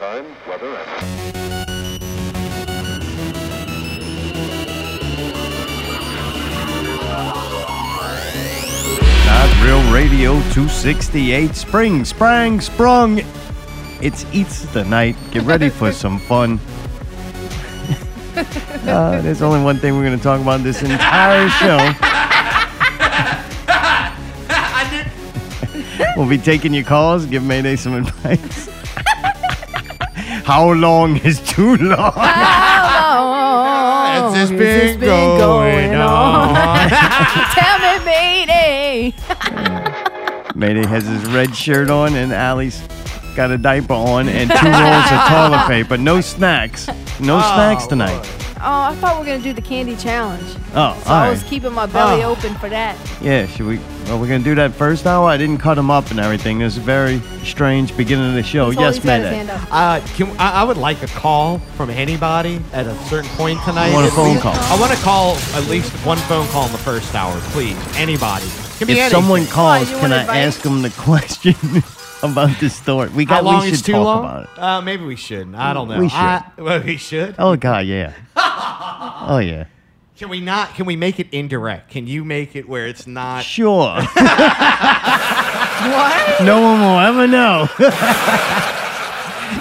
time, weather, and. Not Real Radio 268. Spring, sprang, sprung. It's the night. Get ready for some fun. uh, there's only one thing we're going to talk about this entire show. we'll be taking your calls. Give Mayday some advice. How long is too long? How long It's just has been this going Tell me, baby. Mayday has his red shirt on, and Allie's got a diaper on and two rolls of toilet paper. No snacks. No oh, snacks tonight. Oh, I thought we were gonna do the candy challenge. Oh, So all I was keeping my belly Oh. open for that. Yeah, should we? Well, we're gonna do that first hour. I didn't cut him up and everything. It's a very strange beginning of the show. He's always yes, got his Mayday. hand up. Uh, can, I, I would like a call from anybody at a certain point tonight. You want a At phone least- call? I want to call at least one phone call in the first hour, please. Anybody. Give me If anything. someone calls, you can want I advice? ask them the question about this story? We How got. long we should is too talk long? about it. Uh, maybe we shouldn't. I don't know. We should. I- well, we should. Oh God, yeah. oh yeah. Can we not? Can we make it indirect? Can you make it where it's not? Sure. What? no one will ever know.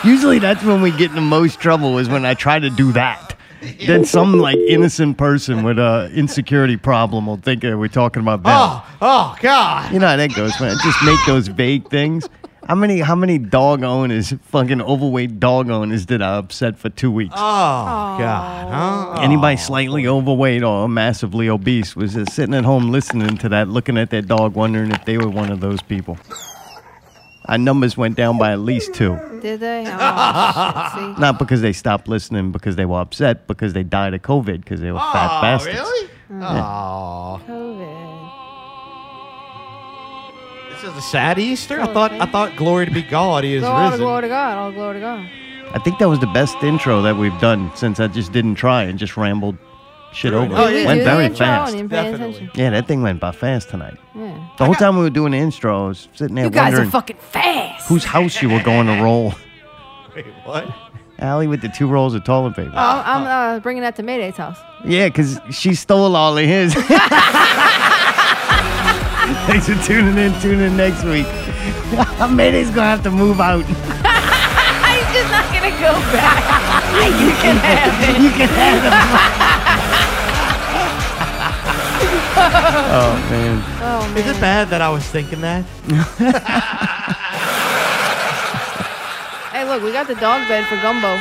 Usually, that's when we get in the most trouble. Is when I try to do that. Then some like innocent person with a insecurity problem will think uh, we're talking about them. Oh, oh God! You know how that goes, man. Just make those vague things. How many how many dog owners, fucking overweight dog owners, did I upset for two weeks? Oh God! Huh? Anybody oh, slightly overweight or massively obese was just sitting at home listening to that, looking at their dog, wondering if they were one of those people. Our numbers went down by at least two. Did they? Oh, shit, see? Not because they stopped listening, because they were upset, because they died of COVID, because they were fat Oh, bastards. really? Oh, COVID. This is a sad Easter. I thought. I thought glory to be God. He is Go all the risen. glory to God. All glory to God. I think that was the best intro that we've done since I just didn't try and just rambled shit over. Oh, it yeah, went very fast. didn't Definitely. Yeah, that thing went by fast tonight. Yeah. The whole time we were doing the intro, I was sitting there You guys wondering are fucking fast. whose house you were going to roll. Wait, what? Allie with the two rolls of toilet paper. Oh, I'm uh, bringing that to Mayday's house. Yeah, because she stole all of his. Thanks for tuning in. Tune in next week. Mayday's going to have to move out. I'm just not gonna go back. you can have it. you can have it. oh, man. Oh Is man. it bad that I was thinking that? Hey, look, we got the dog bed for Gumbo.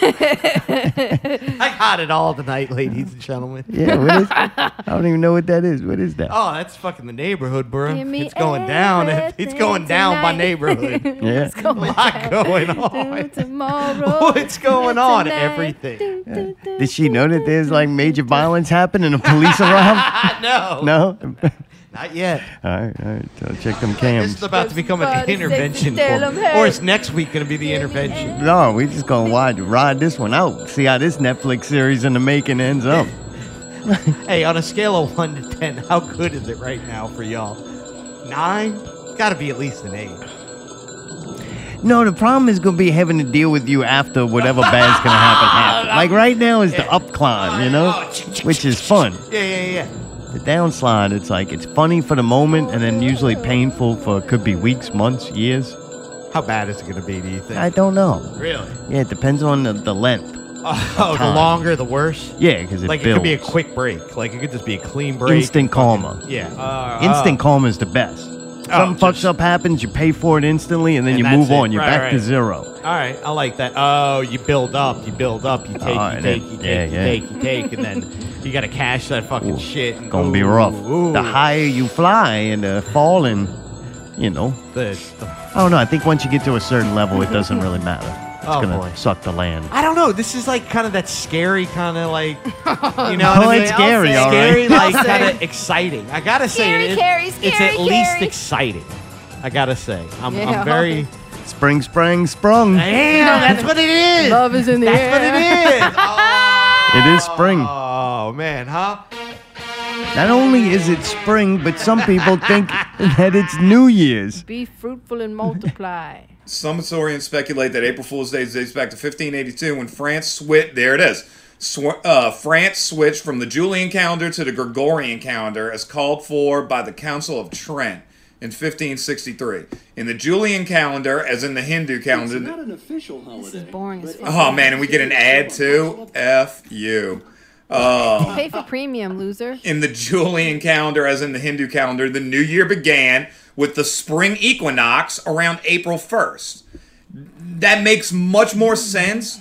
I got it all tonight, ladies and gentlemen. Yeah, what is I don't even know what that is. What is that? Oh, that's fucking the neighborhood, bro. Give me It's going down. It's going down by neighborhood. Yeah. A lot going on. Tomorrow. What's going on? tonight. Everything. Did she know that there's like major violence happening and police around? no, No? Not yet. all right, all right. So check them cams. This is about to become an intervention for "Tell me. 'em, hey." Or is next week going to be the intervention? No, we just gonna ride, ride this one out. See how this Netflix series in the making ends up. Hey, on a scale of 1 to 10, how good is it right now for y'all? 9? Got to be at least an 8. No, the problem is gonna be having to deal with you after whatever bad's gonna happen. happen. Like right now is the up climb, you know, oh, which is fun. Yeah, yeah, yeah. The downslide, it's like it's funny for the moment, and then usually painful for could be weeks, months, years. How bad is it going to be, do you think? I don't know. really? Yeah, it depends on the, the length. Oh, the time. longer, the worse? Yeah, because it Like, it could be a quick break. Like, it could just be a clean break. instant karma. Yeah. Uh, Instant uh, karma is the best. Something fucks just- up happens, you pay for it instantly, and then And you move it. on. You're Right, back to zero. All right, I like that. Oh, you build up, you build up, you take, Oh, you take, you take, yeah, you yeah. take, you take, and then you got to cash that fucking shit. and- Gonna be rough. ooh. The higher you fly and uh, the falling, you know. The- the- I don't know. I think once you get to a certain level, it doesn't really matter. It's Oh, gonna boy. suck the land. I don't know. This is like kind of that scary kind of like, you know, oh, what Oh, I mean? it's scary, all scary, right. like kind of exciting. I gotta say, Scary, it, scary, it's scary, at least exciting. I gotta say, I'm, Yeah. I'm very. Spring, spring, sprung. Damn, that's what it is. Love is in the That's air. That's what it is. Oh, It is spring. Oh. Oh man, huh? Not only is it spring, but some people think that it's New Year's. Be fruitful and multiply. Some historians speculate that April Fool's Day dates back to 1582 when France switched. There it is. Sw- uh, France switched from the Julian calendar to the Gregorian calendar as called for by the Council of Trent in 1563. In the Julian calendar, as in the Hindu It's calendar. not an official holiday. This is boring as fuck. Oh man, and we get an ad too. F you. Um, Pay for premium, loser. in the Julian calendar, as in the Hindu calendar, the new year began with the spring equinox around April 1st. That makes much more sense.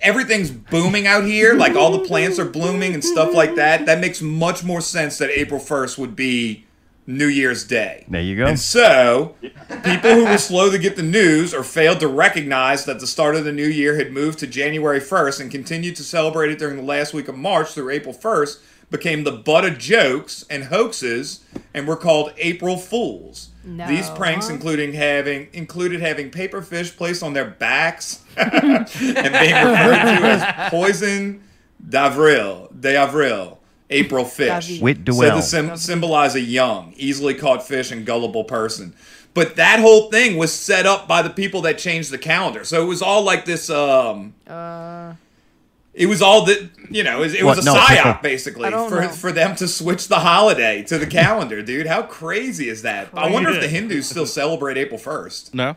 Everything's booming out here, like all the plants are blooming and stuff like that. That makes much more sense that April 1st would be New Year's Day. There you go. And so, people who were slow to get the news or failed to recognize that the start of the new year had moved to January 1st and continued to celebrate it during the last week of March through April 1st became the butt of jokes and hoaxes and were called April Fools. No. These pranks including having included having paper fish placed on their backs and being referred to as poisson d'avril, d'avril, April fish. David. Wit Said to sim- symbolize a young, easily caught fish and gullible person. But that whole thing was set up by the people that changed the calendar. So it was all like this. Um, Uh, it was all that you know. It, it was a No, psyop people- basically for know. for them to switch the holiday to the calendar, dude. How crazy is that? I wonder if the Hindus still celebrate April first. No.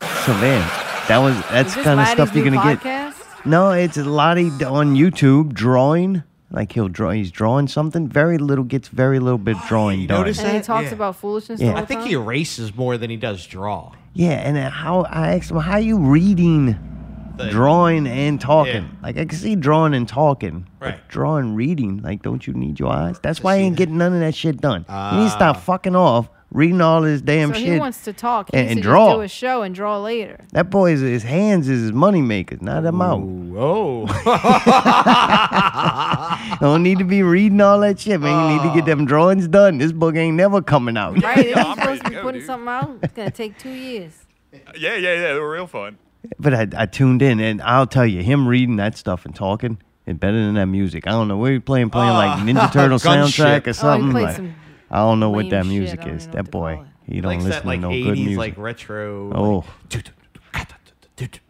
So man, that was that's kind of stuff you're gonna get. podcast? No, it's a Lottie on YouTube drawing. Like he'll draw, he's drawing something. Very little gets very little bit drawing you done. notice And he talks Yeah. about foolishness Yeah. all the I think time? he erases more than he does draw. Yeah, and then how I asked him, how you reading, The- drawing and talking? Yeah. Like I can see drawing and talking, but Right. drawing, reading, like don't you need your eyes? That's why I ain't getting none of that shit done. you need to stop Ah. fucking off reading all this damn so shit. he wants to talk. He and- needs and to draw. Just do a show and draw later. that boy's his hands is his money makers, not a mouth. Oh. Don't need to be reading all that shit, man. You need to get ah. them drawings done. This book ain't never coming out. Right? If I'm supposed to to be go, putting dude. something out, it's gonna take two years. Yeah, yeah, yeah. They were real fun. But I, I tuned in, and I'll tell you, him reading that stuff and talking is better than that music. I don't know. We playing playing like ah. Ninja Turtle gunship. soundtrack or Oh, he something. played like, some I don't know what that music I don't is. even That boy, he don't likes listen that like to no 80s good music. like retro. Oh. like-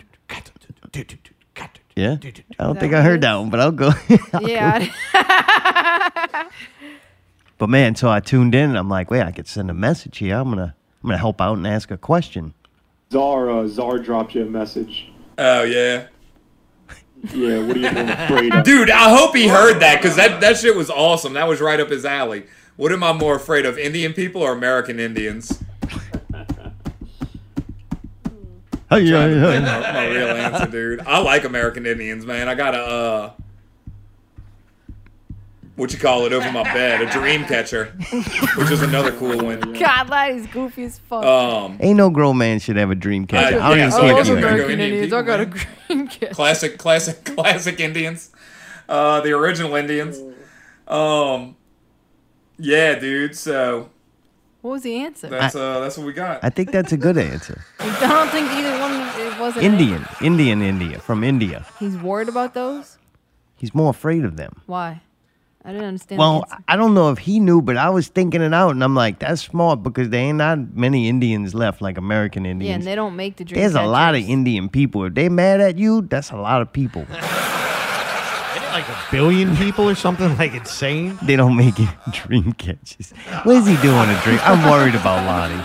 yeah, I don't think I heard that one, but I'll go. I'll Yeah. go. But man, so I tuned in, and I'm like, wait, I could send a message here. I'm gonna I'm gonna help out and ask a question. Czar, uh, Czar dropped you a message. Oh yeah, Yeah, what are you more afraid of? dude. I hope he heard that because that that shit was awesome. That was right up his alley. What am I more afraid of, Indian people or American Indians? Hey, yeah, yeah. my, my real answer, dude. I like American Indians, man. I got a uh, what you call it over my bed, a dream catcher, which is another cool one. God, that is goofy as fuck. Um, Ain't no grown man should have a dream catcher. Uh, I don't yeah, even I if guess you we're are. gonna go American Indian Indians. I people, got a dream catcher. classic, classic, classic Indians, uh, the original Indians. Um, yeah, dude. So What was the answer? that's uh, that's what we got. I think that's a good answer. I don't think either one it wasn't Indian, Indian, India, from India. He's worried about those. He's more afraid of them. Why? I didn't understand. Well, the answer. I don't know if he knew, but I was thinking it out, and I'm like, that's smart because there ain't not many Indians left, like American Indians. yeah, Indians. and they don't make the dream. There's a lot of. Indian people. If they mad at you, that's a lot of people. like a billion people or something like insane. They don't make it dream catches. What is he doing a dream? I'm worried about Lonnie.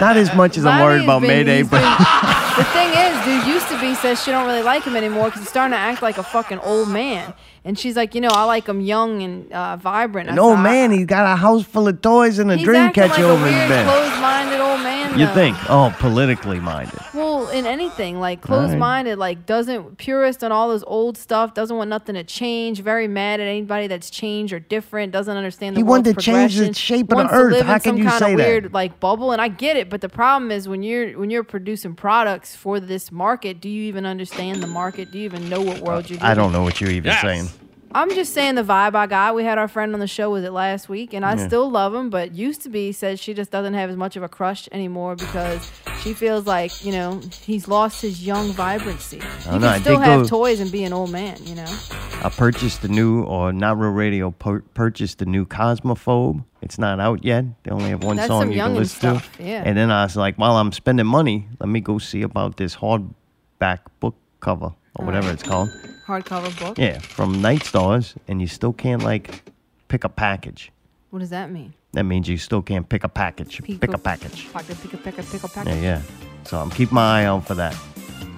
Not as much as I'm worried about been- Mayday, but been- the thing is, dude used to be says she don't really like him anymore because he's starting to act like a fucking old man. And she's like, you know, I like him young and uh, vibrant. I an old man, he's got a house full of toys and a He's dream catcher like over a his bed. closed-minded old man. You though. think? Oh, politically minded. Well, in anything, like closed-minded, like doesn't purist on all this old stuff, doesn't want nothing to change. Very mad at anybody that's changed or different. Doesn't understand the He world's wanted to change the shape of the wants earth. To live How in can some you kind say of that? weird like bubble, and I get it. But the problem is when you're when you're producing products for this market, do you even understand the market? Do you even know what world uh, you're? In? I don't know what you're even Yes. saying. I'm just saying the vibe I got. We had our friend on the show with it last week, and I Yeah. still love him. But used to be says she just doesn't have as much of a crush anymore because she feels like you know he's lost his young vibrancy. You don't know, can still have go- toys and be an old man, you know. I purchased the new, or Not Real Radio pur- purchased the new Cosmophobe. It's not out yet. They only have one That's song you can listen stuff, to. yeah. And then I was like, while I'm spending money, let me go see about this hardback book cover or whatever it's called. Hardcover book. Yeah, from Night Stars, and you still can't like pick a package. What does that mean? That means you still can't pick a package. Pico- Pick a package. Pocket, pick a, pick a, pick a, packet. Yeah, yeah. So I'm keeping my eye out for that.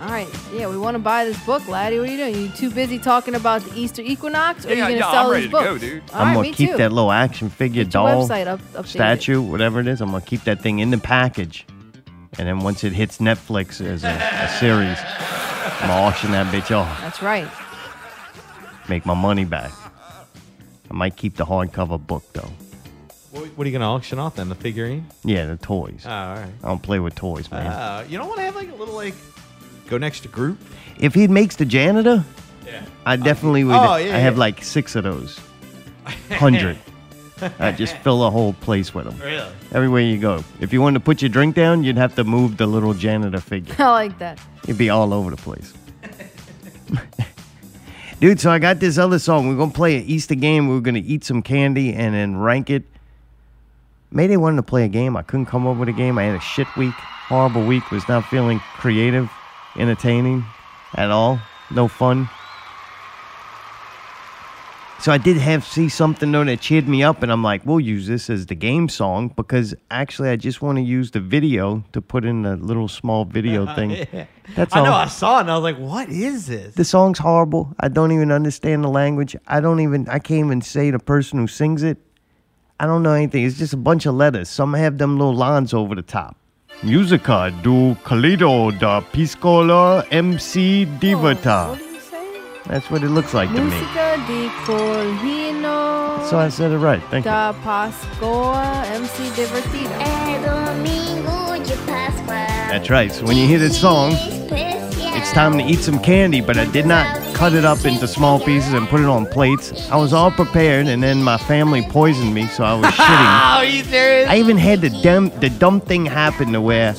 All right. Yeah, we want to buy this book, laddie. What are you doing? You too busy talking about the Easter equinox, or Yeah, are you gonna yeah, sell I'm this ready to book? go, dude. All I'm right, gonna keep too. that little action figure Get doll website up, updated. statue, whatever it is. I'm gonna keep that thing in the package, and then once it hits Netflix as a, a series, I'm gonna auction that bitch off, That's right. Make my money back. I might keep the hardcover book though. What, what are you gonna auction off then? The figurine? Yeah, the toys. Oh, all right. I don't play with toys, man. Uh, you don't want to have like a little like go next to group? if he makes the janitor, Yeah. I definitely would. Oh, yeah, I have like six of those, hundred. I just fill a whole place with them. Really? Everywhere you go. If you wanted to put your drink down, you'd have to move the little janitor figure. I like that. You'd be all over the place. Dude, so I got this other song. We're gonna play an Easter game. We're gonna eat some candy and then rank it. Mayday wanted to play a game. I couldn't come up with a game. I had a shit week, horrible week. Was not feeling creative, entertaining at all. No fun. So I did have see something though that cheered me up, and I'm like, we'll use this as the game song because actually I just want to use the video to put in a little small video thing. That's I all. know. I saw it and I was like, "What is this?" The song's horrible. I don't even understand the language. I don't even. I can't even say the person who sings it. I don't know anything. It's just a bunch of letters. Some have them little lines over the top. Musica do Calido da Piscola MC Divata. That's what it looks like to me. Musica di Colino So I said it right. Thank you. da Pascoa MC Divertido. Domingo de Páscoa. That's right. So when you hear this song, it's time to eat some candy, but I did not cut it up into small pieces and put it on plates. I was all prepared, and then my family poisoned me, so I was shitting. are you serious? I even had the dumb, the dumb thing happen to where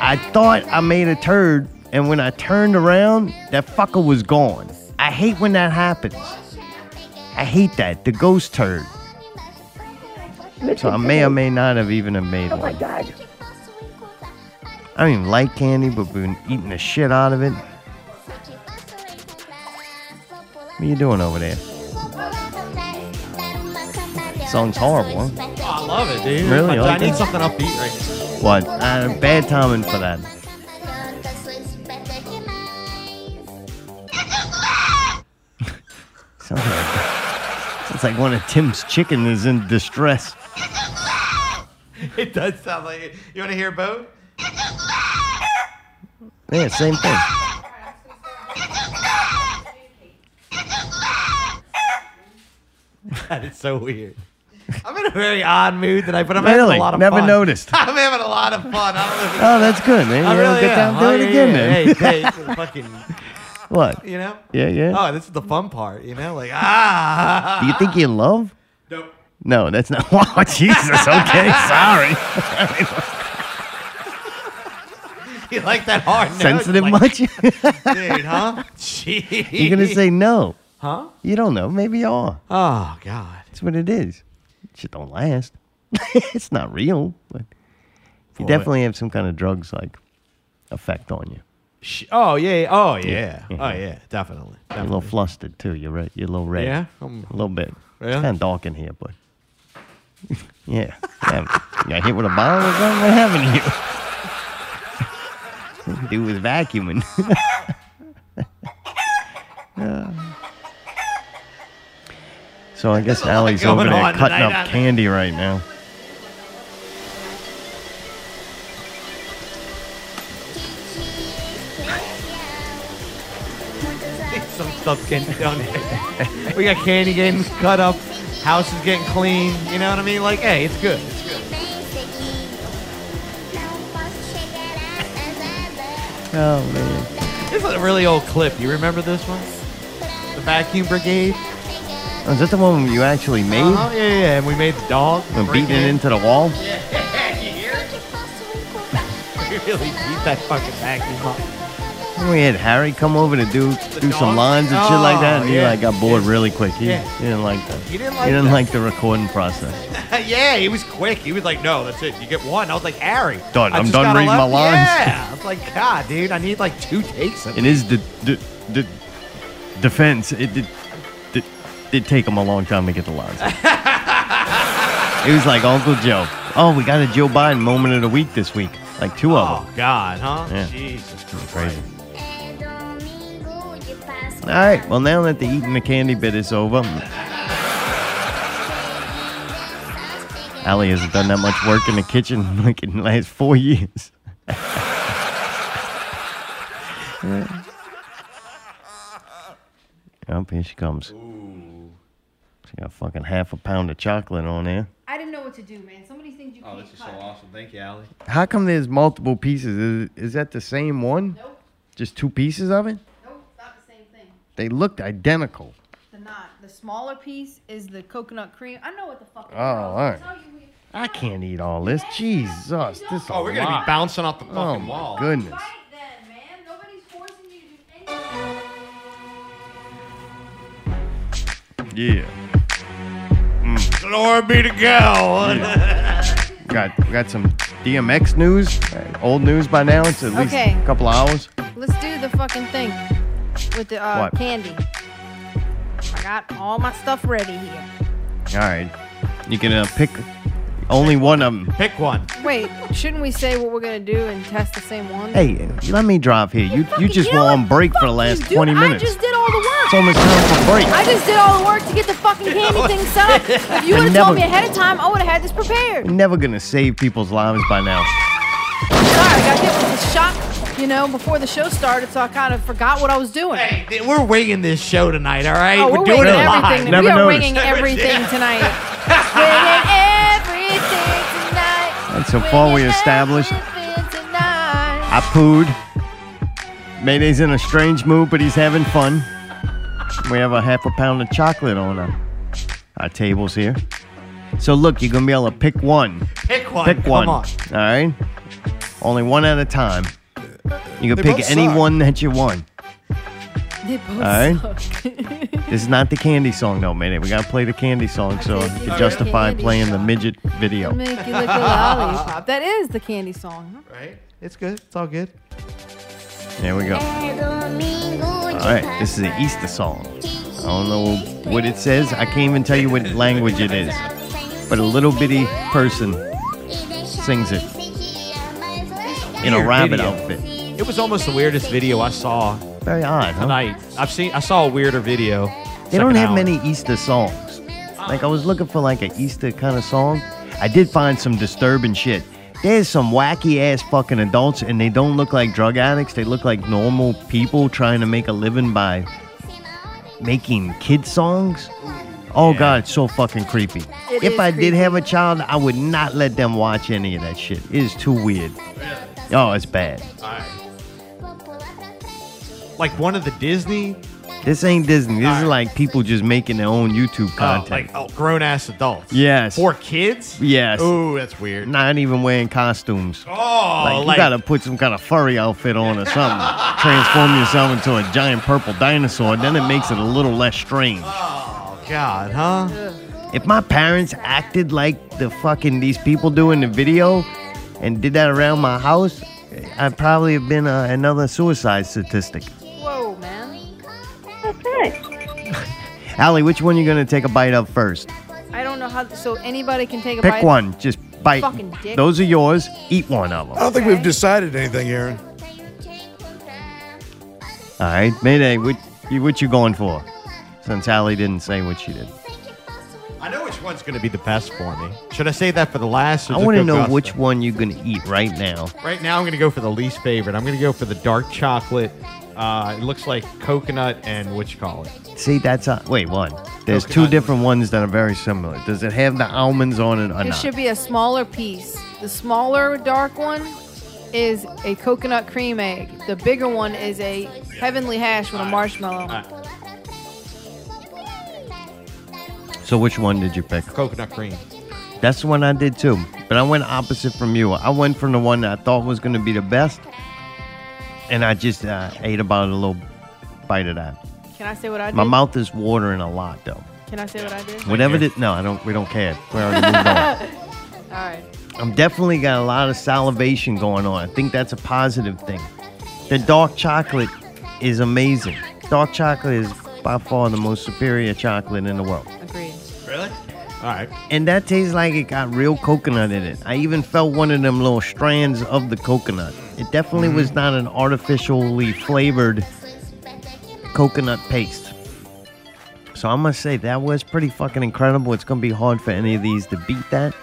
I thought I made a turd, and when I turned around, that fucker was gone. I hate when that happens. I hate that, the ghost turd. So I may or may not have even have made one. I don't even like candy, but we've been eating the shit out of it. What you doing over there? Song's horrible, huh? Oh, I love it, dude. Really? I, You I need it? something upbeat right now. What? Uh, bad timing for that. Sounds like, sounds like one of Tim's chicken is in distress. It does sound like it. You want to hear both? Yeah, same thing. That is so weird. I'm in a very odd mood tonight, but I'm having Really? a lot of Never fun. noticed. I'm having a lot of fun. I don't know if Oh, that's good, man. I You have a really good am. time. Do it again, man. Hey, hey, fucking, What? you know? Yeah, yeah. Oh, this is the fun part, you know? Like, ah. Do you think you're in love? Nope. No, that's not. Wow, Jesus. Okay, sorry. You like that hard note? Sensitive Like, much? Dude, huh? Jeez. You're gonna say no. Huh? You don't know. Maybe you are. Oh, God. That's what it is. Shit don't last. it's not real, but you Boy. definitely have some kind of drugs like effect on you. Sh- Oh, yeah. Oh, yeah. Yeah. Oh, yeah. Definitely. You're a little flustered too. You're right. You're a little red. Yeah? Um, a little bit. Really? It's kind of dark in here, but yeah. yeah. You got hit with a bomb or something? What happened to you? Dude was vacuuming. Uh, so I guess Allie's over there cutting tonight, up candy right now. Some stuff's getting done we got candy getting cut up. House is getting clean. You know what I mean? Like, hey, it's good. It's good. Oh man. This is a really old clip. You remember this one? The Vacuum Brigade? Oh, is that the one you actually made? Uh-huh, yeah, yeah, yeah. And we made the dog. And beating it into the wall? You hear it? We really beat that fucking vacuum up. We had Harry come over to do do some lines and shit like that, Oh, and he oh, yeah. like got bored really quick. He, Yeah. he didn't like that. He didn't like didn't that. like the recording process. yeah, he was quick. He was like, "No, that's it. You get one." I was like, "Harry, Done. I I'm just done got reading my 11." lines. Yeah, I was like, "God, dude, I need like two takes." Of In his de- de- de- defense, it did, did, did take him a long time to get the lines. it was like Uncle Joe. Oh, we got a Joe Biden moment of the week this week. Like two of Oh them. God, huh? Yeah. Jesus Crazy. Christ. All right. Well, now that the eating the candy bit is over, Allie hasn't done that much work in the kitchen like in the last four years. Oh, here she comes. She got fucking half a pound of chocolate on there. I didn't know what to do, man. Some of these things you Oh, this is so awesome. Thank you, Allie. How come there's multiple pieces? Is, is that the same one? Nope. Just two pieces of it? Nope, not the same thing. They looked identical. The not. The smaller piece is the coconut cream. I know what the fuck. Oh, it is. Oh, all right. Tell I can't eat all this. Jesus, this is Oh, we're gonna be bouncing off the oh, fucking Oh my wall. goodness. Fight then, man. Nobody's forcing you to do anything. Yeah. Mm. Glory be to God. Got we got some DMX news. Old news by now. It's at least Okay. a couple hours. Let's do the fucking thing with the uh, candy. I got all my stuff ready here. All right. You can uh, pick only one of them. Pick one. Wait, shouldn't we say what we're gonna do and test the same one? Hey, let me drive here. You you Fucking- just know were on break for the last you, 20 minutes. I just did all the work. It's almost time for break. I just did all the work to get the fucking candy thing set up. If you would have told me ahead of time, I would have had this prepared. Never gonna save people's lives by now. Sorry, I got hit with the shock, you know, before the show started, so I kind of forgot what I was doing. Hey, we're winging this show tonight, all right? Oh, we're, doing it live. everything. Never we are noticed. winging everything tonight. winging everything tonight. And so far we established. I pooed. Mayday's in a strange mood, but he's having fun. We have a half a pound of chocolate on our, our tables here. So look, you're gonna be able to pick one. Pick one. Pick Come one. on. All right. Only one at a time. You can They pick both any suck. one that you want. They both All right. suck. This is not the candy song, though, man. We gotta play the candy song so Okay, you can justify Candy playing the song. midget video. Make you lick a lollipop. That is the candy song. huh? Right? It's good. It's all good. There we go. All All right, this is an Easter song. I don't know what it says. I can't even tell you what language it is. But a little bitty person sings it in a Weird rabbit video. outfit. It was almost the weirdest video I saw Very odd, huh? tonight. I've seen. I saw a weirder video. They don't second have hour. many Easter songs. Like I was looking for like an Easter kind of song. I did find some disturbing shit. There's some wacky ass fucking adults and they don't look like drug addicts. They look like normal people trying to make a living by making kid songs. Oh god, it's so fucking creepy. It if is I did have a child, I would not let them watch any of that shit. It is too weird. Oh, it's bad. Like one of the Disney, This ain't Disney. This is like people just making their own YouTube oh, content. like oh, grown ass adults. Yes. For kids. Yes. Ooh, that's weird. Not even wearing costumes. Oh, Like, like, you gotta put some kind of furry outfit on or something. Transform yourself into a giant purple dinosaur, then it makes it a little less strange. oh God, huh? If my parents acted like the fucking these people do in the video and did that around my house, I'd probably have been uh, another suicide statistic. Whoa. Allie, which one are you gonna take a bite of first? I don't know how. So anybody can take a Pick bite. Pick one. Just bite. Fucking dick. Those are yours. Eat one of them. I don't think we've decided anything, Aaron. All right, Mayday. What you what you going for? Since Allie didn't say what she did. I know which one's gonna be the best for me. Should I say that for the last? Or I want to know gusto? which one you're gonna eat right now. Right now, I'm gonna go for the least favorite. I'm gonna go for the dark chocolate. Uh, it looks like coconut and what you call it. See, that's a wait one. There's two Coconut. different ones that are very similar. Does it have the almonds on it or It not? should be a smaller piece. The smaller dark one is a coconut cream egg. The bigger one is a heavenly hash with a marshmallow. so which one did you pick? Coconut cream. That's the one I did too. But I went opposite from you. I went from the one that I thought was gonna be the best and I just uh, ate about a little bite of that. Can I say what I did? My mouth is watering a lot though. Can I say what I did? Whatever it no, I don't. We don't care. We already moved on. All right. I'm definitely got a lot of salivation going on. I think that's a positive thing. The dark chocolate is amazing. Dark chocolate is by far the most superior chocolate in the world. Agreed. Really? All right. And that tastes like it got real coconut in it. I even felt one of them little strands of the coconut. It definitely was mm-hmm. not an artificially flavored coconut paste. So I must say that was pretty fucking incredible. It's gonna be hard for any of these to beat that.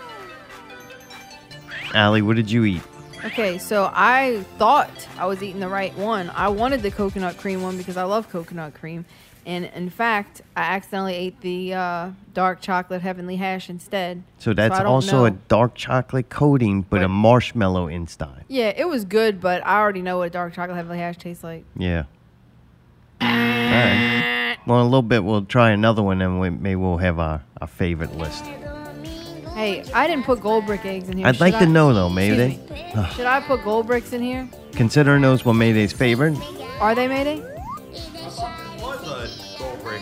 Allie, what did you eat? Okay, so I thought I was eating the right one. I wanted the coconut cream one because I love coconut cream. And in fact, I accidentally ate the uh, dark chocolate heavenly hash instead. So that's don't also a dark chocolate coating, but a marshmallow inside. Yeah, it was good, but I already know what a dark chocolate heavenly hash tastes like. Yeah. All right. Well, in a little bit, we'll try another one, and we, maybe we'll have our, our favorite list. Hey, I didn't put gold brick eggs in here. I'd Should like I- to know, though, Mayday. Should I put gold bricks in here? Considering those were Mayday's favorite, Are they Mayday?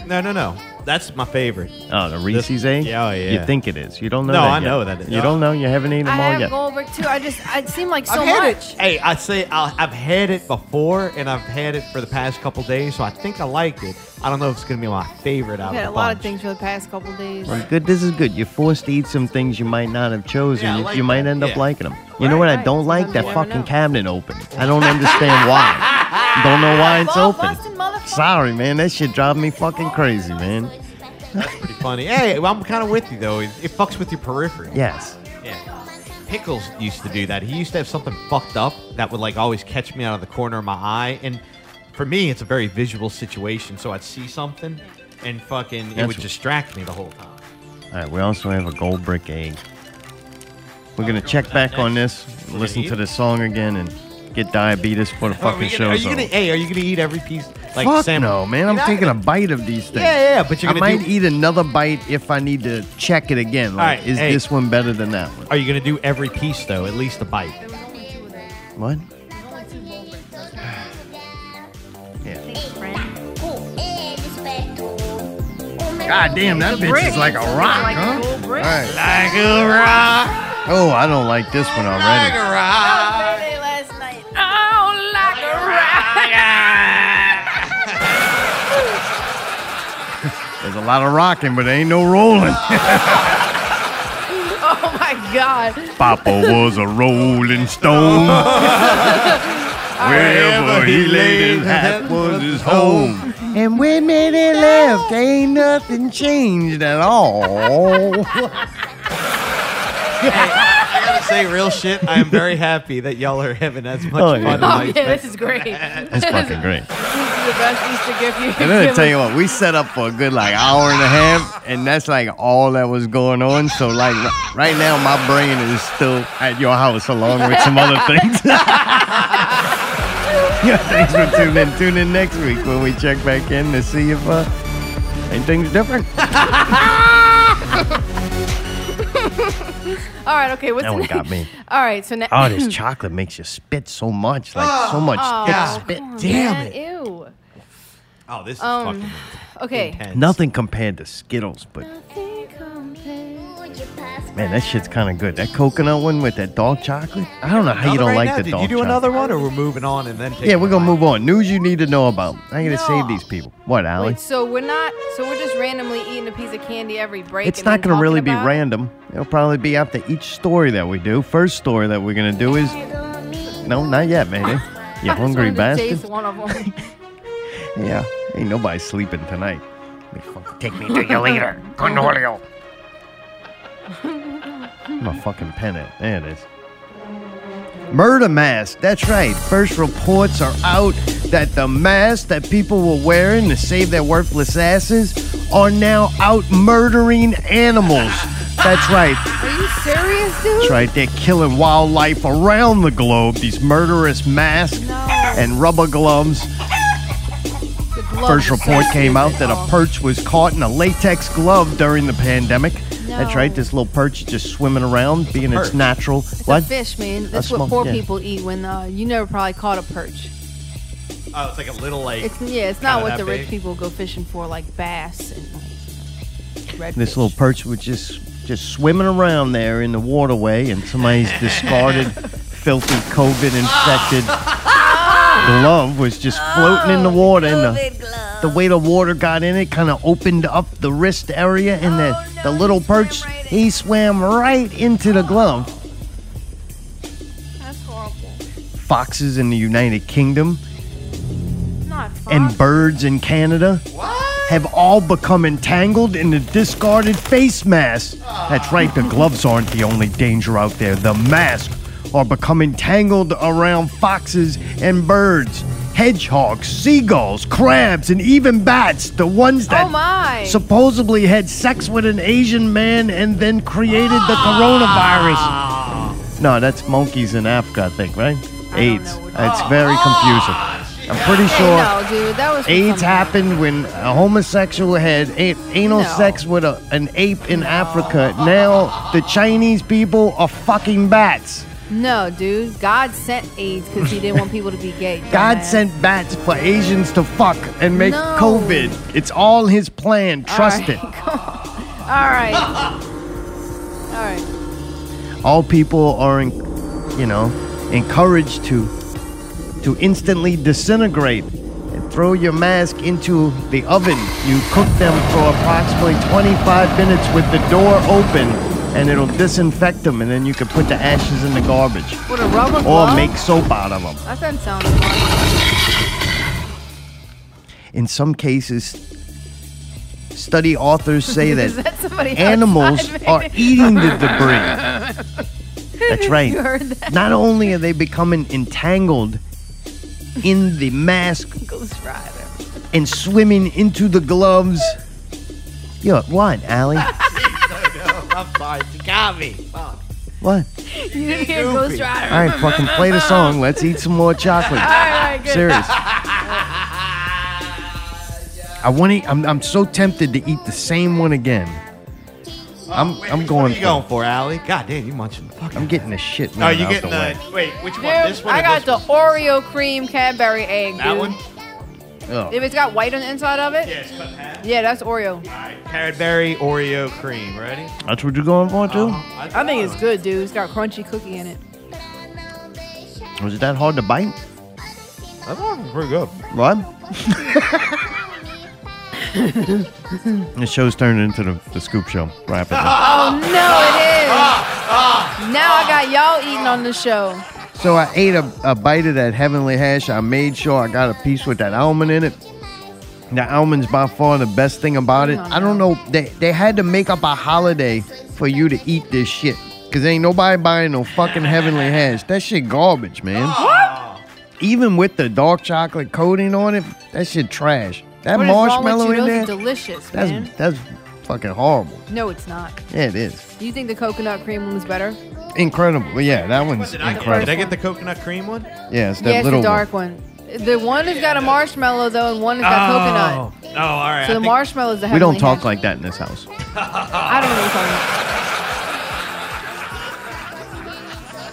No, no, no. That's my favorite. oh, the Reese's egg? yeah, oh, yeah. You think it is. You don't know No, that I yet. know that it- You don't know? You haven't eaten I them all have yet. gold brick too. I just, it seemed like so I've had much. it. Hey, I say i I've had it before, and I've had it for the past couple days, so I think I liked it. I don't know if it's gonna be my favorite out I've of had the a lot of things for the past couple days. Well, good. This is good. You're forced to eat some things you might not have chosen. Yeah, you, like you might that. end up Yeah. liking them. You know what I don't like? Sometimes That you never fucking know. cabinet open. I don't understand why. don't know why it's Ball open. busting motherfucker. Sorry, man. That shit drive me fucking crazy, man. That's pretty funny. Hey, well, I'm kind of with you though. It, it fucks with your periphery. Yes. Yeah. Pickles used to do that. He used to have something fucked up that would like always catch me out of the corner of my eye. And for me, it's a very visual situation. So I'd see something and fucking it That's would distract me the whole time. All right. We also have a gold brick egg. We're gonna check uh, back on this, listen to the song again, and get diabetes for the Are, fucking we gonna, are show's you gonna? Hey, are you gonna eat every piece? Like Fuck Sam? no, man. I'm You're not taking a bite of these things. Yeah, yeah, yeah, but you're I gonna might do- eat another bite if I need to check it again. Like, right, is hey. this one better than that one? Are you gonna do every piece though? At least a bite. What? Yeah. God damn, that bitch brick. is like a rock, like huh? gold. All right. Like a rock. Oh, I don't like this one already. rock. Birthday last There's a lot of rocking, but ain't no rolling. Oh my God. Papa was a rolling stone. Wherever he laid his hat was his home. And when they left, ain't nothing changed at all. I gotta say real shit. I am very happy that y'all are having as much Oh, yeah. fun Oh, as yeah, I this is great. That's fucking great. The best Easter gift you And can then I give tell you what, we set up for a good like hour and a half, and that's like all that was going on. So like right now, my brain is still at your house along with some other things. yeah, thanks for tuning in. Tune in next week when we check back in to see if uh, anything's different. All right, okay. What's That the one next- got me. All right, so now. Oh, this chocolate makes you spit so much, like so much Oh, thick God. spit. Damn it. Ew. Oh, this is Um, fucking Okay. intense. Nothing compared to Skittles, but man, that shit's kind of good. That coconut one with that dark chocolate. I don't know how you don't right like now? the Did dark you do chocolate. another one, or we're moving on and then? Yeah, we're gonna move on. News you need to know about. I gotta save these people. What, Allie? Wait, so we're not. So we're just randomly eating a piece of candy every break. It's and not gonna really be about it? random. It'll probably be after each story that we do. First story that we're gonna do is no, not yet, man. You I just hungry wanted to bastard? Yeah, ain't nobody sleeping tonight. Take me to your leader, Cornelio. My fucking pen it. There it is. Murder mask. That's right. First reports are out that the masks that people were wearing to save their worthless asses are now out murdering animals. That's right. Are you serious, dude? That's right. They're killing wildlife around the globe. These murderous masks No. and rubber gloves. The glove First report came out that a perch was caught in a latex glove during the pandemic. That's right. This little perch just swimming around, being its natural. It's what? a fish, man. A That's what poor yeah. people eat when uh, you never probably caught a perch. Oh, it's like a little like. It's yeah, it's not what that the rich big? people go fishing for, like bass and like redfish. This little perch was just just swimming around there in the waterway, and somebody's discarded, filthy, COVID infected glove was just floating in the water, and the, the way the water got in it kind of opened up the wrist area, and the the little perch he swam right into the glove. That's horrible. Foxes in the United Kingdom and birds in Canada have all become entangled in the discarded face mask. That's right, the gloves aren't the only danger out there. The mask are becoming tangled around foxes and birds, hedgehogs, seagulls, crabs, and even bats. The ones that Oh supposedly had sex with an Asian man and then created the coronavirus. Ah. No, that's monkeys in Africa, I think, right? AIDS. It's very confusing. Ah, I'm pretty sure no, dude, that was AIDS happened when a homosexual had a- anal No. sex with a, an ape in Africa. Now the Chinese people are fucking bats. No, dude, God sent AIDS because He didn't want people to be gay. God dumbass. sent bats for Asians to fuck and make No. COVID. It's all his plan. Trust right, it. All right. All right. All people are, en- you know, encouraged to to instantly disintegrate and throw your mask into the oven. You cook them for approximately 25 minutes with the door open, and it'll disinfect them, and then you can put the ashes in the garbage a rubber or glove? make soap out of them. That doesn't sound fun. In some cases, study authors say that that animals are eating the debris. That's right. You that? Not only are they becoming entangled in the mask Ghost Rider. and swimming into the gloves. Yo, what, Allie? I'm sorry. You got me. Fuck. What? You didn't hear Ghost Rider. All right, fucking play the song. Let's eat some more chocolate. All right, all right, good. Serious. I want to. I'm, I'm so tempted to eat the same one again. I'm I'm What going are you for. going for, Allie? God damn, you munching the fuck. I'm getting the shit. Oh, you out getting the way. the wait? Which one? Dude, this one? I got this the one? Oreo cream Cadbury egg, dude. That one? Ugh. If it's got white on the inside of it, Yeah, it's cut half. yeah, that's Oreo. Alright, Cadbury Oreo cream. Ready? That's what you're going for too. Uh-huh. I think it's good, dude. It's got crunchy cookie in it. Was it that hard to bite? That's actually pretty good. What? the show's turning into the, the scoop show rapidly. Oh no, it is. Now I got y'all eating on the show. So I ate a, a bite of that heavenly hash. I made sure I got a piece with that almond in it. The almond's by far the best thing about it. I don't know. They, they had to make up a holiday for you to eat this shit. Because ain't nobody buying no fucking heavenly hash. That shit garbage, man. Even with the dark chocolate coating on it, that shit trash. That What is wrong with marshmallow you? in Those there, delicious, that's, man. that's fucking horrible. No, it's not. Yeah, it is. Do you think the coconut cream one was better? Incredible. Yeah, that one's Did I, incredible. did I get the coconut cream one? Yeah, it's that yeah, it's little the dark one. The one has got a marshmallow though, and one has got oh. coconut. Oh, all right. So I the think- marshmallow is the We don't heavenly talk hash. like that in this house. I don't know what you're talking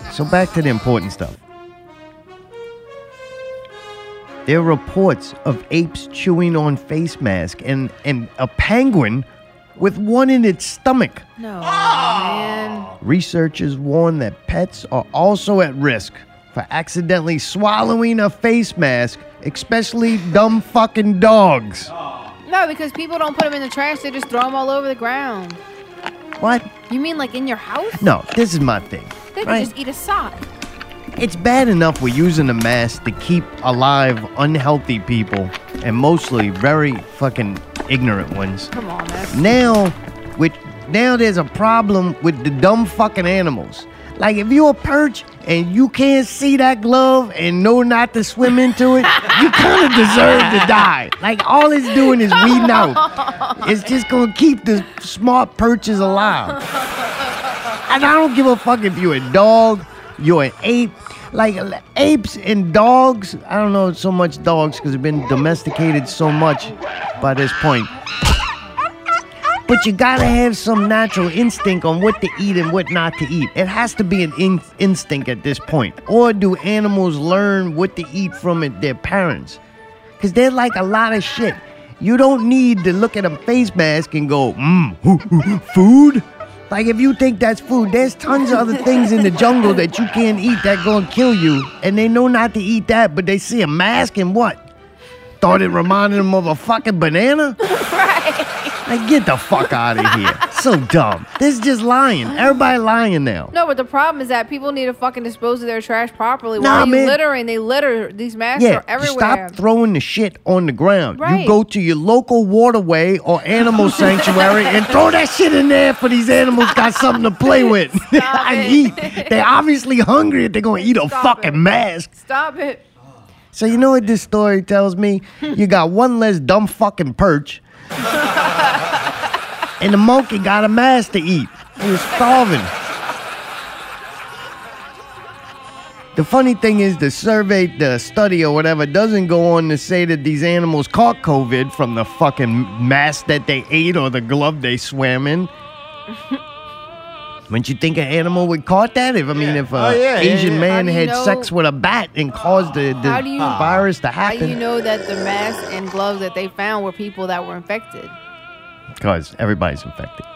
about. So back to the important stuff. There are reports of apes chewing on face masks and, and a penguin with one in its stomach. No, ah! man. Researchers warn that pets are also at risk for accidentally swallowing a face mask, especially dumb fucking dogs. No, because people don't put them in the trash; they just throw them all over the ground. What? You mean like in your house? No, this is my thing. They could right? just eat a sock. It's bad enough we're using a mask to keep alive unhealthy people and mostly very fucking ignorant ones. Come on, man. Now, with now there's a problem with the dumb fucking animals. Like if you're a perch and you can't see that glove and know not to swim into it, you kind of deserve to die. Like all it's doing is weeding out. It's just gonna keep the smart perches alive. And I don't give a fuck if you're a dog, you're an ape. Like apes and dogs, I don't know so much dogs because they've been domesticated so much by this point. But you gotta have some natural instinct on what to eat and what not to eat. It has to be an in- instinct at this point. Or do animals learn what to eat from it, their parents? Because they're like a lot of shit. You don't need to look at a face mask and go, mmm, food? Like if you think that's food, there's tons of other things in the jungle that you can't eat that gonna kill you. And they know not to eat that, but they see a mask and what? Thought it reminded them of a fucking banana? Like, get the fuck out of here. So dumb. This is just lying. Everybody lying now. No, but the problem is that people need to fucking dispose of their trash properly. Nah, Why are you man. littering? They litter. These masks Yeah, are everywhere. stop throwing the shit on the ground. Right. You go to your local waterway or animal sanctuary and throw that shit in there for these animals got something to play with it. eat. They're obviously hungry if they're gonna eat a Stop fucking it. mask. Stop it. So you know what this story tells me? You got one less dumb fucking perch. and the monkey got a mask to eat. He was starving. The funny thing is, the survey, the study or whatever, doesn't go on to say that these animals caught COVID from the fucking mask that they ate or the glove they swam in. Wouldn't you think an animal would caught that? If I mean, if an Oh, yeah, yeah, Asian yeah. man How do you had know- sex with a bat and caused the, the How do you- ah. virus to happen, How do you know that the masks and gloves that they found were people that were infected? because everybody's infected.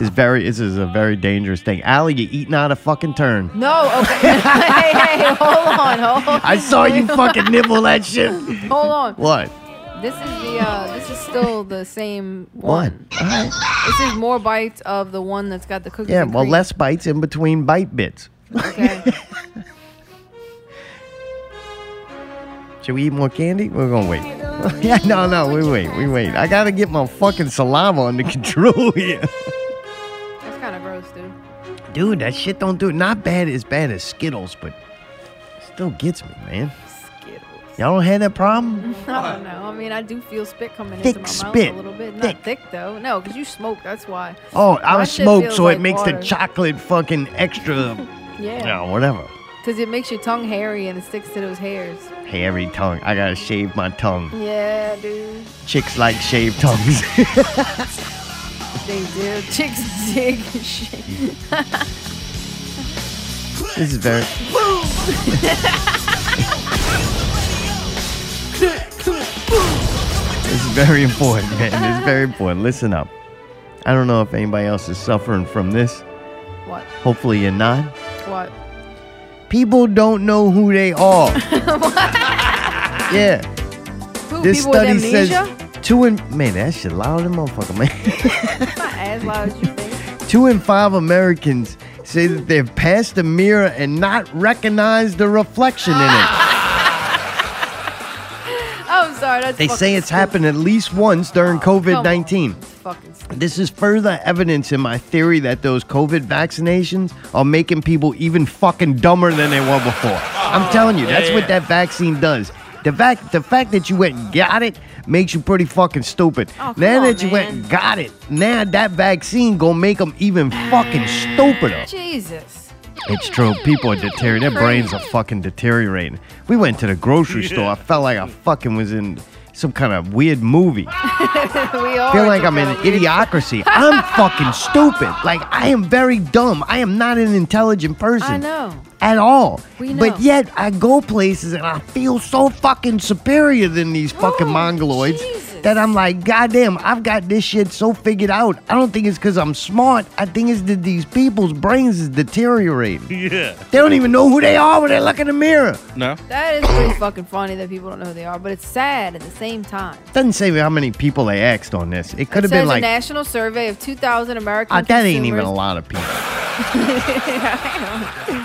it's very, this is a very dangerous thing. Allie, you eating out of fucking turn. No, okay. hey, hey, hold on, hold on. I saw you fucking nibble that shit. Hold on. What? This is the uh this is still the same one. All right. This is more bites of the one that's got the cookies. Yeah, and well, cream. less bites in between bite bits. Okay. Should we eat more candy? We're gonna wait. yeah, no, no, we wait, we wait. I gotta get my fucking saliva under control here. That's kind of gross, dude. Dude, that shit don't do it. Not bad as bad as Skittles, but still gets me, man. Y'all don't have that problem? I don't know. I mean, I do feel spit coming Thick into my spit. mouth a little bit. Thick. Not thick though. No, because you smoke. That's why. Oh, I smoke, so like it makes water. the chocolate fucking extra, Yeah. no, whatever. Because it makes your tongue hairy and it sticks to those hairs. Hairy tongue. I gotta shave my tongue. Yeah, dude. Chicks like shaved tongues. They do. Chicks dig shit. this is very. Is very important, man. It's very important. Listen up. I don't know if anybody else is suffering from this. What? Hopefully you're not. What? People don't know who they are. yeah. Who, This people with study says amnesia? two in man, that shit loud as motherfucker, man. Not as loud as you think. two in five Americans say that they've passed a mirror and not recognized the reflection in it. I'm sorry. That's They say it's stupid. happened at least once during COVID Come 19. on. It's fucking stupid. This is further evidence in my theory that those COVID vaccinations are making people even fucking dumber than they were before. I'm telling you, that's what that vaccine does. The fact, the fact that you went and got it makes you pretty fucking stupid. Oh, now on, that you went and got it, now that vaccine gonna make them even fucking stupider. Jesus. It's true. People are deteriorating. Their brains are fucking deteriorating. We went to the grocery store. I felt like I fucking was in some kind of weird movie. we all feel like I'm in idiocracy. I'm fucking stupid. Like I am very dumb. I am not an intelligent person I know. at all. We know. But yet I go places and I feel so fucking superior than these fucking Oh, mongoloids Jesus. That I'm like, goddamn, I've got this shit so figured out. I don't think it's because I'm smart. I think it's that these people's brains is deteriorating. Yeah. They don't even know who they are when they look in the mirror. No. That is pretty fucking funny that people don't know who they are, but it's sad at the same time. Doesn't say how many people they asked on this. It could have been says a like, national survey of 2,000 American ah, that ain't even a lot of people.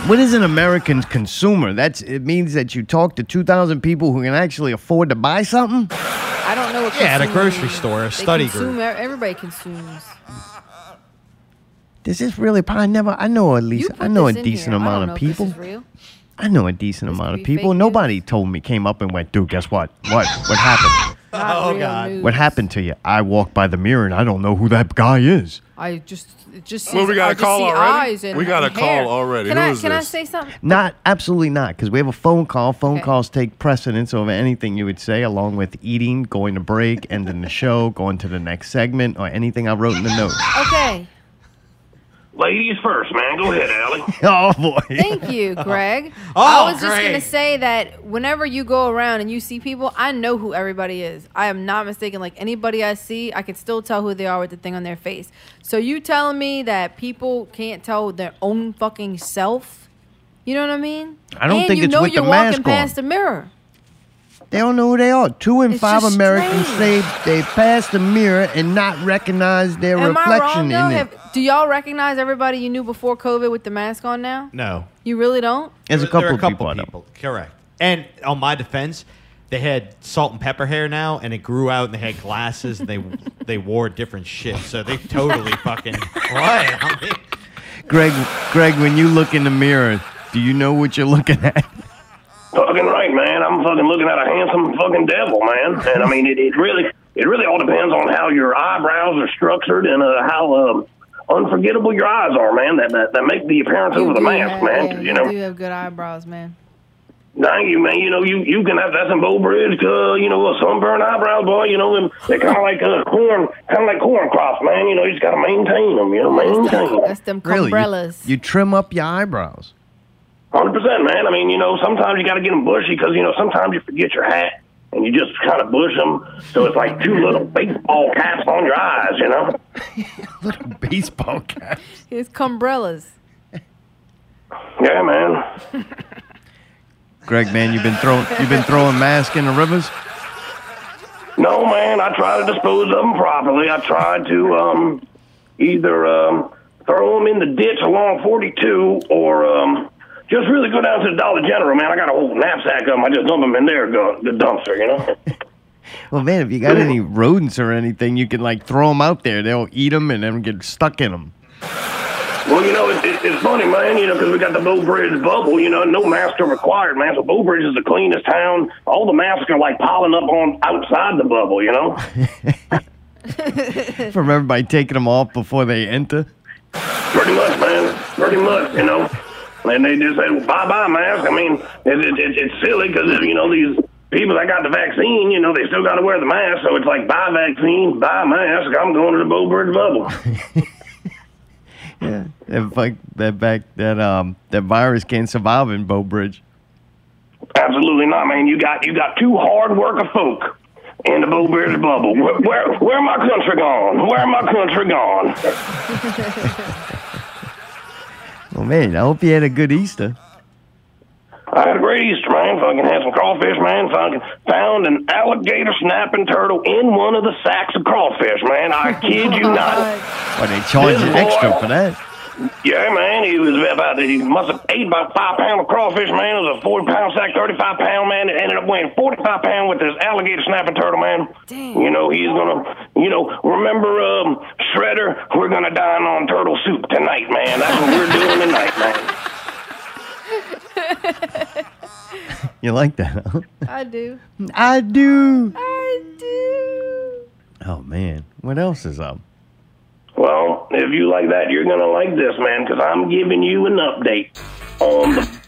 What is an American consumer? That's it means that you talk to 2,000 people who can actually afford to buy something. I don't know what. Yeah, at a grocery store, a study consume, group. Everybody consumes. This is really probably never. I know at least I know a decent here. Amount of people. I know a decent This amount of people. Nobody news. told me came up and went, dude, guess what? What? What happened? Not Oh, God. news. What happened to you? I walked by the mirror and I don't know who that guy is. I just it just Well, sees- we got I a call see already? eyes and- We got a hair. call already. Can Who I is can I say something? Not absolutely not, because we have a phone call. Phone Okay. calls take precedence over anything you would say, along with eating, going to break, ending the show, going to the next segment, or anything I wrote in the notes. Okay. Ladies first, man. Go ahead, Allie. Oh boy. Thank you, Greg. Oh, I was just great. gonna say that whenever you go around and you see people, I know who everybody is. I am not mistaken. Like anybody I see, I can still tell who they are with the thing on their face. So you telling me that people can't tell their own fucking self? You know what I mean? I don't and think you it's know with you're the walking mask on. past the mirror. They don't know who they are. Two in It's five Americans strange. say they pass the mirror and not recognize their Am I reflection wrong though? in it. Have, do y'all recognize everybody you knew before COVID with the mask on now? No. You really don't? There's a couple there are of people, people. Correct. And on my defense, they had salt and pepper hair now, and it grew out, and they had glasses, and they they wore different shit. So they totally fucking what? I mean, Greg, Greg, when you look in the mirror, do you know what you're looking at? Fucking right, man. I'm fucking looking at a handsome fucking devil, man. And I mean, it, it really, it really all depends on how your eyebrows are structured and uh, how um, unforgettable your eyes are, man. That that, that make the appearance over the mask, have, man. yeah, 'cause, you know, you have good eyebrows, man. Thank you, man. You know, you you can have that some Bow Bridge, uh, you know, a sunburned eyebrows, boy. You know, them they're kind of like uh, corn, kind of like corn crops, man. You know, you just got to maintain them. You know, maintain them. That's them Really? You, umbrellas. you trim up your eyebrows. Hundred percent, man. I mean, you know, sometimes you got to get them bushy because you know sometimes you forget your hat and you just kind of bush them, so it's like two little baseball caps on your eyes. You know. Little baseball caps. It's umbrellas. Yeah, man. Greg, man, you've been throwing you've been throwing masks in the rivers. No, man. I try to dispose of them properly. I try to um, either um, throw them in the ditch along 42 or um, just really go down to the Dollar General, man. I got a whole knapsack of them. I just dump them in there, go, the dumpster, you know. Well, man, if you got any rodents or anything, you can like throw them out there. They'll eat them and then get stuck in them. Well, you know, it, it, it's funny, man, you know, because we got the Bow Bridge bubble, you know, no masks are required, man. So Bow Bridge is the cleanest town. All the masks are like piling up on outside the bubble, you know? From everybody taking them off before they enter. Pretty much, man. Pretty much, you know. And they just said, well, bye-bye mask. I mean, it, it, it, it's silly because, you know, these people that got the vaccine, you know, they still got to wear the mask. So it's like, bye vaccine, bye mask. I'm going to the Bow Bridge bubble. Yeah, that fuck that back that um that virus can't survive in Bow Bridge. Absolutely not, man. You got you got two hard worker folk in the Bow Bridge bubble. Where, where where my country gone? Where my country gone? Well, man, I hope you had a good Easter. I had a great Easter, man. Fucking had some crawfish, man. Fucking found an alligator snapping turtle in one of the sacks of crawfish, man. I kid you not. Why they charge you extra for that? Yeah, man. He was about he must have ate about five pound of crawfish, man. It was a forty pound sack, thirty five pound, man. It ended up weighing forty five pound with this alligator snapping turtle, man. Dang. You know he's gonna, you know, remember um, Shredder? We're gonna dine on turtle soup tonight, man. That's what we're doing tonight, man. You like that? Huh? I do. I do. I do. Oh man, what else is up? Well, if you like that, you're gonna like this, man, because I'm giving you an update on the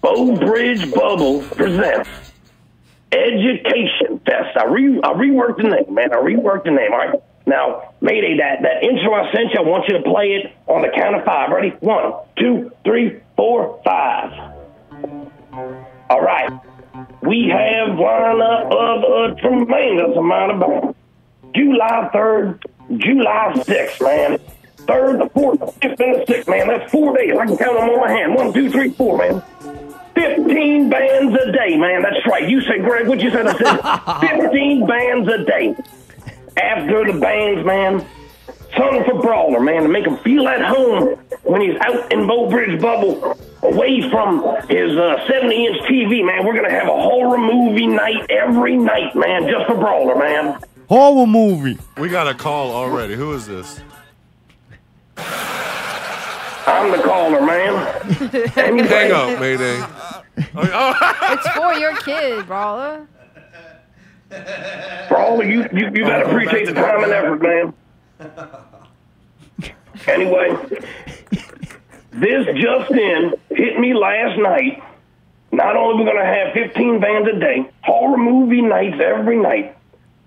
Bow Bridge Bubble presents Education Fest. I re I reworked the name, man. I reworked the name. All right. Now, Mayday, that that intro I sent you, I want you to play it on the count of five. Ready? One, two, three, four, five. All right. We have lineup of a tremendous amount of bands. July 3rd, July 6th, man. 3rd, the 4th, the 5th, and the 6th, man. That's four days. I can count them on my hand. One, two, three, four, man. 15 bands a day, man. That's right. You said, Greg, what you said? I said 15 bands a day. After the bands, man, Son for Brawler, man, to make him feel at home when he's out in Bow Bridge Bubble, away from his uh, 70 inch TV, man. We're going to have a horror movie night every night, man, just for Brawler, man. Horror movie. We got a call already. Who is this? I'm the caller, man. Anyway, Hang up, Mayday. Oh, oh. It's for your kid, brawler. Brawler, you, you, you got to appreciate the time and effort, man. Anyway, this just in hit me last night. Not only we're going to have 15 bands a day, horror movie nights every night.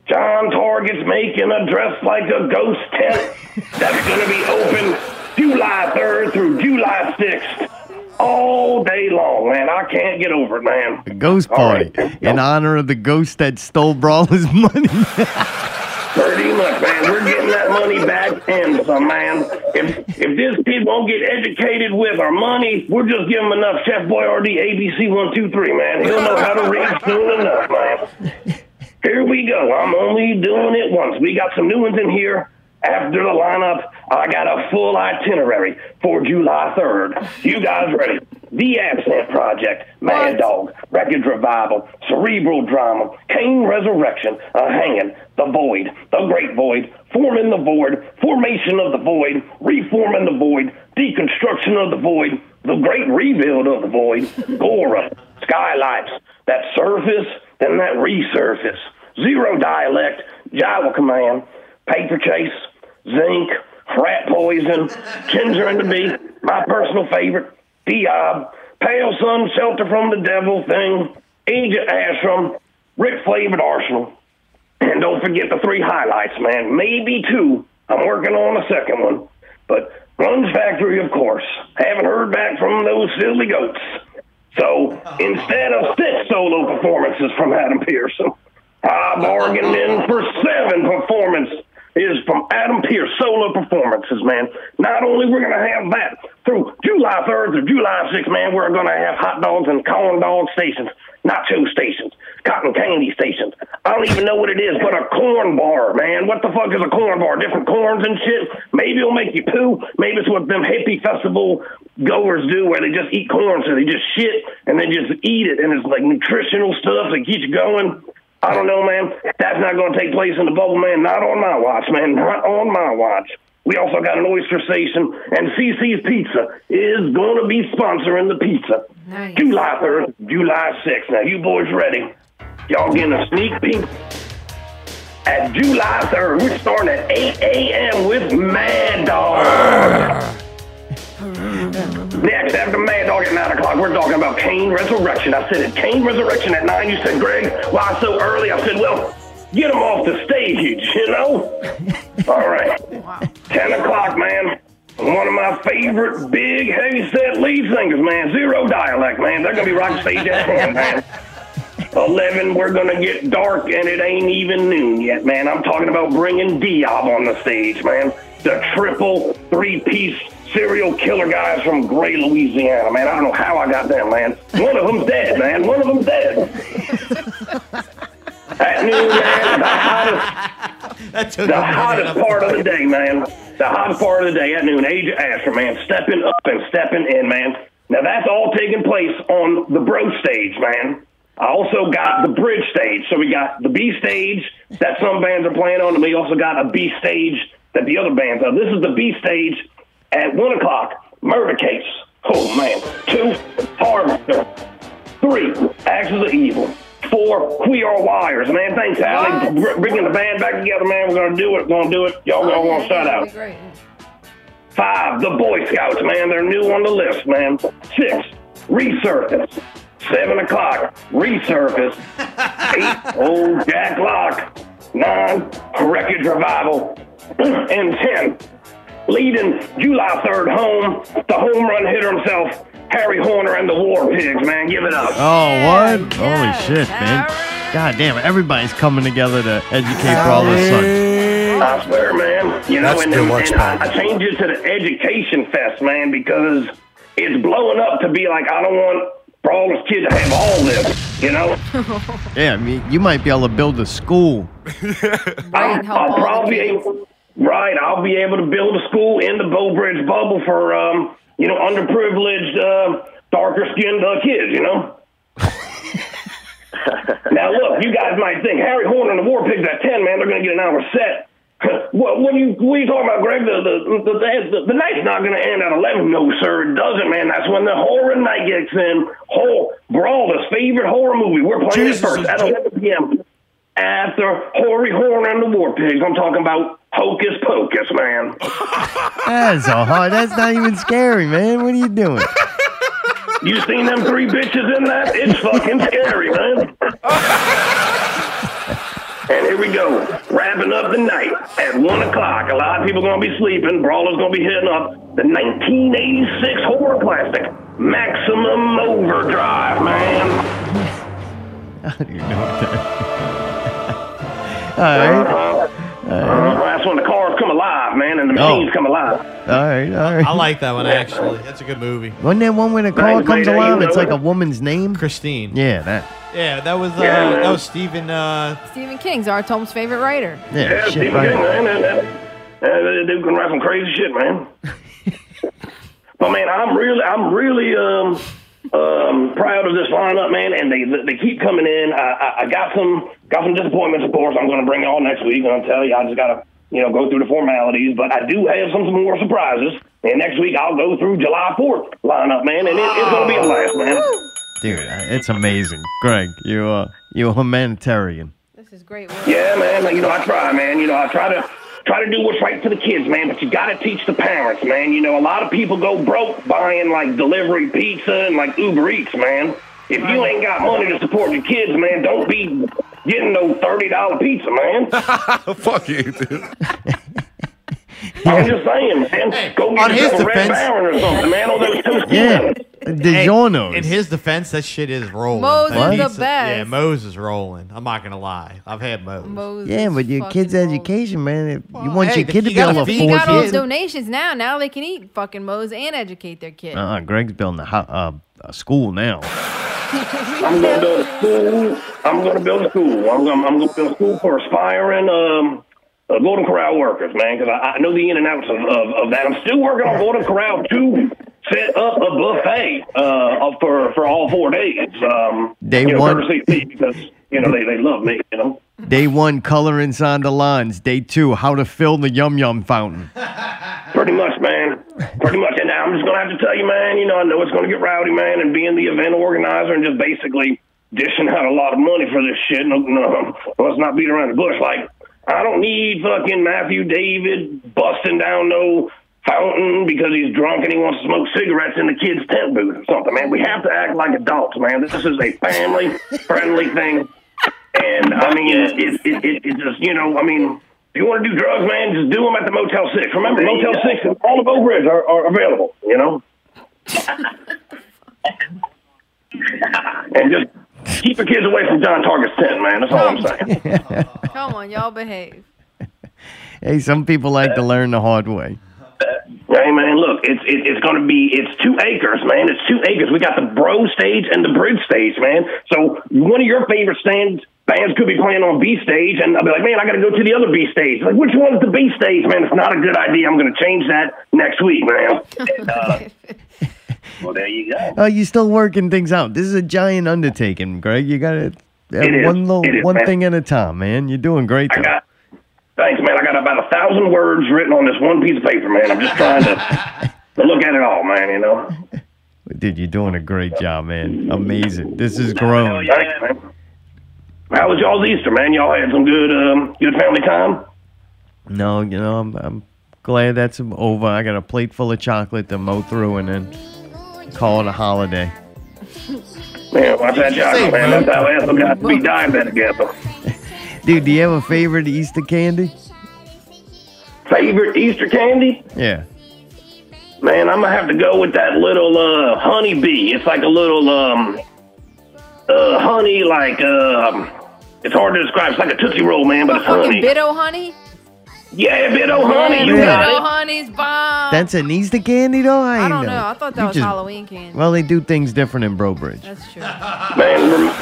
John Target's making a dress like a ghost tent that's going to be open July 3rd through July 6th. All day long, man. I can't get over it, man. A ghost party right. in honor of the ghost that stole Brawler's money. Pretty much, man. We're getting that money back and some, man. If if this kid won't get educated with our money, we'll just give him enough Chef Boyardee ABC one two three, man. He'll know how to read soon enough, man. Here we go. I'm only doing it once. We got some new ones in here. After the lineup, I got a full itinerary for July 3rd. You guys ready? The Absent Project, Mad Dog, Wreckage Revival, Cerebral Drama, Kane Resurrection, A Hanging, The Void, The Great Void, Forming the Void, Formation of the Void, Reforming the Void, Deconstruction of the Void, The Great Rebuild of the Void, Gora, Skylights, that surface, then that resurface, Zero Dialect, Java Command, Paper Chase, Zinc, Rat Poison, Ginger and the Bee, my personal favorite, Diab, Pale Sun, Shelter from the Devil Thing, Agent Ashram, Rick Flavored Arsenal. And don't forget the three highlights, man. Maybe two. I'm working on a second one. But Grunge Factory, of course. Haven't heard back from those silly goats. So instead of six solo performances from Adam Pearson, I bargained in for seven performance is from Adam Pierce solo performances, man. Not only we're gonna have that through July 3rd through July 6th, man, we're gonna have hot dogs and corn dog stations, nacho stations, cotton candy stations. I don't even know what it is, but a corn bar, man. What the fuck is a corn bar? Different corns and shit. Maybe it'll make you poo. Maybe it's what them hippie festival goers do, where they just eat corn, so they just shit and then just eat it, and it's like nutritional stuff that keeps you going. I don't know, man. That's not going to take place in the bubble, man. Not on my watch, man. Not on my watch. We also got an oyster station, and CC's Pizza is going to be sponsoring the pizza. Nice. July 3rd, July 6th. Now, you boys ready? Y'all getting a sneak peek? At July 3rd, we're starting at 8 a.m. with Mad Dog. Next, after Mad Dog at 9 o'clock, we're talking about Kane Resurrection. I said it, Kane Resurrection at 9. You said, Greg, why so early? I said, well, get him off the stage, you know? All right. 10 o'clock, man. One of my favorite big, heavy set lead singers, man. Zero dialect, man. They're going to be rocking stage at 10, man. 11, we're going to get dark, and it ain't even noon yet, man. I'm talking about bringing Diab on the stage, man. The triple three piece serial killer guys from Gray, Louisiana, man. I don't know how I got them, man. One of them's dead, man. One of them's dead. At noon, man, the hottest That took the hottest part of the day, man. The hottest part of the day at noon. Age of Asher, man. Stepping up and stepping in, man. Now that's all taking place on the bro stage, man. I also got the bridge stage. So we got the B stage that some bands are playing on, and we also got a B stage that the other bands are. This is the B stage at one o'clock. Murder case. Oh man. Two, Harvester. Three, Axes of Evil. Four, We Are Wires. Man, thanks, Allie. Br- bringing the band back together, man. We're going to do it. We're Going to do it. Y'all all going to shout out. Great. Five, the Boy Scouts, man. They're new on the list, man. Six, Resurface. Seven o'clock, Resurface. Eight, Old Jack Lock. Nine, Wreckage Revival. And ten, leading July 3rd home, the home run hitter himself, Harry Horner and the War Pigs, man. Give it up. Oh, what? Yeah, Holy shit, man. God damn, everybody's coming together to educate Brawler's son. I swear, man. You know, That's and, too and, much, and I, man. I changed it to the Education Fest, man, because it's blowing up to be like I don't want for all Brawler's kids to have all this, you know? Yeah, I mean, you might be able to build a school. Right, help I'll all the probably be kids. able, right. I'll be able to build a school in the Bowbridge bubble for um, you know, underprivileged, uh, darker skinned uh, kids, you know. now look, you guys might think Harry Horner and the War Pigs at ten, man, they're going to get an hour set. what, what, are you, what are you talking about, Greg? The the the, the, the night's not going to end at eleven. No, sir, it doesn't, man. That's when the horror night gets in. Whole Brawler's favorite horror movie. We're playing Jesus it first at eleven p.m. After Hoary Horn and the War Pigs, I'm talking about Hocus Pocus, man. That's a hard. That's not even scary, man. What are you doing? You seen them three bitches in that? It's fucking scary, man. and here we go. Wrapping up the night at 1 o'clock. A lot of people going to be sleeping. Brawler's going to be hitting up the 1986 horror classic, Maximum Overdrive, man. How do you know that? All right. Uh-huh. Uh, that's when the cars come alive, man, and the Oh. machines come alive. All right. All right. I like that one actually. That's a good movie. Wasn't there one when a car Thanks, comes mate. Alive? It's like it? a woman's name. Christine. Yeah, that. Yeah, that was uh, Yeah, that was Stephen. Uh, Stephen King's our Tom's favorite writer. Yeah, Yeah, shit, Stephen right. King, man. And, and, and, and dude can write some crazy shit, man. but man, I'm really, I'm really um, um, proud of this lineup, man. And they they keep coming in. I, I, I got some got some disappointments, of course. I'm going to bring it all next week, and I'll tell you, I just got to you know go through the formalities. But I do have some, some more surprises. And next week I'll go through July 4th lineup, man, and it, it's going to be a blast, man. Dude, it's amazing. Greg, you uh, you're a humanitarian. This is great work. Yeah, man. You know, I try, man. You know, I try to try to do what's right for the kids, man. But you got to teach the parents, man. You know, a lot of people go broke buying like delivery pizza and like Uber Eats, man. If you ain't got money to support your kids, man, don't be getting no thirty dollar pizza, man. Fuck you, dude. I'm just saying, man. go on get his yourself a Red defense- Baron or something, man. On those toasty Yeah, donuts. DiGiorno's. in his defense, that shit is rolling. Moe's That is the pizza- best. Yeah, Moe's is rolling. I'm not gonna lie. I've had Moe's. Moe's yeah, is but your fucking kid's gold. education, man. If you want hey, your kid to you be able gotta to feed He afford got all it. those donations now. Now they can eat fucking Moe's and educate their kid. Uh, Greg's building a, ho- uh, a school now. I'm gonna build a school. I'm gonna build a school. I'm gonna, I'm gonna build a school for aspiring um, uh, Golden Corral workers, man, because I, I know the in and outs of, of, of that. I'm still working on Golden Corral to set up a buffet uh, for for all four days. Um, Day you one- courtesy of me, because you know they, they love me. You know. Day one, color inside the lines. Day two, how to fill the yum yum fountain. Pretty much, man. Pretty much. And I'm just gonna have to tell you, man. You know, I know it's gonna get rowdy, man, and being the event organizer and just basically dishing out a lot of money for this shit. No, no, let's not beat around the bush. Like, I don't need fucking Matthew David busting down no fountain because he's drunk and he wants to smoke cigarettes in the kids' tent booth or something, man. We have to act like adults, man. This is a family-friendly thing. And I mean, it, it, it, it just, you know, I mean, if you want to do drugs, man, just do them at the Motel 6. Remember, Motel 6 and all of Oak Ridge are, are available, you know? and just keep your kids away from John Target's tent, man. That's all I'm saying. Come on, y'all behave. Hey, some people like to learn the hard way. Hey, man, look, it's it, it's going to be, it's two acres, man. It's two acres. We got the bro stage and the bridge stage, man. So one of your favorite stands, bands could be playing on B stage, and I'll be like, man, I got to go to the other B stage. Like, which one's the B stage, man? It's not a good idea. I'm going to change that next week, man. Uh, well, there you go. Oh, you're still working things out. This is a giant undertaking, Greg. You got to It is. one little, It is, one man. thing at a time, man. You're doing great. I Though. got, thanks, man. I got about a thousand words written on this one piece of paper, man. I'm just trying to, to look at it all, man, you know? Dude, you're doing a great job, man. Amazing. This is grown. Thanks, man. How was y'all's Easter, man? Y'all had some good, um, good family time? No, you know, I'm, I'm glad that's over. I got a plate full of chocolate to mow through and then call it a holiday. Man, watch that say, chocolate, man. man? That's how Ethel got to be diabetic, Ethel. Dude, do you have a favorite Easter candy? Favorite Easter candy? Yeah. Man, I'm gonna have to go with that little uh honey bee. It's like a little um uh honey like um it's hard to describe. It's like a Tootsie Roll, man, but it's Fucking honey. Bit-O-Honey. Yeah, a bit of honey, Yeah, you Yeah. got Bit-O it. honey's bomb. That's an Easter candy, though? I, I don't know. know. I thought that You was just- Halloween candy. Well, they do things different in Brobridge. That's true. Man, rem-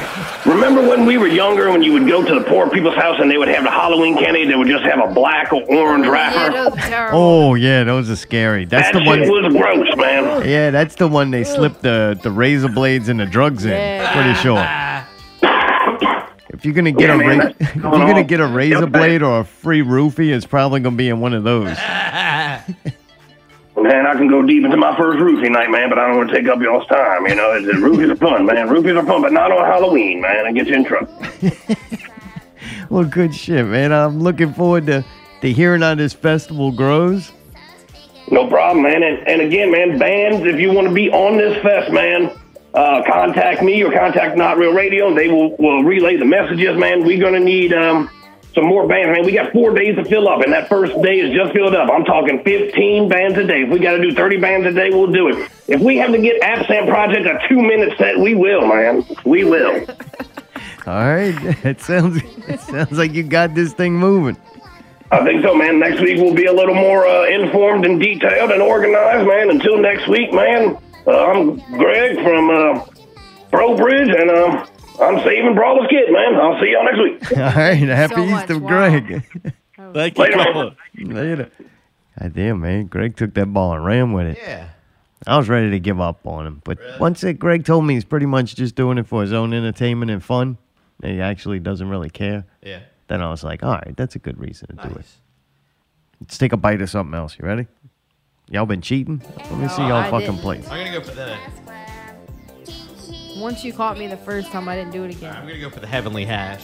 remember when we were younger when you would go to the poor people's house and they would have the Halloween candy, they would just have a black or orange yeah, wrapper? those terrible. Oh, yeah, those are scary. That's that the one. shit was gross, man. Yeah, that's the one they slip the, the razor blades and the drugs in. Yeah. Pretty sure. If you're gonna get Yeah, a man, ra- that's if you're going gonna on. get a razor Yep. blade or a free roofie, it's probably gonna be in one of those. Man, I can go deep into my first roofie night, man, but I don't want to take up y'all's time. You know, it's, roofies are fun, man. Roofies are fun, but not on Halloween, man. I get you in trouble. Well, good shit, man. I'm looking forward to to hearing how this festival grows. No problem, man. And, and again, man, bands, if you want to be on this fest, man, uh, contact me or contact Not Real Radio. They will, will relay the messages, man. We're going to need um, some more bands. Man, we got four days to fill up, and that first day is just filled up. I'm talking 15 bands a day. If we got to do 30 bands a day, we'll do it. If we have to get Absent Project a two minute set, we will, man. We will. All right. It sounds it sounds like you got this thing moving. I think so, man. Next week we'll be a little more uh, informed and detailed and organized, man. Until next week, man. Uh, I'm Greg from uh, Bridge, and uh, I'm saving Brawler's Kid, man. I'll see y'all next week. All right. Happy So much, Easter, wow. Greg. Thank you, Later, man. Cole. Later. God damn, man. Greg took that ball and ran with it. Yeah. I was ready to give up on him. But once it, Greg told me he's pretty much just doing it for his own entertainment and fun, and he actually doesn't really care, Yeah. then I was like, all right, that's a good reason to do it. Nice. Let's take a bite of something else. You ready? Y'all been cheating? Let me see y'all I fucking didn't. play. I'm gonna go for the. Once you caught me the first time, I didn't do it again. I'm again. gonna go for the heavenly hash.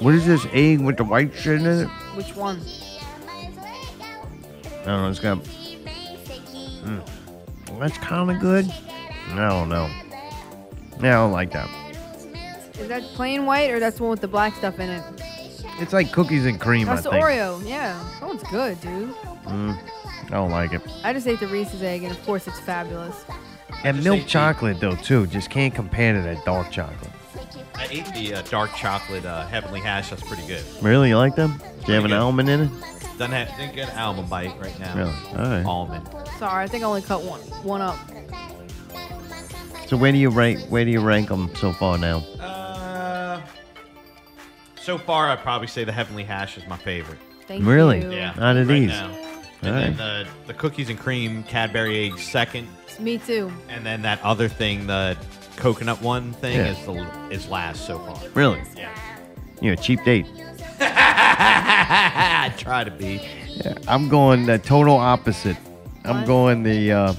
What is this egg with the white shit in it? Which one? I don't know. It's got. Mm. That's kind of good. I don't know. Yeah, I don't like that. Is that plain white or that's the one with the black stuff in it? It's like cookies and cream, That's I the think. Oreo. Yeah, that one's good, dude. Mm, I don't like it. I just ate the Reese's egg, and of course it's fabulous. And milk ate the- chocolate, though, too, just can't compare to that dark chocolate. I ate the uh, dark chocolate uh, heavenly hash. That's pretty good. Really? You like them? Do you have an good. almond in it? Doesn't have didn't get an almond bite right now. Really? All right. Almond. Sorry, I think I only cut one one up. So where do you rank? Where do you rank them so far now? Uh, so far, I'd probably say the heavenly hash is my favorite. Thank Really? you. Yeah. Out of right these. now. All And right. then the, the cookies and cream Cadbury egg second, Me too. and then that other thing, the coconut one thing, Yeah. is the is last so far. Really? Yeah. You're a cheap date. I try to be. I'm going the total opposite. I'm What? going the uh,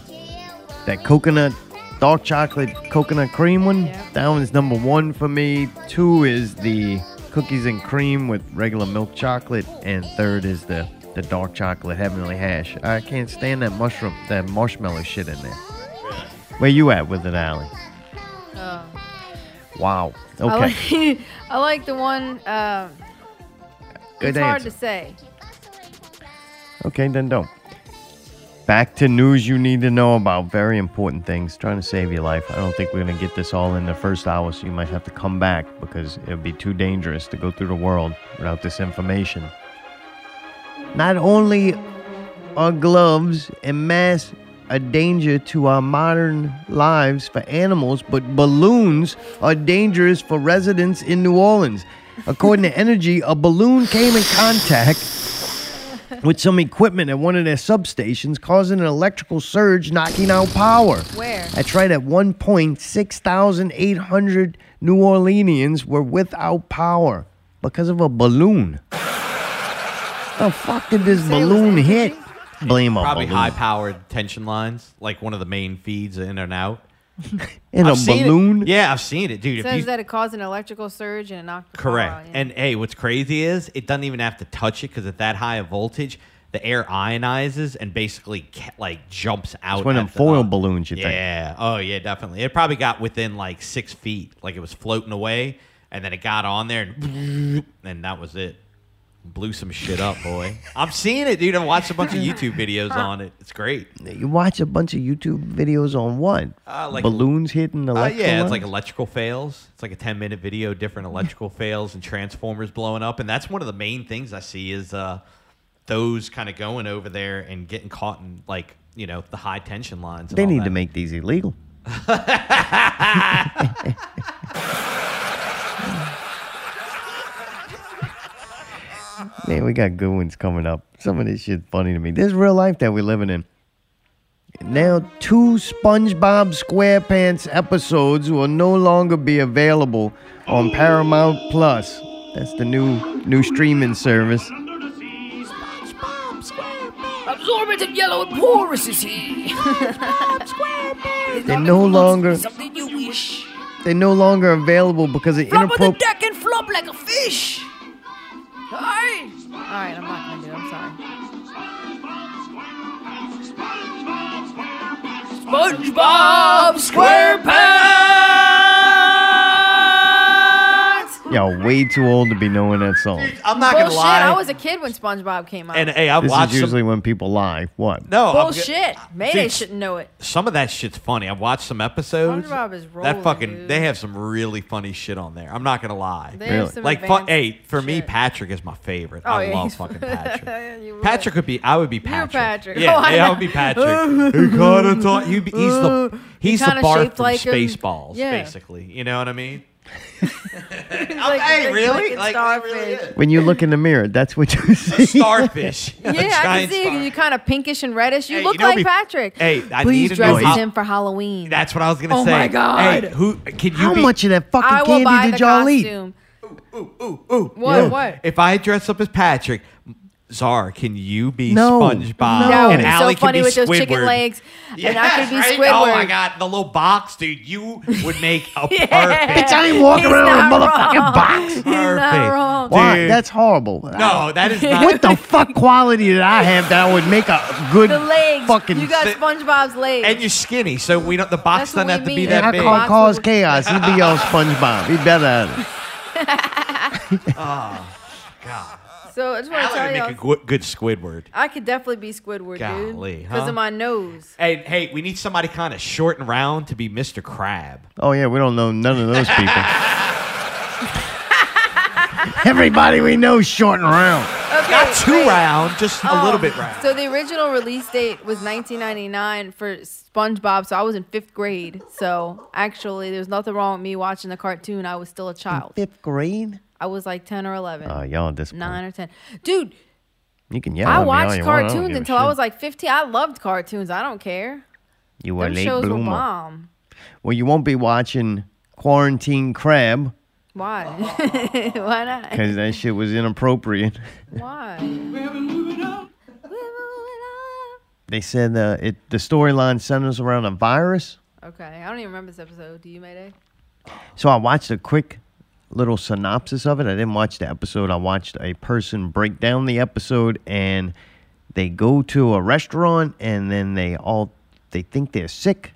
that coconut, dark chocolate coconut cream one. Yeah. That one is number one for me. Two is the cookies and cream with regular milk chocolate, and third is the the dark chocolate heavenly hash. I can't stand that mushroom, that marshmallow shit in there. Where you at with it, Allie? Uh, Wow. I Okay. like, I like the one. Uh, Good it's hard answer. to say. Okay, then don't. Back to news you need to know about. Very important things. Trying to save your life. I don't think we're going to get this all in the first hour, so you might have to come back because it would be too dangerous to go through the world without this information. Not only are gloves and masks a danger to our modern lives for animals, but balloons are dangerous for residents in New Orleans. According to Entergy, a balloon came in contact with some equipment at one of their substations, causing an electrical surge, knocking out power. Where? That's right. At one point, 6,800 New Orleanians were without power because of a balloon. The fuck did this Say it was balloon hit? Blame a Probably balloon. high powered tension lines, like one of the main feeds in and out. In a I've seen it. balloon? Yeah, I've seen it, dude. It If says you, that it caused an electrical surge and it knocked the power correct. out, yeah. And hey, what's crazy is it doesn't even have to touch it because at that high a voltage, the air ionizes and basically ca- like jumps out. It's one of at them the foil top. balloons, you think. Yeah. Oh yeah, definitely. It probably got within like six feet, like it was floating away, and then it got on there, and, and that was it. Blew some shit up, boy. I'm seeing it, dude. I watched a bunch of YouTube videos on it. It's great. You watch a bunch of YouTube videos on what? Uh, like- Balloons hitting Uh, electrical yeah, it's like electrical fails. It's like a 10 minute video, different electrical fails and transformers blowing up. And that's one of the main things I see is uh, those kind of going over there and getting caught in like, you know, the high tension lines. and They all need that. to make these illegal. Man, we got good ones coming up. Some of this shit's funny to me. This is real life that we're living in. Now, two SpongeBob SquarePants episodes will no longer be available on Paramount Plus. That's the new new streaming service. Absorbent and yellow and porous is he. They're no longer Something you wish. they're no longer available because of Flop on the deck and flop like a fish. Alright. All right, I'm not gonna do. it. I'm sorry. SpongeBob SquarePants. Yo, way too old to be knowing that song. I'm not Bullshit. gonna lie. I was a kid when SpongeBob came out. and hey, I This watched is some- usually when people lie. What? no I'm go- Bullshit. Mayday Dude, shouldn't know it. Some of that shit's funny. I've watched some episodes. SpongeBob is that fucking. dude. They have some really funny shit on there. I'm not gonna lie. They have Really? some like, fun, advanced hey, for me, shit. Patrick is my favorite. Oh, I yeah, love he's- fucking Patrick. You would. Patrick would be. I would be You're Patrick. Patrick. Yeah, Oh, I yeah, I know. would be Patrick. he kind of thought you. He's the. He's the kinda Bart shaped from like him. Spaceballs, Yeah. basically. You know what I mean? He's like- hey, like- really? like a Like, really When you look in the mirror, that's what you see. starfish. Yeah, I can see it. You're kind of pinkish and reddish. You Hey, look you know like me- Patrick. Hey, I Please need to dress as how- him for Halloween. That's what I was gonna Oh say. my God. Hey, who can you How be? much of that fucking I candy did y'all eat? costume. Ooh, What? yeah. What? If I dress up as Patrick, Czar, can you be No. SpongeBob? No. That would And be Allie so can funny be with those chicken Squidward. legs, and I could be Yes, right? Squidward. Oh my god, the little box, dude. You would make a perfect. Bitch, I ain't walking He's around with a not motherfucking wrong. box. He's Perfect. not wrong. Why? Dude. That's horrible. No, that is not. What the fuck quality did I have that I would make a good The legs. fucking? you got SpongeBob's legs. And you're skinny, so we don't. The box That's what doesn't have we to be mean. that I big. call Box cause chaos. He'd be all SpongeBob. He'd better at it. Ah, so I just want to tell you, make a good, good Squidward. I could definitely be Squidward, Golly, dude, because huh? of my nose. Hey, hey, we need somebody kind of short and round to be Mr. Crab. Oh yeah, we don't know none of those people. Everybody we know is short and round. Okay, Not too wait. round, just a little Oh, bit round. So the original release date was 1999 for SpongeBob. So I was in fifth grade. So actually, there's nothing wrong with me watching the cartoon. I was still a child. Fifth grade? I was like 10 or 11, Oh, y'all disappointed. nine or 10. Dude, You can yell I at me all watched you want, I cartoons until I was like 15. I loved cartoons. I don't care. You were Them late shows were bloomer. bomb. Well, you won't be watching Quarantine Crab Why? Why not? because that shit was inappropriate. Why? They said uh, it the storyline centers around a virus. Okay, I don't even remember this episode. Do you, Mayday? So I watched a quick little synopsis of it. I didn't watch the episode. I watched a person break down the episode and they go to a restaurant and then they all they think they're sick.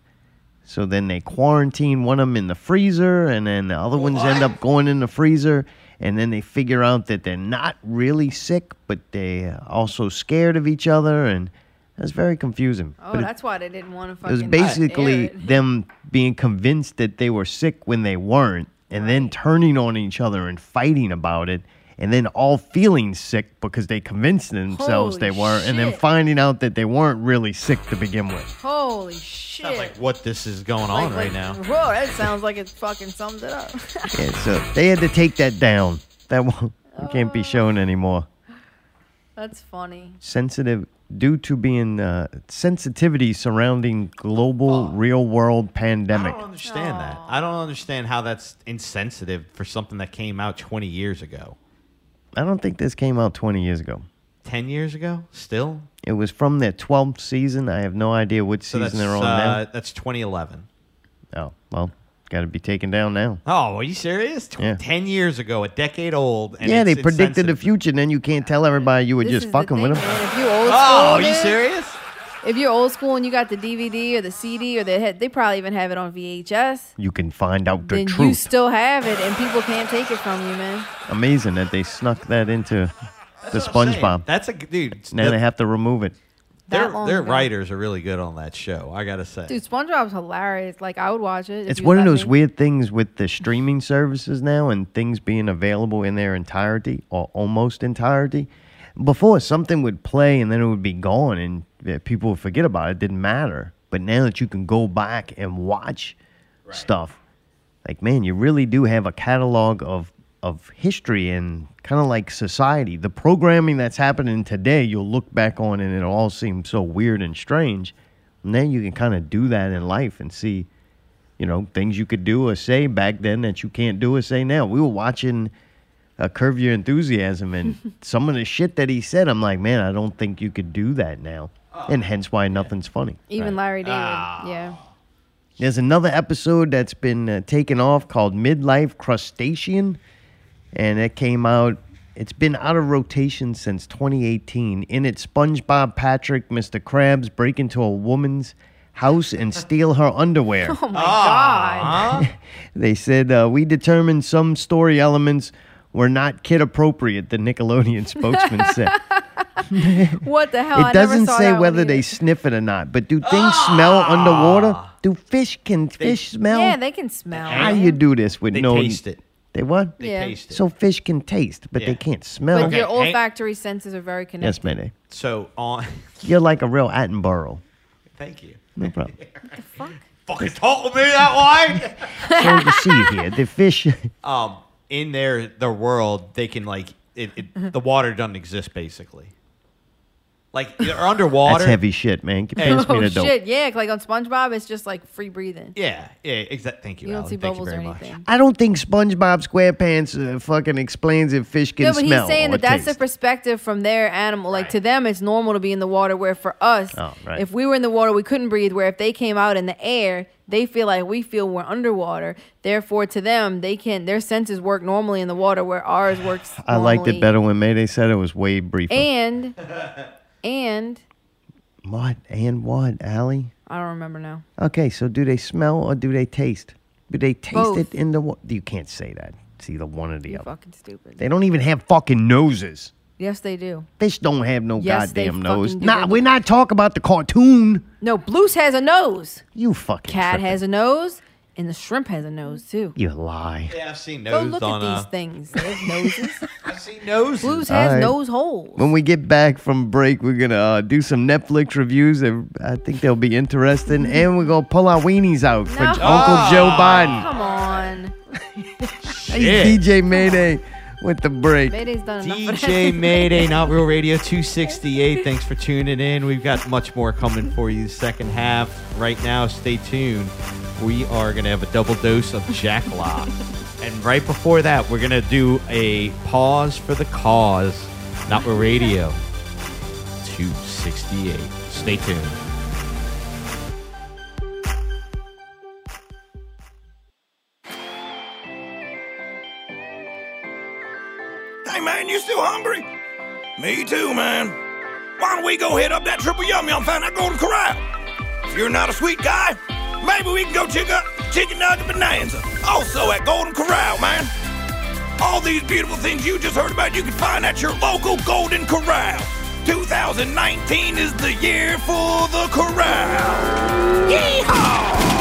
So then they quarantine one of them in the freezer and then the other ones end up going in the freezer and then they figure out that they're not really sick but they're also scared of each other and that's very confusing. Oh, But it- that's why they didn't want to it was basically it. them being convinced that they were sick when they weren't, and then turning on each other and fighting about it, and then all feeling sick because they convinced themselves Holy they were, and then finding out that they weren't really sick to begin with. Holy shit! Sounds like what this is going Like- on right like- now. Whoa, that sounds like it fucking sums it up. Yeah, so they had to take that down. That won't, oh. can't be shown anymore. That's funny. Sensitive due to being uh, sensitivity surrounding global real world pandemic. I don't understand that. I don't understand how that's insensitive for something that came out 20 years ago. I don't think this came out 20 years ago. 10 years ago? Still? It was from their 12th season. I have no idea which So season they're on uh, that's 2011. Oh, well, got to be taken down now. Oh, are you serious? Tw- Yeah. 10 years ago, a decade old. And yeah, it's they predicted the insensitive. future, and then you can't tell everybody you were This just is the fucking thing, with them. man. If you're old oh, school, Oh, are you dude, serious? If you're old school and you got the DVD or the CD or they had, they probably even have it on VHS. You can find out the truth. then you truth. still have it, and people can't take it from you, man. Amazing that they snuck that into the That's what I'm saying. SpongeBob. That's a g- dude. Now the- they have to remove it. Their That long their ago. writers are really good on that show. I gotta say. Dude, SpongeBob's hilarious. Like I would watch it. It's one of those me. weird things with the streaming services now and things being available in their entirety or almost entirety. Before, something would play and then it would be gone and people would forget about it. It didn't matter. But now that you can go back and watch stuff, like, man, you really do have a catalog of, of history and kind of like society. The programming that's happening today, you'll look back on and it'll all seem so weird and strange. And then you can kind of do that in life and see you know, things you could do or say back then that you can't do or say now. We were watching uh, Curb Your Enthusiasm, and some of the shit that he said, I'm like, man, I don't think you could do that now. And hence why nothing's funny. Even Larry David. Ah. Yeah. There's another episode that's been uh, taken off called Midlife Crustacean, and it came out. It's been out of rotation since 2018. In it, SpongeBob, Patrick, Mr. Krabs break into a woman's house and steal her underwear. Oh my god. They said uh, we determined some story elements were not kid appropriate. The Nickelodeon spokesman said What the hell? I it never doesn't saw say that one whether they sniff it or not. But do things smell underwater? Do fish can fish smell? Yeah, they can smell. How you do this with They no? taste it. They what? They Yeah. taste it. So fish can taste, but they can't smell. But your Okay, hang- olfactory senses are very connected. yes, Mayday. so on. You're like a real Attenborough. Thank you. No problem. Fucking talk to me that way. so to see here, the fish. um, in their their world, they can like it, it. The water doesn't exist basically. Like they're underwater. That's heavy shit, man. Hey. Me Oh the dope. shit! Yeah, like on SpongeBob, it's just like free breathing. Yeah, yeah, exactly. Thank you. You don't Alan. see Thank you bubbles or very much. anything. I don't think SpongeBob SquarePants uh, fucking explains if fish can No, but smell he's saying or that that's the perspective from their animal. Like to them, it's normal to be in the water. Where for us, Oh, right. if we were in the water, we couldn't breathe. Where if they came out in the air, they feel like we feel we're underwater. Therefore, to them, they can their senses work normally in the water, where ours works. I liked it better when Mayday said it was way briefer. And and what? And what, Allie? I don't remember now. Okay, so do they smell or do they taste? Do they taste Both. it in the water? You can't say that. It's either one or the You're other. fucking stupid. They don't even have fucking noses. Yes, they do. Fish don't have no Yes, they goddamn nose. fucking do. Nah, we're not talking about the cartoon. No, Blues has a nose. You fucking Cat tripping. has a nose, and the shrimp has a nose too. You lie. Yeah, I've seen Go nose look on. at these Uh, things. They have noses. I've seen noses. Blues has Alright. nose holes. When we get back from break, we're gonna uh, do some Netflix reviews. That I think they'll be interesting, and we're gonna pull our weenies out for No. Uncle Joe Biden. Come on. Hey, DJ Mayday with the break. Mayday's done enough DJ. Mayday, Not Real Radio 268. Thanks for tuning in. We've got much more coming for you the second half. Right now, stay tuned. We are going to have a double dose of Jack Lock. and right before that, we're going to do a pause for the cause. Not Real Radio 268. Stay tuned. You still hungry? Me too, man. Why don't we go hit up that triple yummy and find that golden corral? If you're not a sweet guy, maybe we can go check out Chicken Nugget Bonanza. Also at Golden Corral, man. All these beautiful things you just heard about, you can find at your local Golden Corral. 2019 is the year for the corral. Yeehaw!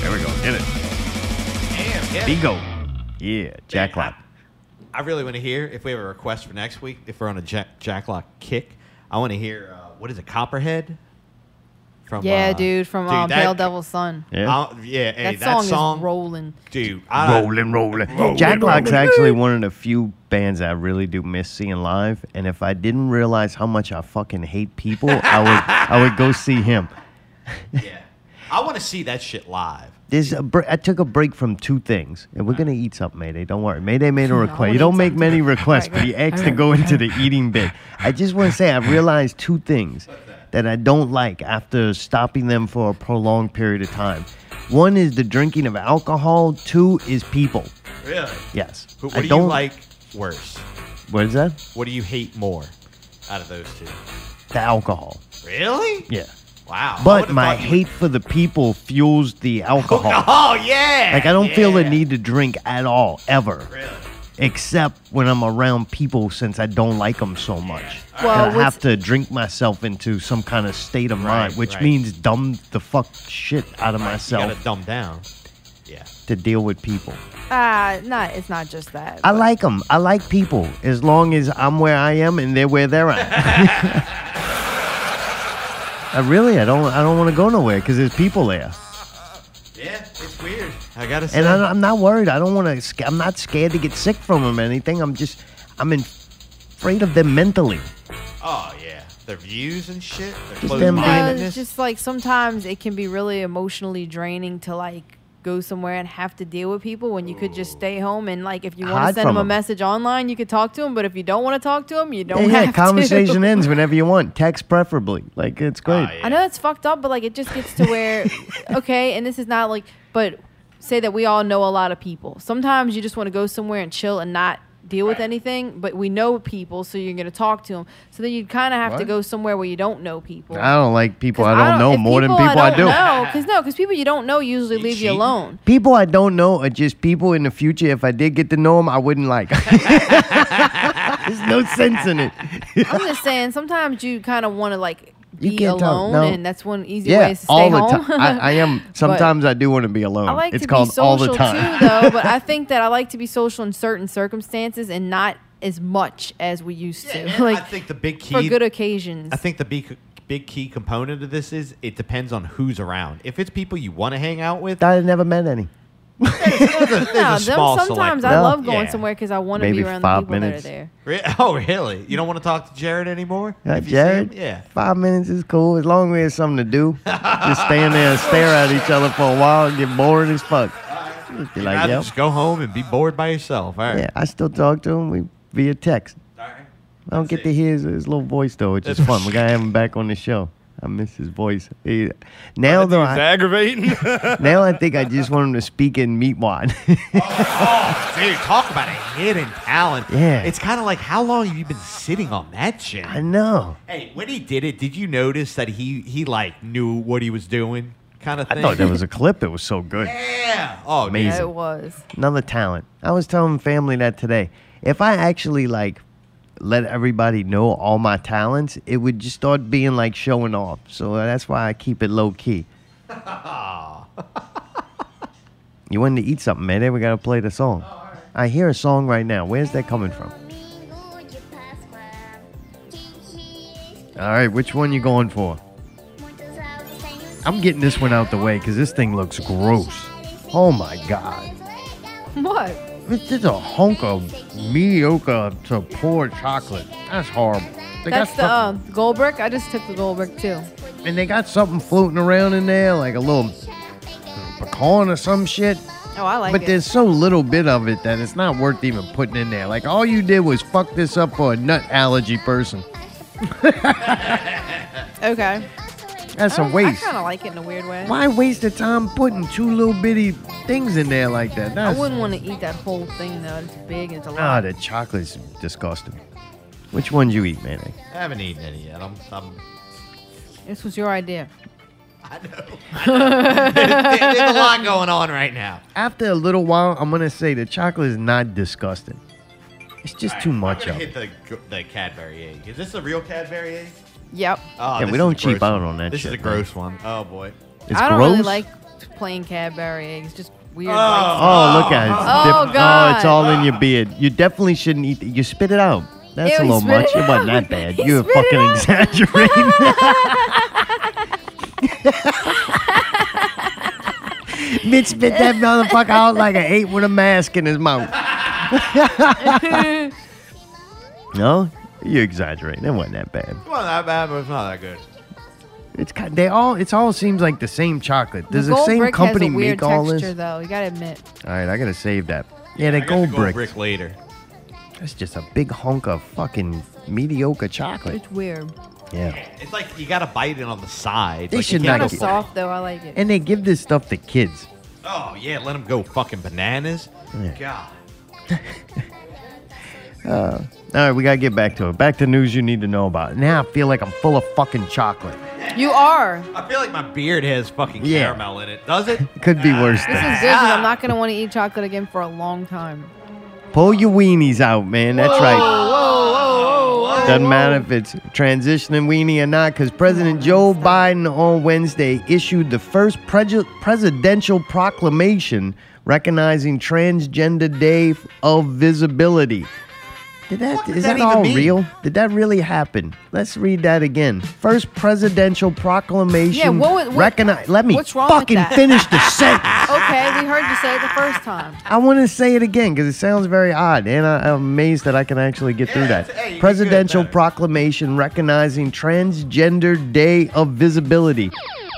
There we go. Get it. Damn, yeah. Bigo. Yeah, Jacklock. I really want to hear if we have a request for next week. If we're on a Jack, Jacklock kick, I want to hear uh, what is it, Copperhead? From Yeah, uh, dude, from um, that- Pale Devil's Son. Yeah. Uh, yeah, hey, that, that, song, song, is rolling. dude. I, rolling, rolling. Jacklock's actually one of the few bands I really do miss seeing live. And if I didn't realize how much I fucking hate people, I would I would go see him. Yeah, I want to see that shit live. There's a br- I took a break from two things, and we're gonna eat something, Mayday. Don't worry. Mayday made a request. You don't make many requests, but he asked to go into the eating bit. I just want to say I realized two things that I don't like after stopping them for a prolonged period of time. One is the drinking of alcohol. Two is people. Really? Yes. Who, what I do don't you like worse? What is that? What do you hate more out of those two? The alcohol. Really? Yeah. Wow. But my thought you- hate for the people fuels the alcohol. Oh yeah. Like I don't feel the need to drink at all ever. Really? Except when I'm around people since I don't like them so much. Well, I have to drink myself into some kind of state of mind, which right. means dumb the fuck shit out of You myself gotta dumb down. Yeah. to deal with people. Ah, not. It's not just that. I but- like them. I like people as long as I'm where I am and they're where they're at. I really, I don't, I don't want to go nowhere because there's people there. Yeah, it's weird. I gotta say. And I, I'm not worried. I don't want to. I'm not scared to get sick from them or anything. I'm just. I'm in, afraid of them mentally. oh yeah. their views and shit. Their Just them Uh, it's just like sometimes it can be really emotionally draining to like go somewhere and have to deal with people when you could just stay home and like if you want to send from them a 'em. message online, you could talk to them. But if you don't want to talk to them, you don't have yeah, have conversation to. ends whenever you want. Text preferably. Like it's ah, great. I know that's fucked up, but like it just gets to where okay, and this is not like but say that we all know a lot of people. Sometimes you just want to go somewhere and chill and not deal with anything, but we know people, so you're gonna talk to them. So then you kind of have to go somewhere where you don't know people. I don't like people I don't, know if more than people I, don't do. know, because no, because people you don't know usually leave you alone. People I don't know are just people in the future. If I did get to know them, I wouldn't like. There's no sense in it. I'm just saying, sometimes you kind of want to like You be can't talk, alone, no. and that's one easy yeah, way is to stay all the home. time. I, I am. Sometimes I do want to be alone. I like it's to called be social all the time. too, though. But I think that I like to be social in certain circumstances and not as much as we used to. like I think the big key for good occasions. I think the big big key component of this is it depends on who's around. If it's people you want to hang out with, I've never met any. No, them, small sometimes select I love going Yeah. somewhere because I want to be Maybe around the five people minutes. that are there. Re- Oh, really? You don't want to talk to Jared anymore? Uh, If you see him? Jared, Yeah. five minutes is cool as long as we have something to do. just stand there and stare at each other for a while and get bored as fuck. Be You'd like, rather yep. just go home and be bored by yourself. All right. Yeah, I still talk to him we, via text. I don't get to hear his, his little voice though, which is fun. We gotta have him back on the show. I miss his voice. He, now though, It's I, aggravating. now I think I just want him to speak in Meatwad. Oh, dude, talk about a hidden talent. Yeah. It's kind of like how long have you been sitting on that shit? I know. Hey, when he did it, did you notice that he he like knew what he was doing, kind of I thing? thought that was a clip. It was so good. Yeah. Oh, dude. Amazing. Yeah, it was. Another talent. I was telling family that today. If I actually like let everybody know all my talents, it would just start being like showing off. So that's why I keep it low key. you wanted to eat something, man? Then We gotta play the song. Oh, I hear a song right now. Where's that coming from? All right, which one you going for? I'm getting this one out the way because this thing looks gross. Oh my god. What? It's just a hunk of mediocre to poor chocolate. That's horrible. They That's got the uh, something, gold brick. I just took the gold brick too. and they got something floating around in there, like a little pecan or some shit. Oh, I like but it. there's so little bit of it that it's not worth even putting in there. Like all you did was fuck this up for a nut allergy person. Okay. That's a I, waste. I kind of like it in a weird way. Why waste the time putting two little bitty things in there like that? I wouldn't want to eat that whole thing though. It's big. And it's a lot. ah, the chocolate's disgusting. Which ones you eat, man? I haven't eaten any yet. I'm, I'm This was your idea. I know. There's a lot going on right now. After a little while, I'm gonna say the chocolate is not disgusting. It's just too I'm much gonna of it. hit the the Cadbury egg. Is this a real Cadbury egg? Yep. Oh, Yeah, we don't cheap out on that This shit, is a man. gross one. Oh boy. It's I don't gross. really like plain Cadbury eggs. Just weird. Oh. white Oh, look at it. It's Oh, dip- God. Oh, it's all in your beard. You definitely shouldn't eat it. You spit it out. That's Ew, a little much. it It wasn't that bad. You're fucking exaggerating. Mitch spit that motherfucker out like an ape with a mask in his mouth. no, you exaggerating. It wasn't that bad. It's not that bad, but it's not that good. It's kind they all. It's all seems like the same chocolate. Does the the, same company has a weird make all texture, this? though. You gotta admit. All right, I gotta save that. Yeah, I that got gold the gold brick. brick later. That's just a big hunk of fucking mediocre chocolate. It's weird. Yeah. It's like you gotta bite it on the side. They like, should can't not Kind of soft though. I like it. And they give this stuff to kids. Oh yeah, let them go fucking bananas. Yeah. God. Uh, all right, we gotta get back to it. Back to news you need to know about. Now I feel like I'm full of fucking chocolate. You are. I feel like my beard has fucking Yeah. caramel in it. Does it? It could be ah. worse. This Than. is good 'cause I'm ah. not gonna want to eat chocolate again for a long time. Pull your weenies out, man. That's right. Whoa, whoa, whoa, whoa. Doesn't matter if it's transitioning weenie or not, because President Joe Biden on Wednesday issued the first preju- presidential proclamation recognizing Transgender Day of Visibility. Did that What is that that, all mean? real? Did that really happen? Let's read that again. First presidential proclamation. Yeah, what was- what- recognize. Let me what's wrong with fucking that? finish the sentence. Okay, we heard you say it the first time. I want to say it again because it sounds very odd, and I, I'm amazed that I can actually get through that. hey, Presidential proclamation recognizing Transgender Day of Visibility.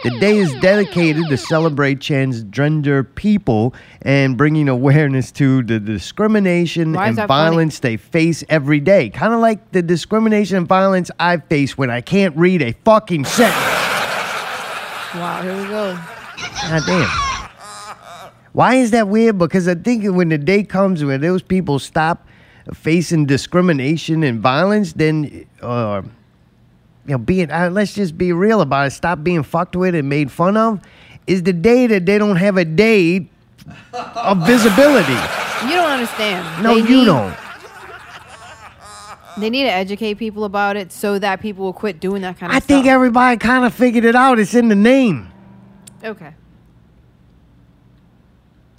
The day is dedicated to celebrate transgender people and bringing awareness to the discrimination Why and that funny? violence they face every day. Kind of like the discrimination and violence I face when I can't read a fucking sentence. Wow, here we go. God damn. Why is that weird? Because I think when the day comes when those people stop facing discrimination and violence, then, uh, you know, being, uh, let's just be real about it, stop being fucked with and made fun of, is the day that they don't have a day of visibility. You don't understand. No, They you need- don't. They need to educate people about it so that people will quit doing that kind of I stuff. think everybody kind of figured it out. It's in the name. Okay.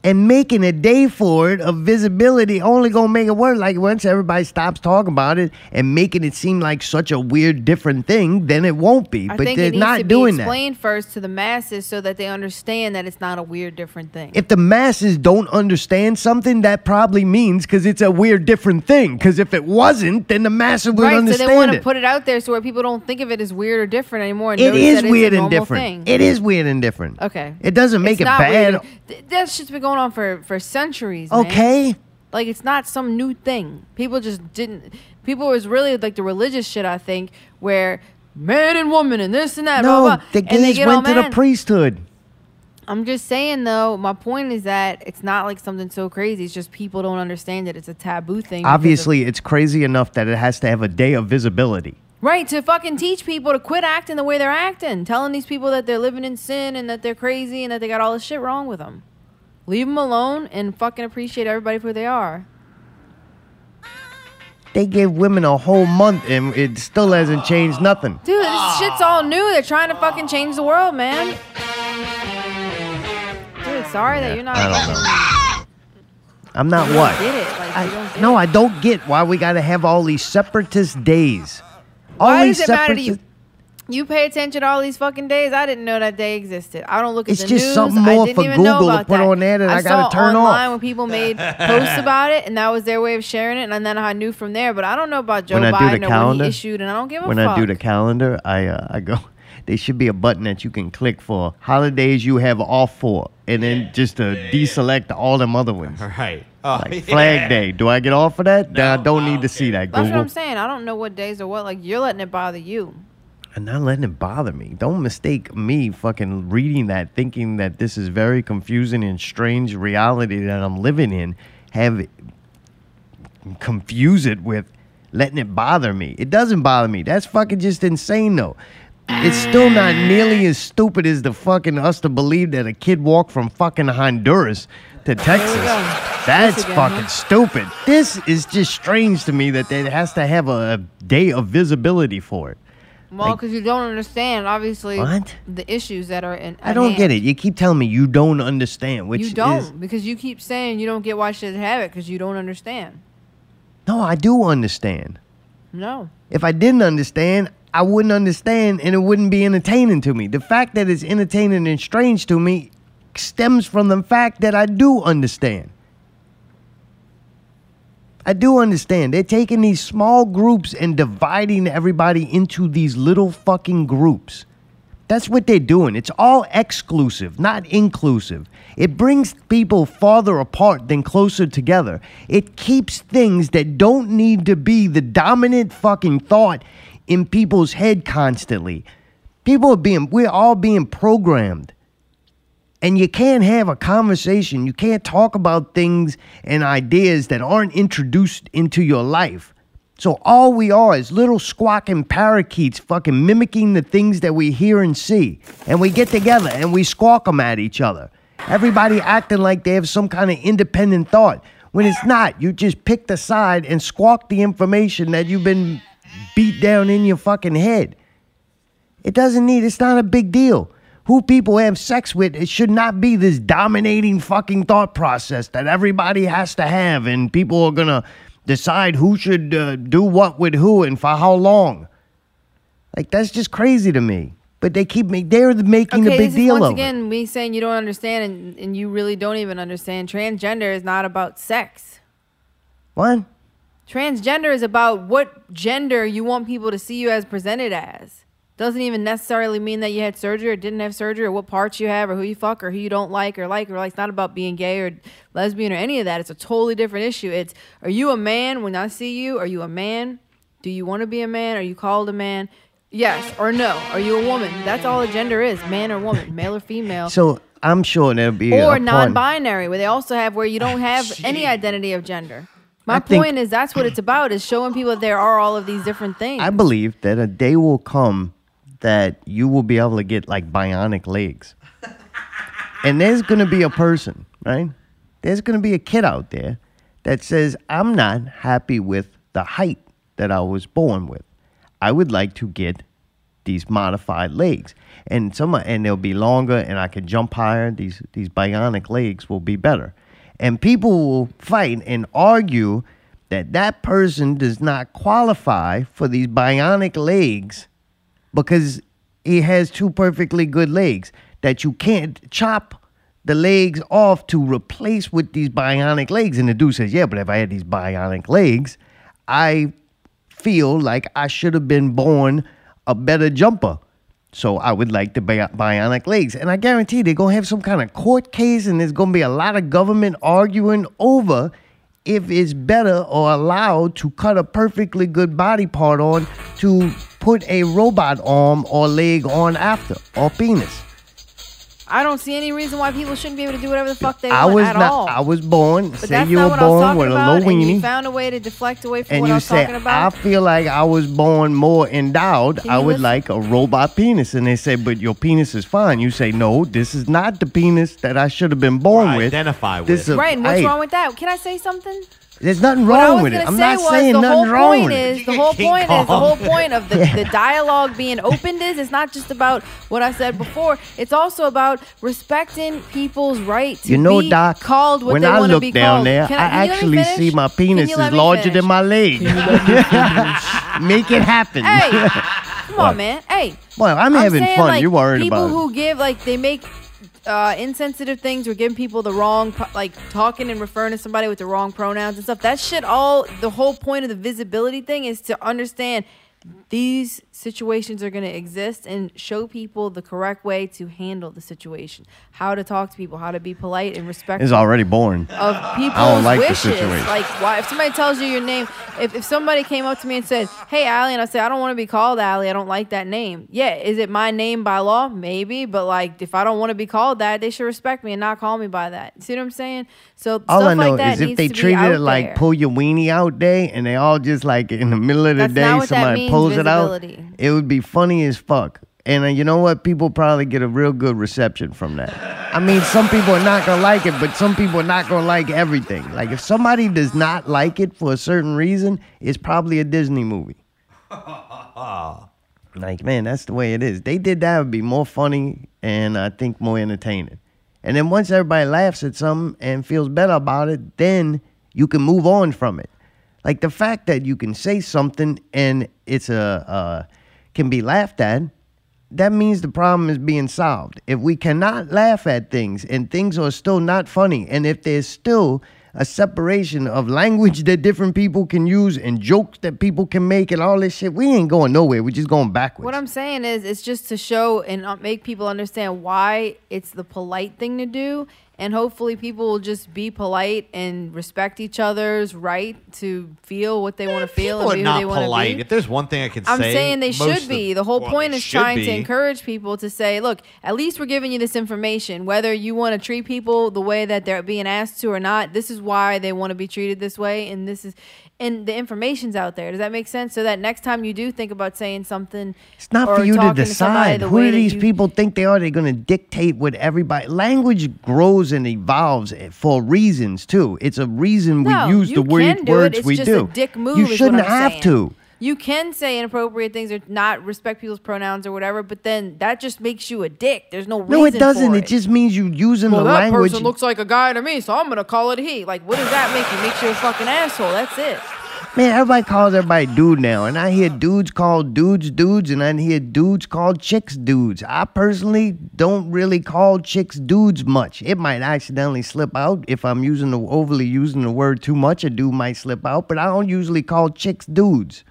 And making a day for it of visibility only gonna make it worse. Like once everybody stops talking about it and making it seem like such a weird, different thing, then it won't be. I but they're not doing that. explained first to the masses so that they understand that it's not a weird, different thing. If the masses don't understand something, that probably means because it's a weird, different thing. Because if it wasn't, then the masses would right, so understand they want to put it out there so where people don't think of it as weird or different anymore. It is weird and different. Thing. It is weird and different. Okay. It doesn't make It's it bad. weird. Th- That shit's been going on for for centuries. man. Okay. Like it's not some new thing. People just didn't. People was really like the religious shit. I think where man and woman and this and that. No, blah, blah, the and they gays get all went to the mad. priesthood. I'm just saying though. My point is that it's not like something so crazy. It's just people don't understand that it's a taboo thing. because of- Obviously, it's crazy enough that it has to have a day of visibility. Right, to fucking teach people to quit acting the way they're acting. Telling these people that they're living in sin and that they're crazy and that they got all this shit wrong with them. Leave them alone and fucking appreciate everybody for who they are. They gave women a whole month and it still hasn't changed nothing. Dude, this shit's all new. They're trying to fucking change the world, man. Dude, sorry that you're not I don't fucking I'm not what? get it. Like, you don't get No, it. I don't get why we got to have all these separatist days. All Why these does it matter to you? separatist- You pay attention to all these fucking days. I didn't know that day existed. I don't look at It's the just news. something I more didn't for even know Google to about put that. on there that I gotta saw turn online off. when people made posts about it, and that was their way of sharing it. And then I knew from there. But I don't know about Joe When I do Biden the or what calendar, he issued, and I don't give a when fuck. I do the calendar, I uh, I go. There should be a button that you can click for holidays you have off for, and then just to deselect all them other ones. Right. Oh, Like Flag Day. Do I get off for that? Nah, I don't need to see that. That's what I'm saying. I don't know what days or what. Like you're letting it bother you. I'm not letting it bother me. Don't mistake me fucking reading that, thinking that this is very confusing and strange reality that I'm living in. Have it, confuse it with letting it bother me. It doesn't bother me. That's fucking just insane though. It's still not nearly as stupid as the fucking us to believe that a kid walked from fucking Honduras to Texas. That's again, fucking huh? stupid. This is just strange to me that it has to have a, a day of visibility for it. Well, Like- because you don't understand, obviously, What? the issues that are in. I don't get it. You keep telling me you don't understand, which you don't is because you keep saying you don't get why she should have it because you don't understand. no. I do understand. No. If I didn't understand, I wouldn't understand, and it wouldn't be entertaining to me. The fact that it's entertaining and strange to me stems from the fact that I do understand. I do understand. They're taking these small groups and dividing everybody into these little fucking groups. That's what they're doing. It's all exclusive, not inclusive. It brings people farther apart than closer together. It keeps things that don't need to be the dominant fucking thought in people's head constantly. People are being, we're all being programmed. And you can't have a conversation. You can't talk about things and ideas that aren't introduced into your life. So all we are is little squawking parakeets fucking mimicking the things that we hear and see. And we get together and we squawk them at each other. Everybody acting like they have some kind of independent thought. When it's not, you just pick the side and squawk the information that you've been beat down in your fucking head. It doesn't need, it's not a big deal. Who people have sex with, it should not be this dominating fucking thought process that everybody has to have, and people are gonna decide who should uh, do what with who and for how long. Like that's just crazy to me. But they keep me. They're making okay, a big deal once of it. again me saying you don't understand, and, and you really don't even understand. Transgender is not about sex. What? Transgender is about what gender you want people to see you as presented as. Doesn't even necessarily mean that you had surgery or didn't have surgery or what parts you have or who you fuck or who you don't like or like or like. It's not about being gay or lesbian or any of that. It's a totally different issue. It's are you a man when I see you? Are you a man? Do you want to be a man? Are you called a man? Yes or no? Are you a woman? That's all a gender is man or woman, male or female. So I'm sure there'll be or point- non-binary, where they also have where you don't ah, have any identity of gender. My I think- point is that's what it's about: is showing people that there are all of these different things. I believe that a day will come that you will be able to get like bionic legs. and there's going to be a person, right? There's going to be a kid out there that says, I'm not happy with the height that I was born with. I would like to get these modified legs. And some and they'll be longer and I can jump higher. These these bionic legs will be better. And people will fight and argue that that person does not qualify for these bionic legs because he has two perfectly good legs that you can't chop the legs off to replace with these bionic legs. And the dude says, Yeah, but if I had these bionic legs, I feel like I should have been born a better jumper. So I would like the bi- bionic legs. And I guarantee they're going to have some kind of court case and there's going to be a lot of government arguing over if it's better or allowed to cut a perfectly good body part on to put a robot arm or leg on after or penis. I don't see any reason why people shouldn't be able to do whatever the fuck they I want was at not. all. I was born. but say that's you not were what I was born talking with a about, low and you weenie, found a way to deflect away from and what I you was say, talking about. "I feel like I was born more endowed. Can I you would listen? like a robot penis." And they say, "But your penis is fine." You say, "No, this is not the penis that I should have been born Or with." identify This with. is- right, and what's hey, wrong with that? Can I say something? There's nothing what I wrong was with it. gonna I'm say not was saying the nothing whole wrong point with it. is the whole King point is the whole point of the, the dialogue being opened is it's not just about what I said before. It's also about respecting people's right to You know, be Doc, called what when they I want to look be down called. there, Can I can you let me actually see my penis you is larger finish? than my leg. Make it happen. Hey, come on, man. Hey, Well, I'm having fun. Like, you worried people about it. People who give like they make uh, insensitive things or giving people the wrong like talking and referring to somebody with the wrong pronouns and stuff. That shit. All the whole point of the visibility thing is to understand these situations are going to exist and show people the correct way to handle the situation, how to talk to people, how to be polite and respectful It's already born of people's I don't like the wishes. situation. Like, why? If somebody tells you your name, if, if somebody came up to me and said, "Hey, Allie," and I said, "I don't want to be called Allie. I don't like that name." Yeah, is it my name by law? Maybe, but like, if I don't want to be called that, they should respect me and not call me by that. See what I'm saying? So All stuff I know like that is if they treated it like there. pull your weenie out day and they all just like in the middle of the That's day not what that somebody pulls it out, visibility. It would be funny as fuck. And uh, you know what? People probably get a real good reception from that. I mean, some people are not gonna like it, but some people are not gonna like everything. Like if somebody does not like it for a certain reason, it's probably a Disney movie. Like, man, that's the way it is. They did that it would be more funny and I think more entertaining. And then once everybody laughs at something and feels better about it, then you can move on from it. Like the fact that you can say something and it's a uh, can be laughed at, that means the problem is being solved. If we cannot laugh at things and things are still not funny, and if there's still a separation of language that different people can use and jokes that people can make and all this shit, we ain't going nowhere. We're just going backwards. What I'm saying is, it's just to show and uh, make people understand why it's the polite thing to do, and hopefully people will just be polite and respect each other's right to feel what they want to eh, feel People and be who not they want to polite. be. If there's one thing I can say, I'm say, saying they most should of- be. The whole well, point they is should trying to be. encourage people to say, look, at least we're giving you this information. Whether you want to treat people the way that they're being asked to or not, this is why they want to be treated this way, and this is and the information's out there. Does that make sense? So that next time you do think about saying something, It's not or for you to decide. the Who do these you- people think they are? They're going to dictate what everybody. Language grows and evolves eh, for reasons too. It's a reason we No, you use the word, it. words It's we do. dick move you shouldn't have saying. to. You can say inappropriate things or not respect people's pronouns or whatever, but then that just makes you a dick. There's no reason. No, it doesn't. For It just means you using well, the that language. person looks like a guy to me, so I'm gonna call it he. Like, what does that make you? Makes you a fucking asshole. That's it. Man, everybody calls everybody dude now, and I hear dudes call dudes dudes, and I hear dudes call chicks dudes. I personally don't really call chicks dudes much. It might accidentally slip out if I'm using the overly using the word too much. A dude might slip out, but I don't usually call chicks dudes.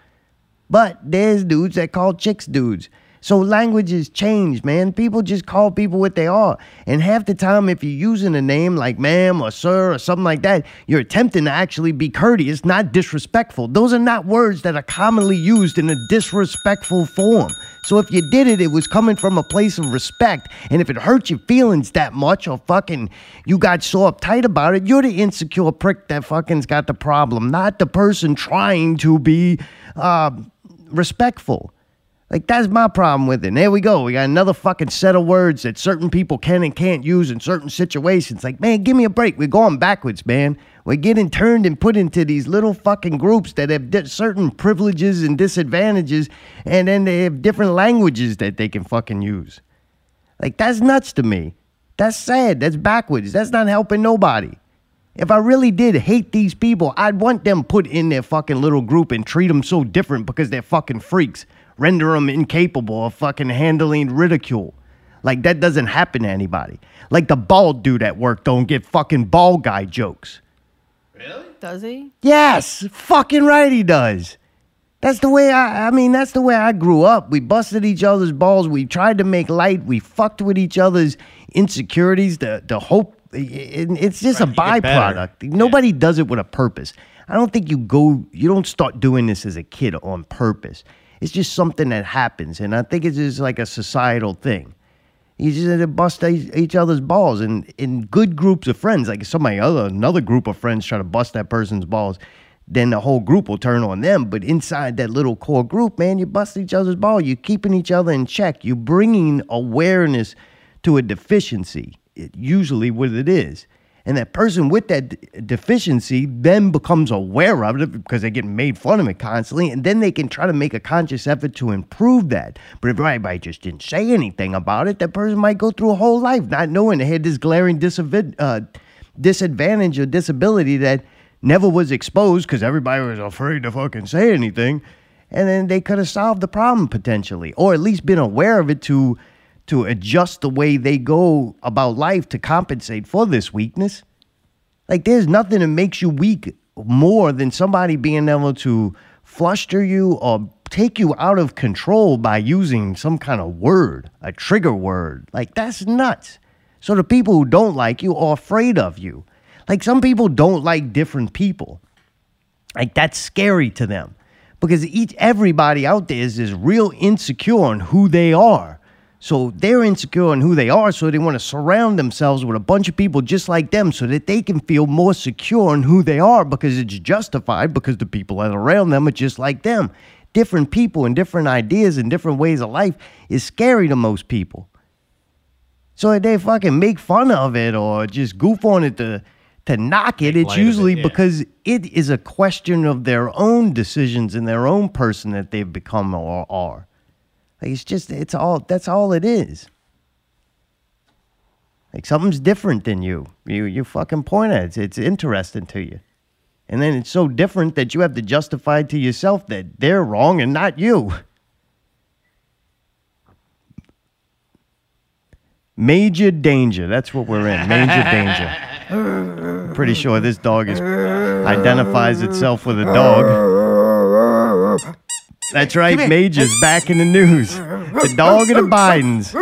But there's dudes that call chicks dudes. So languages change, man. People just call people what they are. And half the time, if you're using a name like ma'am or sir or something like that, you're attempting to actually be courteous, not disrespectful. Those are not words that are commonly used in a disrespectful form. So if you did it, it was coming from a place of respect. And if it hurt your feelings that much or fucking you got so uptight about it, you're the insecure prick that fucking's got the problem, not the person trying to be uh, respectful. Like that's my problem with it. And there we go. We got another fucking set of words that certain people can and can't use in certain situations. Like, man, give me a break. We're going backwards, man. We're getting turned and put into these little fucking groups that have di- certain privileges and disadvantages, and then they have different languages that they can fucking use. Like that's nuts to me. That's sad. That's backwards. That's not helping nobody. If I really did hate these people, I'd want them put in their fucking little group and treat them so different because they're fucking freaks. Render them incapable of fucking handling ridicule. Like that doesn't happen to anybody. Like the bald dude at work don't get fucking bald guy jokes. Really? Does he? Yes, fucking right he does. That's the way I I mean that's the way I grew up. We busted each other's balls. We tried to make light. We fucked with each other's insecurities. The the hope it- it's just a get better. byproduct. Nobody does it with a purpose. I don't think you go you don't start doing this as a kid on purpose. It's just something that happens and I think it's just like a societal thing. You just to bust each each other's balls, and in good groups of friends, like if somebody other another group of friends try to bust that person's balls, then the whole group will turn on them. But inside that little core group, man, you bust each other's ball. You're keeping each other in check. You're bringing awareness to a deficiency. Usually, what it is. And that person with that d- deficiency then becomes aware of it because they're getting made fun of it constantly. And then they can try to make a conscious effort to improve that. But if everybody just didn't say anything about it, that person might go through a whole life not knowing they had this glaring disav- uh, disadvantage or disability that never was exposed because everybody was afraid to fucking say anything. And then they could have solved the problem potentially, or at least been aware of it to to adjust the way they go about life to compensate for this weakness. Like there's nothing that makes you weak more than somebody being able to fluster you or take you out of control by using some kind of word, a trigger word. Like that's nuts. So the people who don't like you are afraid of you. Like some people don't like different people. Like that's scary to them because each everybody out there is, is real insecure on who they are. So they're insecure on who they are, so they want to surround themselves with a bunch of people just like them so that they can feel more secure on who they are because it's justified because the people that are around them are just like them. Different people and different ideas and different ways of life is scary to most people. So if they fucking make fun of it or just goof on it to to knock it, Make it's of it, usually yeah. because it is a question of their own decisions and their own person that they've become or are. Like it's just it's all that's all it is. Like something's different than you. You you fucking point at it. It's, it's interesting to you. And then it's so different that you have to justify to yourself that they're wrong and not you. Major danger. That's what we're in. Major danger. Pretty sure this dog is identifies itself with a dog. That's right. Major's back in the news. The dog of the Bidens.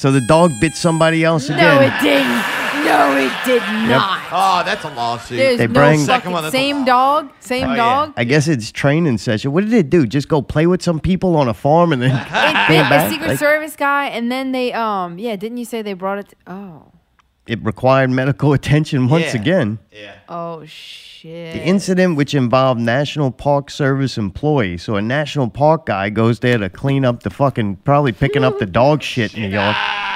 So the dog bit somebody else again. No, it didn't. No, it did not. Oh, that's a lawsuit. There's They no bring- fucking Second one, that's a- same dog, same Oh, yeah. dog. I guess it's training session. What did it do? Just go play with some people on a farm and then It came bit a back? Secret Like, Service guy, and then they um yeah, didn't you say they brought it? To, oh, it required medical attention once Yeah. again. Yeah. oh shit. The incident, which involved National Park Service employees, so a National Park guy goes there to clean up the fucking, probably picking up the dog shit in New York. Ah!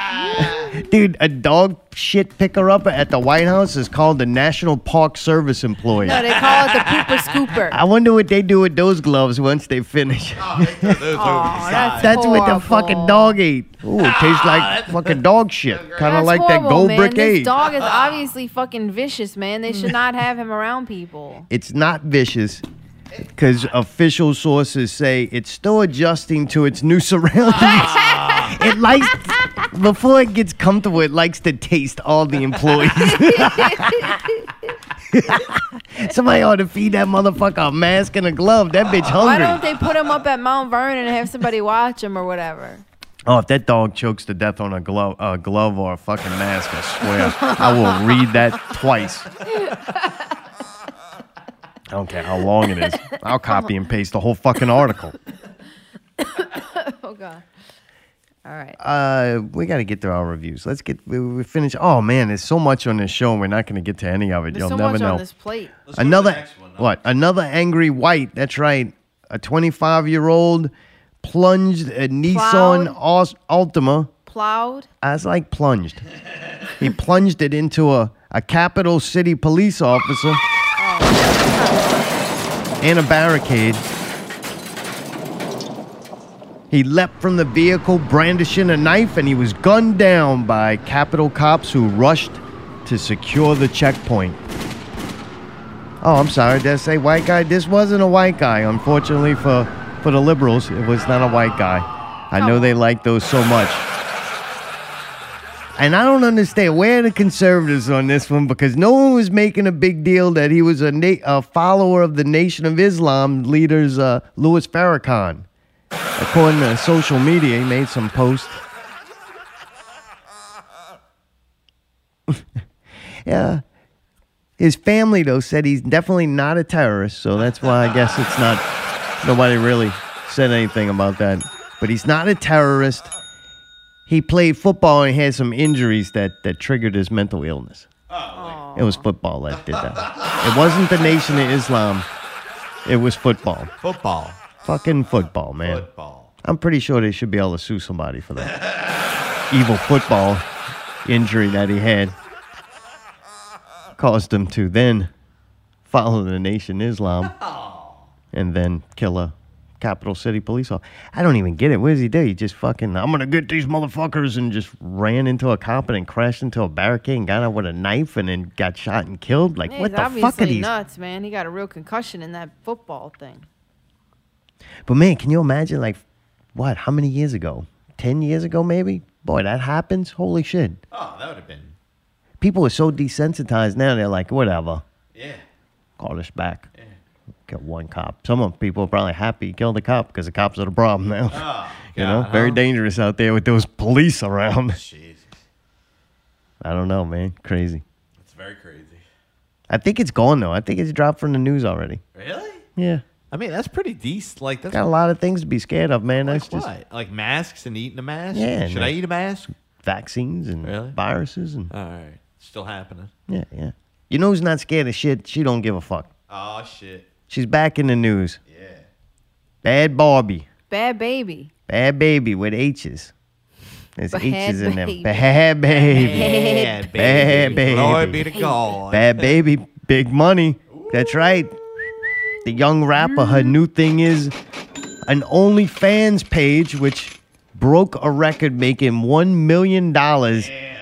Dude, a dog shit picker up at the White House is called the National Park Service employee. No, they call it the pooper scooper. I wonder what they do with those gloves once they finish. Aw, that's That's what the fucking dog ate. Ooh, it tastes like fucking dog shit. Kind of That's like that horrible, gold man. brigade. This dog is obviously fucking vicious, man. They should not have him around people. It's not vicious because official sources say it's still adjusting to its new surroundings. it likes before it gets comfortable. It likes to taste all the employees. Somebody ought to feed that motherfucker a mask and a glove. That bitch hungry. Why don't they put him up at Mount Vernon and have somebody watch him or whatever? Oh, if that dog chokes to death on a glove, a glove or a fucking mask, I swear I will read that twice. I don't care how long it is. I'll copy and paste the whole fucking article. oh god. All right. Uh, we got to get through our reviews. Let's get we, we finish. Oh man, there's so much on this show, and we're not going to get to any of it. There's You'll so never much know. on this plate. Another what? Another angry white. That's right. A 25 year old plunged a Nissan Aus- Altima. Plowed. I was like plunged. he plunged it into a, a capital city police officer and a barricade. He leapt from the vehicle brandishing a knife and he was gunned down by Capitol cops who rushed to secure the checkpoint. Oh, I'm sorry. Did I say white guy? This wasn't a white guy, unfortunately for, for the liberals. It was not a white guy. I know they like those so much. And I don't understand where the conservatives on this one because no one was making a big deal that he was a, na- a follower of the Nation of Islam leaders uh, Louis Farrakhan. According to social media, he made some posts. yeah. His family, though, said he's definitely not a terrorist, so that's why I guess it's not. Nobody really said anything about that. But he's not a terrorist. He played football and had some injuries that, that triggered his mental illness. It was football that did that. It wasn't the Nation of Islam. It was football. Football. Fucking football, man. Football. I'm pretty sure they should be able to sue somebody for that evil football injury that he had. Caused him to then follow the Nation Islam and then kill a capital city police officer. I don't even get it. What does he do? He just fucking, I'm going to get these motherfuckers and just ran into a cop and crashed into a barricade and got out with a knife and then got shot and killed? Like, Yeah, what the fuck are these? nuts, man. He got a real concussion in that football thing. But man, can you imagine like what? How many years ago? Ten years ago, maybe. Boy, that happens. Holy shit! Oh, that would have been. People are so desensitized now. They're like, whatever. Yeah. Call us back. Yeah. Kill one cop. Some of people are probably happy he killed the cop because the cops are the problem now. Oh, you know, God, very dangerous out there with those police around. Jesus. I don't know, man. Crazy. It's very crazy. I think it's gone though. I think it's dropped from the news already. Really? Yeah. I mean, that's pretty decent. Like that's Got a lot of things to be scared of, man. like That's just what? Like masks and eating a mask. Yeah, Should man. I eat a mask? vaccines and Really? viruses and All right. Still happening. yeah, yeah. You know who's not scared of shit? She don't give a fuck. Oh shit. She's back in the news. Yeah. Bad Barbie. Bad baby. Bad baby with H's. There's Bad H's in them. baby. Bad baby. Bad Bad baby. Glory be to God. Bad baby. Big money. That's right. The young rapper, her new thing is an OnlyFans page, which broke a record making $1 million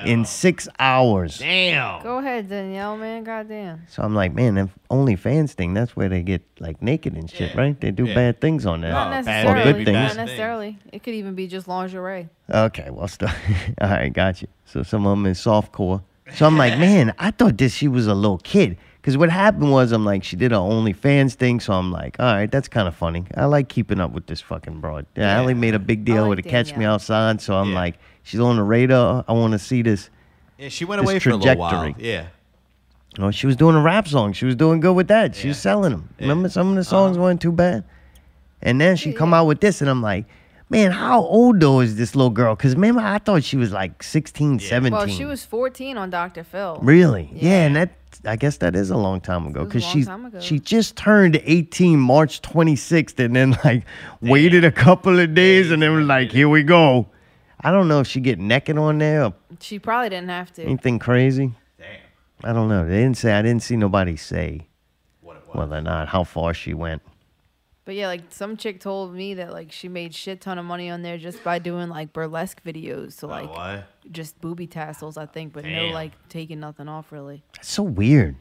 in six hours. Damn. Go ahead, Danielle, man. Goddamn. So I'm like, man, that OnlyFans thing, that's where they get like naked and shit, right? They do Yeah. bad things on there. Not necessarily. Or good things. Not necessarily. It could even be just lingerie. Okay, well, still. All right, got you. So some of them is softcore. So I'm like, man, I thought this she was a little kid. Because what happened was, I'm like, she did her OnlyFans thing. So I'm like, all right, that's kind of funny. I like keeping up with this fucking broad. Yeah, I only made a big deal oh, like with it Catch Me Danielle. Outside. So I'm Yeah. like, she's on the radar. I want to see this. Yeah, she went This away for a little while. trajectory. Yeah. Oh, she was doing a rap song. She was doing good with that. She was selling them. Remember, some of the uh-huh. songs weren't too bad. And then she come out with this, and I'm like, man, how old though is this little girl? Because remember, I thought she was like 16, 17. Well, she was 14 on Dr. Phil. Really? Yeah. and that I guess that is a long time ago because long she's she just turned 18 March 26th and then like waited a couple of days and then was like, here we go. I don't know if she get naked on there or She probably didn't have to. Anything crazy? Damn. I don't know. They didn't say. I didn't see nobody say whether or not how far she went. But yeah, like some chick told me that like she made shit ton of money on there just by doing like burlesque videos. So like what? Just booby tassels, I think, but no like taking nothing off really. That's so weird.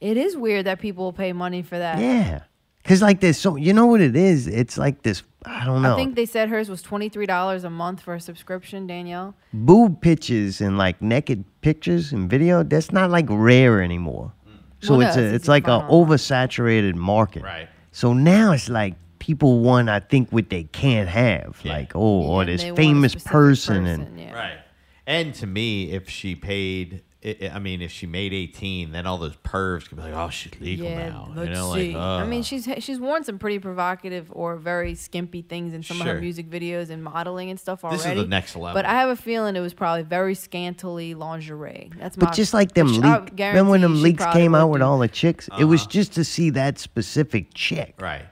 It is weird that people will pay money for that. Yeah. Cause like there's so you know what it is? It's like this. I don't know. I think they said hers was twenty three dollars a month for a subscription, Danielle. boob pictures and like naked pictures and video. That's not like rare anymore. Mm. So Well, no, it's it's a, it's easy to like a online. oversaturated market. Right. So now it's like people want, I think, what they can't have. Like, oh, or this they want a famous person, person, and yeah. Right. And to me, if she paid, I I mean, if she made 18, then all those pervs could be like, oh, she's legal Yeah, now. let's you know, see. like, I mean, uh, she's she's worn some pretty provocative or very skimpy things in some of her music videos and modeling and stuff already. This is the next level. But I have a feeling it was probably very scantily lingerie. That's my. but just like them I leaks. Remember when guarantee them leaks came out with all the chicks? It was Uh-huh. just to see that specific chick. right.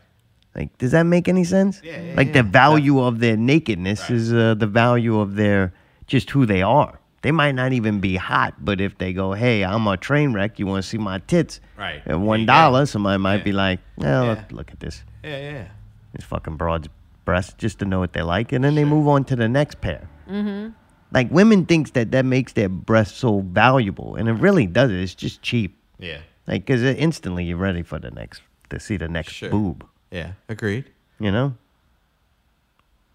Like, does that make any sense? Yeah, yeah, like the yeah. value of their nakedness is uh, the value of their just who they are. They might not even be hot, but if they go, "Hey, I'm a train wreck. You want to see my tits?" Right. At one you somebody might Yeah. be like, "Oh, Yeah. look, look at this. Yeah, yeah. This fucking broad's breasts just to know what they like, and then they move on to the next pair. Mm-hmm. Like women thinks that that makes their breasts so valuable, and it really doesn't. It's just cheap. Yeah. Like, cause instantly you're ready for the next to see the next Sure. boob. Yeah. Agreed. You know?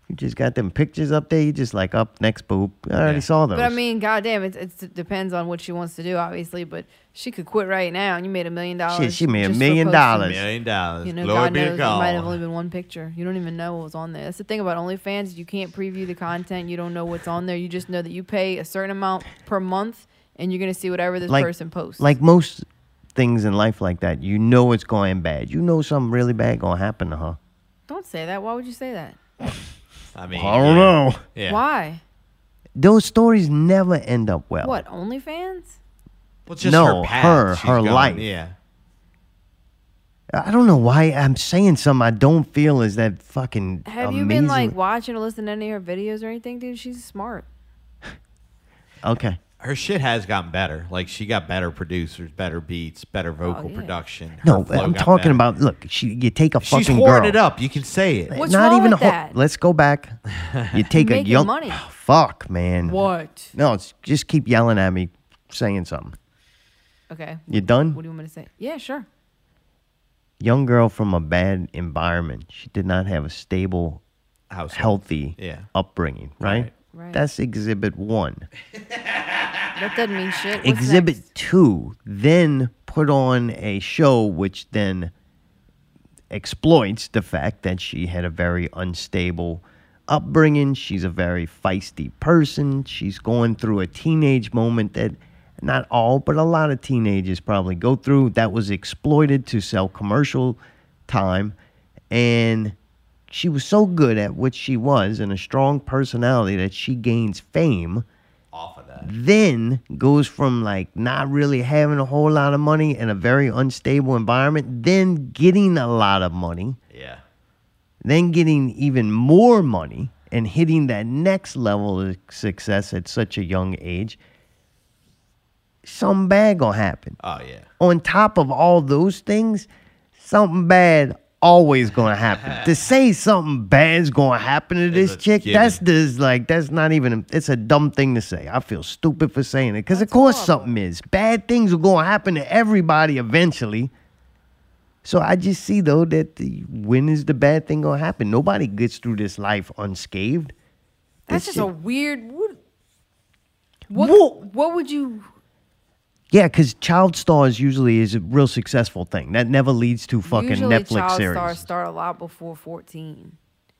You just got them pictures up there. You just like up next boob. I already Yeah. saw those. But I mean, goddamn, it, it depends on what she wants to do, obviously. But she could quit right now, and you made a million dollars. she made a just for million posting. dollars. Million dollars. You know, Glory God be to knows, it might have God. only been one picture. You don't even know what was on there. That's the thing about OnlyFans. You can't preview the content. You don't know what's on there. You just know that you pay a certain amount per month, and you're gonna see whatever this like, person posts. like most things in life like that, you know it's going bad. You know something really bad gonna happen to her. don't say that. Why would you say that? I mean, I don't yeah. know. Yeah. Why? Those stories never end up well. What OnlyFans? Well, just No, her, path. her- She's her going- life. Yeah. I don't know why I'm saying something I don't feel is that fucking Have you been like watching or listening to any of her videos or anything, dude? She's smart. okay. Her shit has gotten better. Like she got better producers, better beats, better oh, vocal yeah. production. Her No, I'm talking better. about. Look, she, you take a She's fucking hoarded girl. it up. You can say it. What's not wrong even with a ho- that? Let's go back. You take a Making young. money. Oh, fuck, man. What? No, it's, just keep yelling at me, saying something. Okay. You done? What do you want me to say? Yeah, sure. Young girl from a bad environment. She did not have a stable, Household. healthy Yeah. upbringing. Right? Right. Right. That's exhibit one. That doesn't mean shit. What's exhibit next? two then put on a show which then exploits the fact that she had a very unstable upbringing. She's a very feisty person. She's going through a teenage moment that not all, but a lot of teenagers probably go through that was exploited to sell commercial time. And she was so good at what she was and a strong personality that she gains fame Off of that. then goes from like not really having a whole lot of money in a very unstable environment, then getting a lot of money, Yeah. then getting even more money and hitting that next level of success at such a young age. Something bad gonna happen. Oh yeah. On top of all those things, something bad always gonna happen. to say something bad's gonna happen to this chick, that's just like that's not even. It's a dumb thing to say. I feel stupid for saying it because of course something is. Bad things are gonna happen to everybody eventually. So I just see though that the, when is the bad thing gonna happen? Nobody gets through this life unscathed. That's This just a weird. What? What, what would you? Yeah, because child stars usually is a real successful thing. That never leads to fucking usually Netflix child series. stars start a lot before fourteen.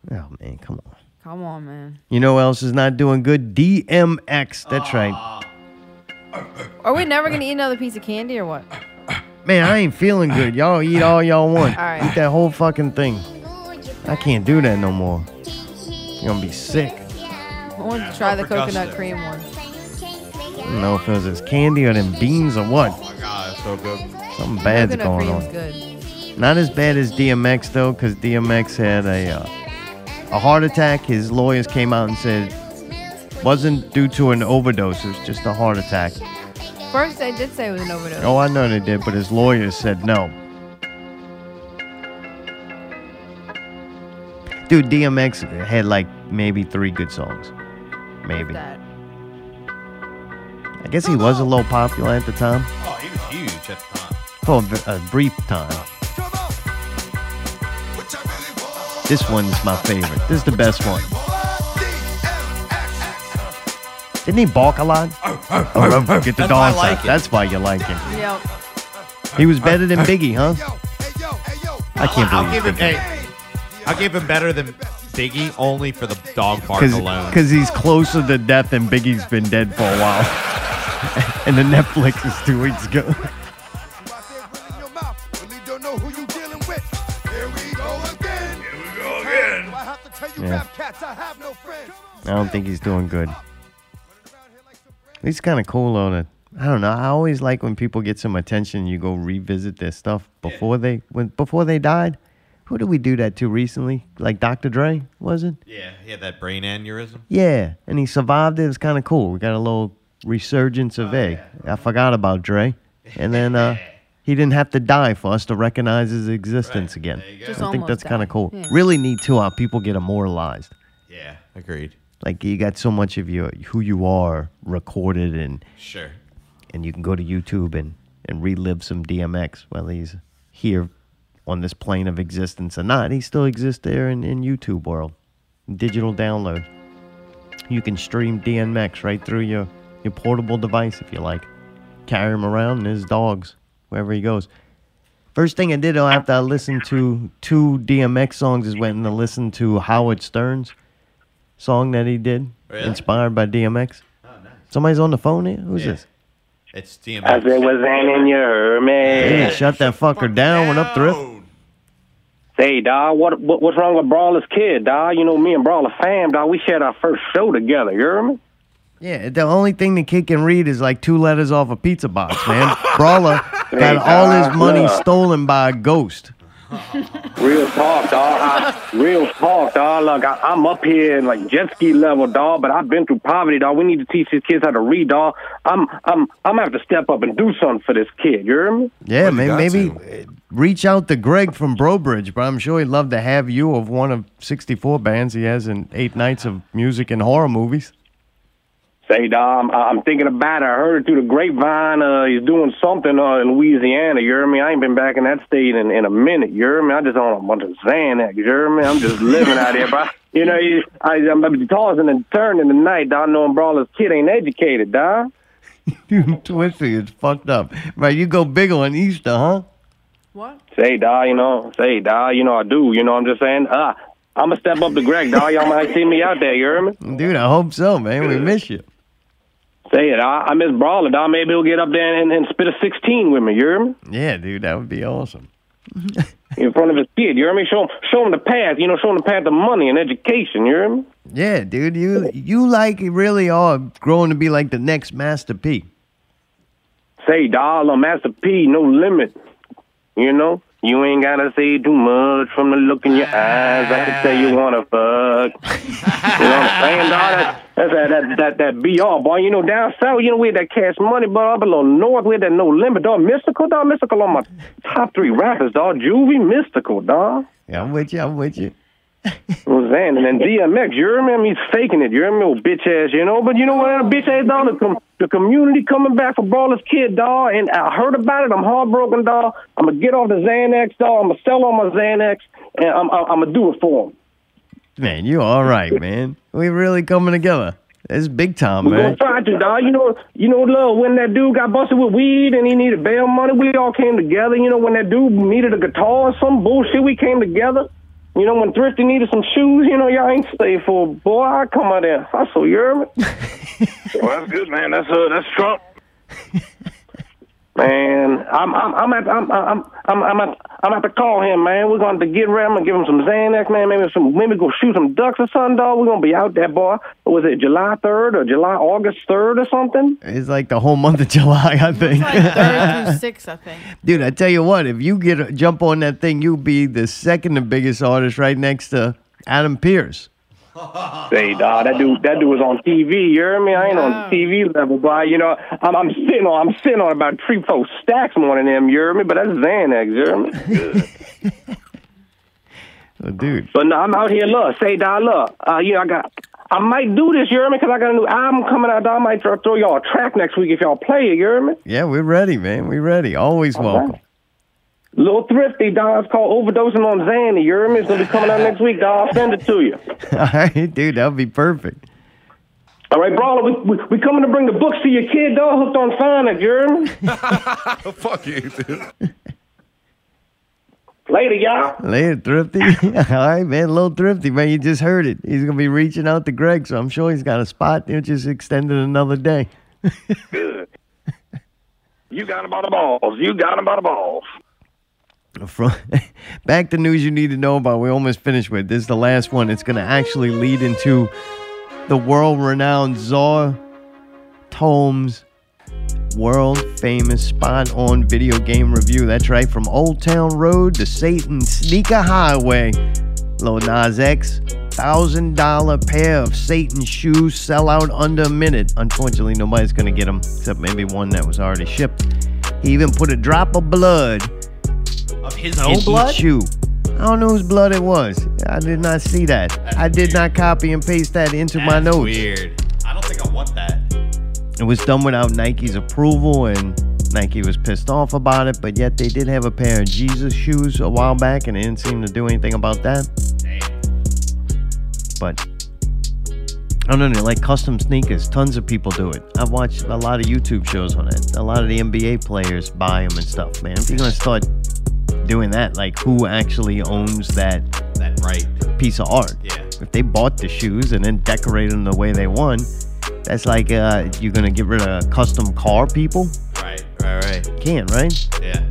Oh man, come on. Come on, man. You know who else is not doing good? DMX. That's right. Are we never gonna eat another piece of candy or what? Man, I ain't feeling good. Y'all eat all y'all want. All right. Eat that whole fucking thing. I can't do that no more. You're gonna be sick. I want to try the coconut cream one. I don't know if it was this candy or them beans or what. Oh my god, it's so good. Something bad's coconut going cream's on. good. Not as bad as DMX though, because DMX had a uh, a heart attack. His lawyers came out and said Wasn't due to an overdose. It was just a heart attack. First, they did say it was an overdose. Oh, I know they did, but his lawyers said no. Dude, DMX had like maybe three good songs. Maybe. That. I guess he was a little popular at the time. Oh, he was huge at the time. For a brief time. This one's my favorite. This is the best one. Didn't he bark a lot? Oh, oh, oh, oh, oh Get the That's why I dogs like out. it. That's why you like him. Yep. He was better than Biggie, huh? I can't I'll believe give him. Hey, I'll give him better than Biggie only for the dog bark alone. Because he's closer to death than Biggie's been dead for a while. and the Netflix is two weeks ago. Yeah. I don't think he's doing good. He's kind of cool though. That I don't know. I always like when people get some attention. You go revisit their stuff before they when before they died. Who did we do that to recently? Like Dr. Dre, was it? yeah, he had that brain aneurysm. Yeah, and he survived it. It's kind of cool. We got a little resurgence of A. I forgot about Dre, and then uh, he didn't have to die for us to recognize his existence again. Just I think that's kind of cool. Yeah. Really neat too how people get immortalized. Yeah, agreed. Like you got so much of your who you are recorded and Sure. and you can go to YouTube and, and relive some DMX, while he's here on this plane of existence or not. He still exists there in, in YouTube world. Digital download. You can stream DMX right through your, your portable device if you like. Carry him around and his dogs, wherever he goes. First thing I did though, after I listened to two DMX songs is went and I listened to Howard Stern's song that he did, Really? inspired by DMX. Somebody's on the phone here? Who's Yeah. this? It's I DMX. said, what's that in your Hey, man? shut that fucker down. What up, Thrift? Say, dawg, what, what what's wrong with Brawler's kid, dawg? You know, me and Brawler fam, dawg, we shared our first show together, you hear me? Yeah, the only thing the kid can read is like two letters off a pizza box, man. Brawler got all his money look. stolen by a ghost. Real talk, dawg. I, real talk, dawg. Look, I, I'm up here in like jet ski level, dawg, but I've been through poverty, dawg. We need to teach these kids how to read, dawg. I'm I'm I'm gonna have to step up and do something for this kid, you hear me? Yeah, Well, maybe, got maybe uh, reach out to Greg from Brobridge, but I'm sure he'd love to have you of one of 64 bands he has in eight nights of music and horror movies. Say, dawg, I'm, I'm thinking about it. I heard it through the grapevine. Uh, he's doing something uh, in Louisiana. You hear me? I ain't been back in that state in, in a minute. You hear me? I just on a bunch of Xanax. You hear me? I'm just living out here, but you know, he- I, I'm tossing and turning in the night. Dawg, knowing Brawler's kid ain't educated, dawg. Dude, Twisty is fucked up. Right, you go big on Easter, huh? What? Say, dawg, you know, say, dawg, you know, I do. You know, I'm just saying. Uh, I'm gonna step up to Greg, dawg. Y'all might see me out there. You hear me? Dude, I hope so, man. We miss you. Say it. I, I miss Brawler, dawg. Maybe he'll get up there and, and spit a 16 with me. You hear me? Yeah, dude, that would be awesome. in front of his kid. You hear me? Show him, show him the path. You know, show him the path of money and education. You hear me? Yeah, dude, you you like really are growing to be like the next Master P. Say, dollar, Master P, no limit. You know, you ain't gotta say too much from the look in your eyes. I can tell you wanna fuck. you know what I'm saying, dog? That, that's that that that that BR boy. You know, down south, you know, we had that cash money, but up below north, we had that no limit, dog. Mystikal, dog. Mystikal on my top three rappers, dog. Juvie, Mystikal, dog. Yeah, I'm with you. I'm with you. was saying, and then DMX, you remember he's faking it. You remember old bitch ass, you know. But you know what, bitch ass dog, the, com- the community coming back for Brawler's kid, dog. And I heard about it. I'm heartbroken, dog. I'm gonna get off the Xanax, dog. I'm gonna sell all my Xanax, and I'm I'm, I'm gonna do it for him. Man, you all right, man. We really coming together. It's big time, We're man. gonna try to, dog. You know, you know, love when that dude got busted with weed and he needed bail money, we all came together. You know, when that dude needed a guitar or some bullshit, we came together. You know, when Thrifty needed some shoes, you know, y'all ain't stay for boy. I come out there, hustle. You hear me? Well, that's good, man. That's uh, that's Trump. Man, I'm I'm I'm at I'm I'm I'm I'm at, I'm at to call him, man. We're going to get ready. I'm gonna give him some Xanax, man. Maybe some maybe go shoot some ducks or something, dog. We're gonna be out there, boy. Was it July third or July August third or something? It's like the whole month of July, I think. Like third through six, I think. Dude, I tell you what, if you get a, jump on that thing, you'll be the second the biggest artist right next to Adam Pierce. Say, dog, that dude, that dude was on TV. You hear me? I ain't on TV level, but you know, I'm, I'm sitting on, I'm sitting on about three, four stacks more than them. You hear me? But that's Xanax. You hear me? Dude. But no, I'm out here. Look, say, dog, look, uh, you know, I got. I might do this, you hear me? Because I got a new album coming out. dawg. I might throw, throw y'all a track next week if y'all play it, you hear me? Yeah, we're ready, man. We're ready. Always welcome. Little Thrifty, dog. It's called Overdosing on Xanny, you hear me? It's going to be coming out next week, dog. I'll send it to you. All right, dude, that would be perfect. All right, Brawler, we, we, we coming to bring the books to your kid, dog. Hooked on Phonics, you hear me? Fuck you, dude. Later, y'all. Later, Thrifty. All right, man. Little Thrifty, man. You just heard it. He's going to be reaching out to Greg, so I'm sure he's got a spot. He'll just extend it another day. Good. You got him by the balls. You got him by the balls. From back to news you need to know about. We almost finished with this. Is the last one. It's going to actually lead into the world-renowned Czar Tomes world famous spot on video game review. That's right, from Old Town Road to Satan Sneaker Highway. Lil Nas X, thousand dollar pair of Satan shoes sell out under a minute. Unfortunately, nobody's gonna get them except maybe one that was already shipped. He even put a drop of blood Of his own blood? each shoe. I don't know whose blood it was. I did not see that. I did not copy and paste that into my That's notes. Weird. I don't think I want that. It was done without Nike's approval, and Nike was pissed off about it. But yet they did have a pair of Jesus shoes a while back, and they didn't seem to do anything about that. But I don't know, like custom sneakers. Tons of people do it. I've watched a lot of YouTube shows on it. A lot of the NBA players buy them and stuff. Man, if you're gonna start doing that, like who actually owns that That right. piece of art? Yeah. If they bought the shoes and then decorated them the way they want, that's like uh, you're gonna get rid of custom car people. Right. Right. Right. Can't right? Yeah.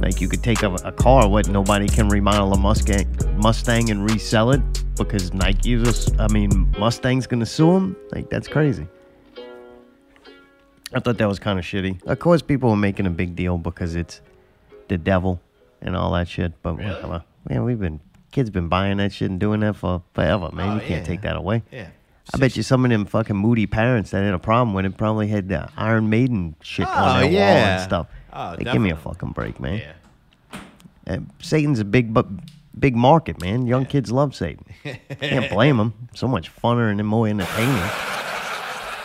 Like you could take a, a car, what nobody can remodel a Mustang, Mustang and resell it because Nike is. I mean, Mustang's gonna sue them. Like that's crazy. I thought that was kind of shitty. Of course, people were making a big deal because it's the devil and all that shit. But whatever. Man, we've been kids been buying that shit and doing that for forever. Man, Oh, you can't yeah. take that away. Yeah. I bet you some of them fucking moody parents that had a problem with it probably had the Iron Maiden shit oh, on Oh, their wall yeah. and stuff. Oh, Like, give me a definitely. fucking break, man. Yeah. And Satan's a big, bu- big market, man. Young kids love Satan. Can't blame them. So much funner and more entertaining.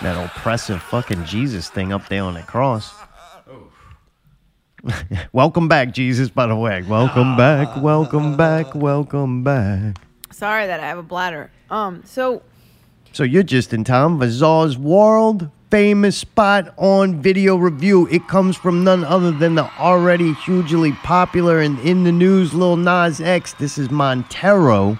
That oppressive fucking Jesus thing up there on the cross. welcome back, Jesus. By the way, welcome back, welcome back, welcome back. Sorry that I have a bladder. Um, so So you're just in time for Czar's world famous spot on video review. It comes from none other than the already hugely popular and in the news Lil Nas X. This is Montero.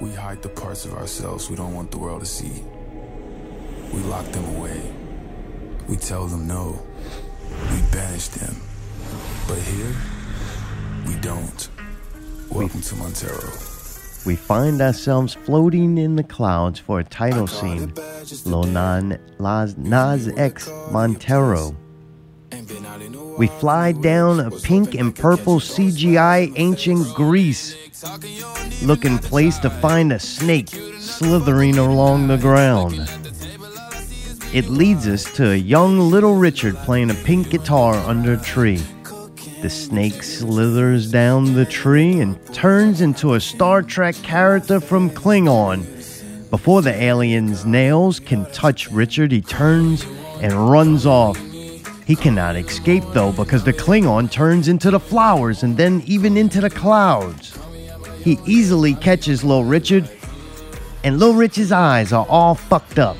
We hide the parts of ourselves we don't want the world to see. We lock them away. We tell them no. We banish them. But here, we don't. Welcome to Montero. We find ourselves floating in the clouds for a title scene. Lil Nan, Las, Nas X Montero. We fly down a pink and purple CGI ancient Greece looking place to find a snake slithering along the ground. It leads us to a young little Richard playing a pink guitar under a tree. The snake slithers down the tree and turns into a Star Trek character from Klingon. Before the alien's nails can touch Richard, he turns and runs off. He cannot escape though because the Klingon turns into the flowers and then even into the clouds. He easily catches Lil Richard, and Lil Richard's eyes are all fucked up.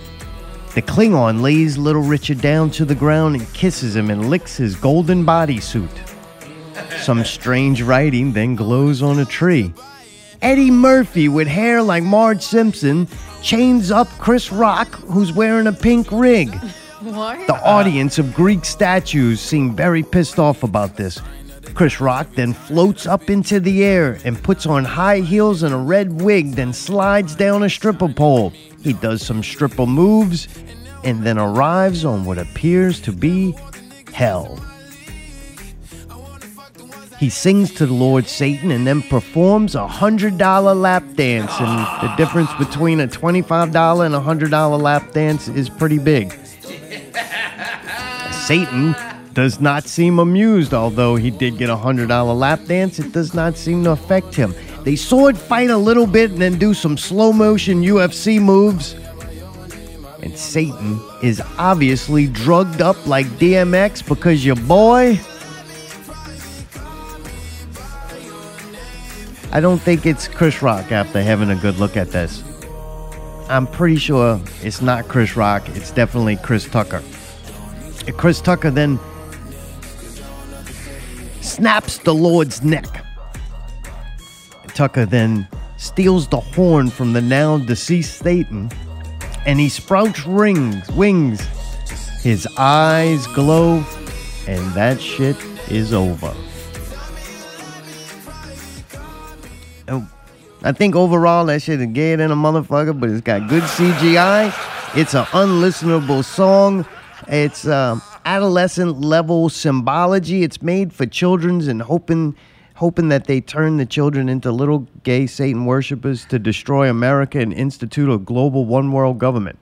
The Klingon lays Little Richard down to the ground and kisses him and licks his golden bodysuit. Some strange writing then glows on a tree. Eddie Murphy, with hair like Marge Simpson, chains up Chris Rock, who's wearing a pink rig. What? The audience of Greek statues seem very pissed off about this. Chris Rock then floats up into the air and puts on high heels and a red wig, then slides down a stripper pole. He does some stripper moves and then arrives on what appears to be hell. He sings to the Lord Satan and then performs a $100 lap dance. And the difference between a $25 and a $100 lap dance is pretty big. Satan does not seem amused, although he did get a $100 lap dance. It does not seem to affect him. They sword fight a little bit and then do some slow motion UFC moves. And Satan is obviously drugged up like DMX because your boy. I don't think it's Chris Rock after having a good look at this. I'm pretty sure it's not Chris Rock, it's definitely Chris Tucker. Chris Tucker then snaps the Lord's neck. Tucker then steals the horn from the now deceased Satan and he sprouts rings, wings. His eyes glow, and that shit is over. Oh, I think overall that shit is gay than a motherfucker, but it's got good CGI. It's an unlistenable song. It's um, adolescent level symbology. It's made for children's and hoping hoping that they turn the children into little gay Satan worshippers to destroy America and institute a global one world government.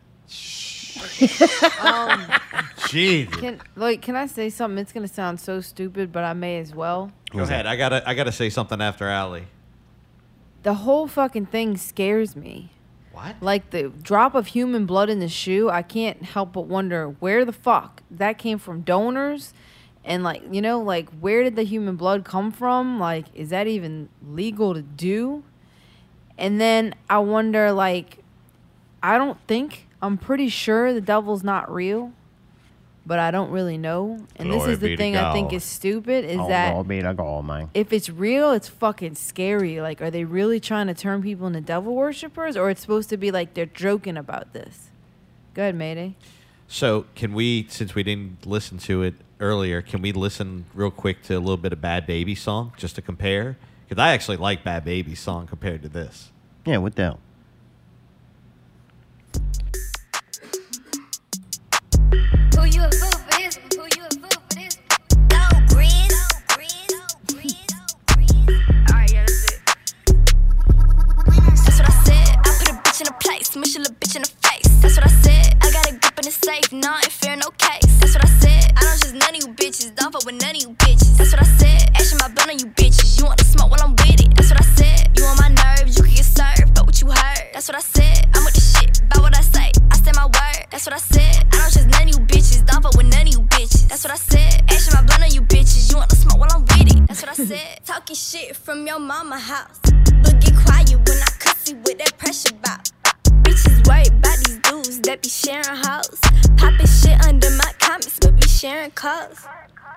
Um, Jeez. can like can I say something? It's gonna sound so stupid, but I may as well. Go ahead. I gotta I gotta say something after Allie. The whole fucking thing scares me. What? Like the drop of human blood in the shoe, I can't help but wonder where the fuck that came from donors and like, you know, like where did the human blood come from? Like is that even legal to do? And then I wonder like I don't think I'm pretty sure the devil's not real, but I don't really know. And Glory this is be the to thing I think God. is stupid is oh, that Lord be to God, man. if it's real, it's fucking scary. Like, are they really trying to turn people into devil worshippers, or it's supposed to be like they're joking about this? Go ahead, Mayday. So can we, since we didn't listen to it earlier, can we listen real quick to a little bit of Bhad Bhabie song just to compare? Because I actually like Bhad Bhabie song compared to this. Yeah, what the hell? That's it. That's what I said. I put a bitch in a place, smush a little bitch in the face. That's what I said. I got a grip in the safe, nah, ain't fair, no case. That's what I said. I don't just none of you bitches, don't fuck with none of you bitches. That's what I said. Ashing my blunt on you bitches. You want to smoke while I'm with it. That's what I said. You on my nerves, you can get served, but what you heard. That's what I said. I'm with the shit, about what I say. I say my word. That's what I said. I don't just none of you bitches, don't fuck with none of you bitches. That's what I said. Ashing my blunt on you bitches. You want to smoke while I'm with it. That's what I said. Talking shit from your mama house. But get quiet when I cuss you with that pressure bop. Bitches worried about these dudes that be sharing hoes. Popping shit under my comments, but be sharing calls.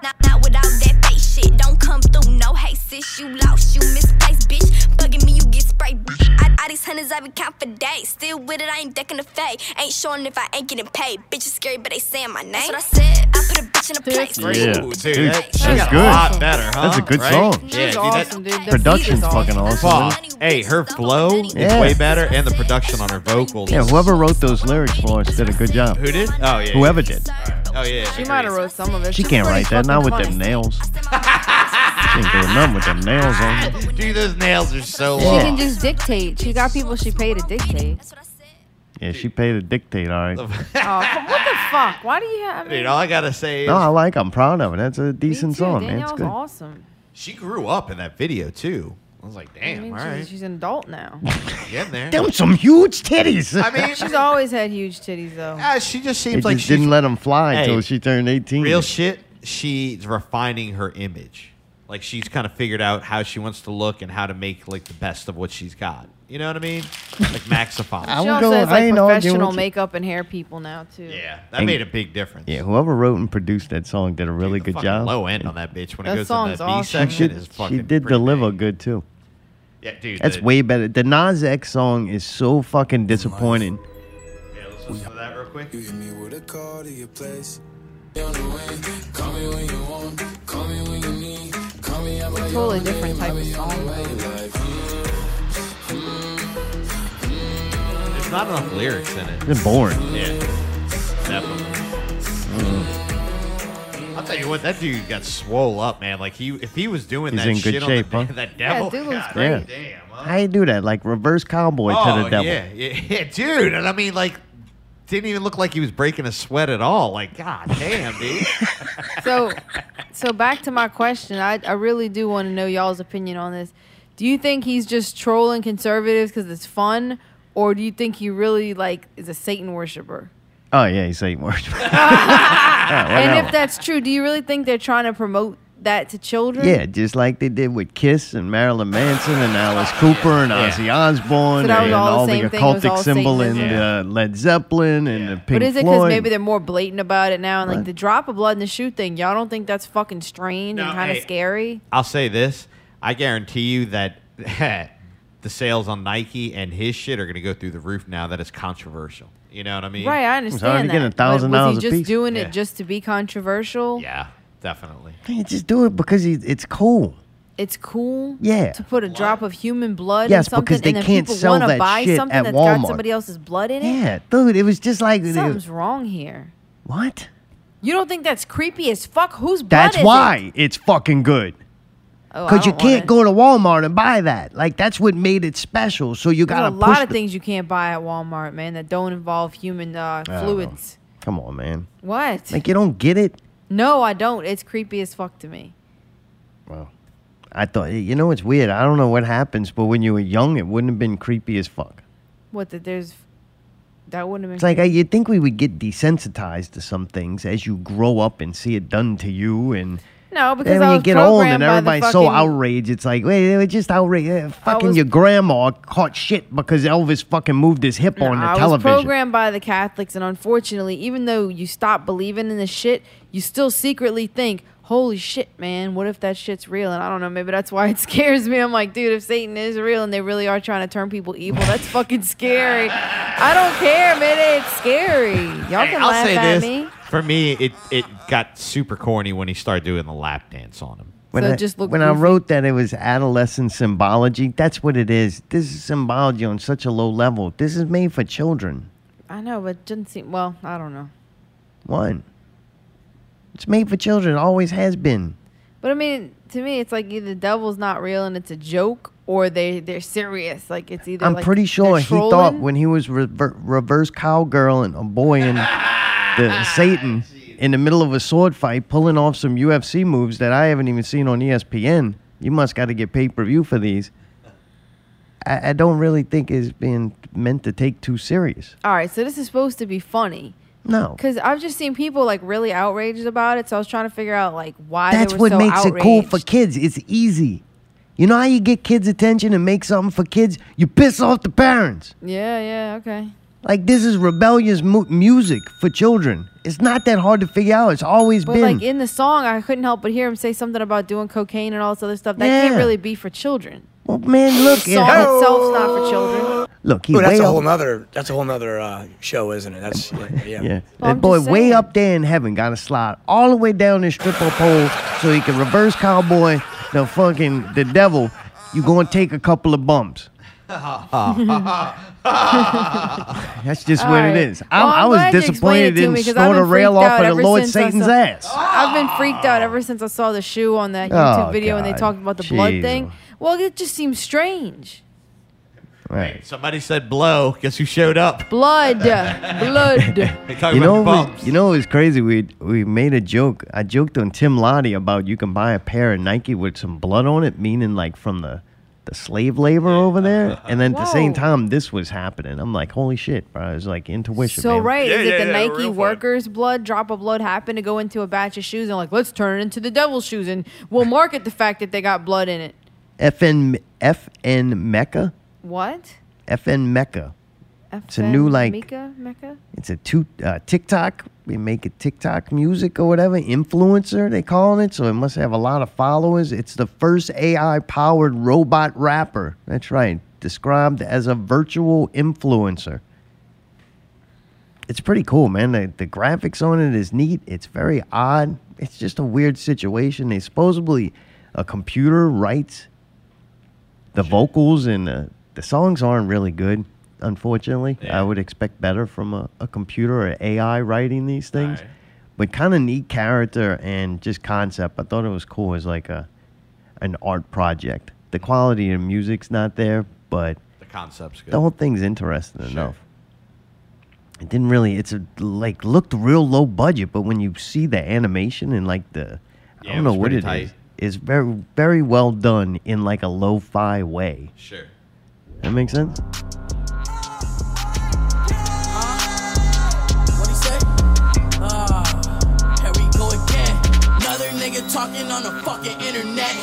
Not, not without that shit. Don't come through, no hate, sis. You lost, you misplaced, bitch. Bugging me, you get sprayed. I, I these hundreds I been count for days. Still with it, I ain't decking the fade. Ain't showing if I ain't getting paid. Bitches scary, but they saying my name. That's what I said. I put a bitch in a place. Yeah, Ooh, dude, dude, that- that's she got a good. lot better, huh? That's a good Right? song. Yeah, dude, that- awesome, dude. The Production's is awesome. fucking awesome. Hey, her flow is Yeah. way better, and the production on her vocals. Yeah, whoever wrote those lyrics for us did a good job. Who did? Oh yeah. Whoever yeah. did. Oh yeah. She might have wrote some of it. She She's can't write that. Not with fucking them nails. she ain't doing nothing with them nails on. Dude, those nails are so long. She Yeah. can just dictate. She got people she paid to dictate. Yeah, she paid to dictate, all right. oh, what the fuck? Why do you have? I Dude, mean, all I gotta say is No, I like. I'm proud of it. That's a decent too. song, man. It's Danielle's good. awesome. she grew up in that video too. I was like, I damn, mean, all she's, right, she's an adult now. getting there. Them some huge titties. I mean, she's always had huge titties though. Ah, she just They seems like just she's didn't let them fly Hey, until she turned 18. real shit. She's refining her image. Like she's kind of figured out how she wants to look and how to make like the best of what she's got. You know what I mean? Like maxify. I She would also go- has I like ain't arguing professional with you. makeup and hair people now too. Yeah, that And- made a big difference. Yeah, whoever wrote and produced that song did a really good Fucking job. low end on that bitch when That it goes song's in the awesome. B She section did, is she fucking. did pretty deliver big. good too. Yeah, dude. That's the, way better. The Nas X song is so fucking disappointing. Yeah, let's listen to that real quick. You hit me with a call to your place. On the way. Call me when you want. Call me when you need. Call me out by Totally different type of I'll be on the song. way like, There's not enough lyrics in it. It's boring. Yeah, definitely. Mm. I'll tell you what, that dude got swole up, man. Like he, if he was doing He's that in shit good on shape, the, huh? that Yeah, devil, dude looks God great. damn, huh? How you do that? Like reverse cowboy oh, to the oh, devil. Yeah, yeah, yeah, dude. And I mean, like, didn't even look like he was breaking a sweat at all. Like, god damn, dude. So, so back to my question. I, I really do want to know y'all's opinion on this. Do you think he's just trolling conservatives because it's fun, or do you think he really like is a Satan worshiper? Oh yeah, he's Satan worshiper. and if that's true, do you really think they're trying to promote that to children? Yeah, just like they did with Kiss and Marilyn Manson and Alice Cooper and Yeah. Ozzy Osbourne So and all the all the same thing, it was occultic all symbol and Satanism? uh, Led Zeppelin and the Pink Floyd. But is it because maybe they're more blatant about it now? And like What? the drop of blood in the shoe thing, y'all don't think that's fucking strange and kind of hey. scary? I'll say this: I guarantee you that the sales on Nike and his shit are going to go through the roof now that it's controversial. You know what I mean? Right, I understand that. getting $1,000 but was a he just piece. doing Yeah. it just to be controversial? Yeah, definitely. Hey, just do it because he, it's cool. It's cool. Yeah. To put a drop of human blood Yes, in something, because they and then can't people sell wanna that buy shit something at that's Walmart. got somebody else's blood in it. Yeah, dude, it was just like Something's wrong here. what? You don't think that's creepy as fuck? Whose blood That's is why it's fucking good. Oh, Because you can't go to Walmart and buy that. Like that's what made it special. So you gotta a push. lot of the- things you can't buy at Walmart, man, that don't involve human uh, know. fluids. Come on, man. What? Like you don't get it. No, I don't. It's creepy as fuck to me. Well, I thought, you know, it's weird. I don't know what happens, but when you were young, it wouldn't have been creepy as fuck. What that there's that wouldn't have been. It's like uh, you'd think we would get desensitized to some things as you grow up and see it done to you, and no, because then when I you get old and by the everybody's so outraged, it's like, wait, they were just outraged. Eh, Fucking was- your grandma caught shit because Elvis fucking moved his hip on the I was programmed by the Catholics, and unfortunately, even though you stop believing in the shit, you still secretly think, "Holy shit, man! What if that shit's real?" And I don't know, maybe that's why it scares me. I'm like, dude, if Satan is real and they really are trying to turn people evil, that's fucking scary. I don't care, man. It's scary. Y'all Hey, can I'll laugh say at this. me. For me, it it got super corny when he started doing the lap dance on him. When, So I, just looked when I wrote that it was adolescent symbology, that's what it is. This is symbology on such a low level. This is made for children. I know, but it didn't seem. Well, I don't know. One. It's made for children. Always has been. But I mean, to me, it's like either the devil's not real and it's a joke, or they they're serious. Like it's either. I'm like, pretty sure he thought when he was rever- reverse cowgirl and a boy in the Satan in the middle of a sword fight, pulling off some UFC moves that I haven't even seen on ESPN. You must got to get pay per view for these. I, I don't really think it's being meant to take too serious. All right, so this is supposed to be funny. No. Because I've just seen people like really outraged about it, so I was trying to figure out like why That's what so makes outraged. it cool for kids. It's easy. You know how you get kids' attention and make something for kids? You piss off the parents. Yeah, yeah, okay. Like this is rebellious mu- music for children. It's not that hard to figure out. It's always But been. like in the song, I couldn't help but hear him say something about doing cocaine and all this other stuff. That Yeah. can't really be for children. well, man, look, The song yeah. itself's not for children. look, he's Ooh, that's way a up. whole nother. That's a whole nother uh, show, isn't it? That's yeah. yeah. Yeah, Well, that I'm boy just way saying. up there in heaven got to slide all the way down this stripper pole so he can reverse cowboy the fucking the devil. You gonna take a couple of bumps. That's just All what right. it is. I, Well, I I'm was glad you explained disappointed it it to didn't me, 'cause I've snort a been rail freaked off out of the ever Lord since I Satan's saw- ass. I've been freaked out ever since I saw the shoe on that oh, YouTube Oh, video when they God. talked about the blood Jeez. thing. Well, it just seems strange. Right. Somebody said blow. Guess who showed up? Blood, blood. They talking You know, about what bumps. you know, it was crazy. We we made a joke. I joked on Tim Lottie about you can buy a pair of Nike with some blood on it, meaning like from the the slave labor over there. And then at the same Whoa. time, this was happening. I'm like, holy shit, bro! I was like intuition. So man. right, Yeah, is yeah, it the yeah, Nike real fun. workers' blood drop of blood happened to go into a batch of shoes and like let's turn it into the devil's shoes and we'll market the fact that they got blood in it. FN FN Meka, What? FN Meka. It's a new, like- Meka, Meka. It's a two uh, TikTok. We make it TikTok music or whatever influencer they calling it. So it must have a lot of followers. It's the first AI powered robot rapper. That's right. Described as a virtual influencer. It's pretty cool, man. The, the graphics on it is neat. It's very odd. It's just a weird situation. They supposedly a computer writes the vocals and the, the songs aren't really good. Unfortunately, I would expect better from a, a computer or AI writing these things. but kind of neat character and just concept. I thought it was cool as like a an art project. The quality of music's not there, but The concept's good. the whole thing's interesting enough. It didn't really. It's a like looked real low budget, but when you see the animation and like the, Yeah, I don't know what it is. tight. It's very very well done in like a lo-fi way. Sure. That makes sense. Talking on the fucking internet.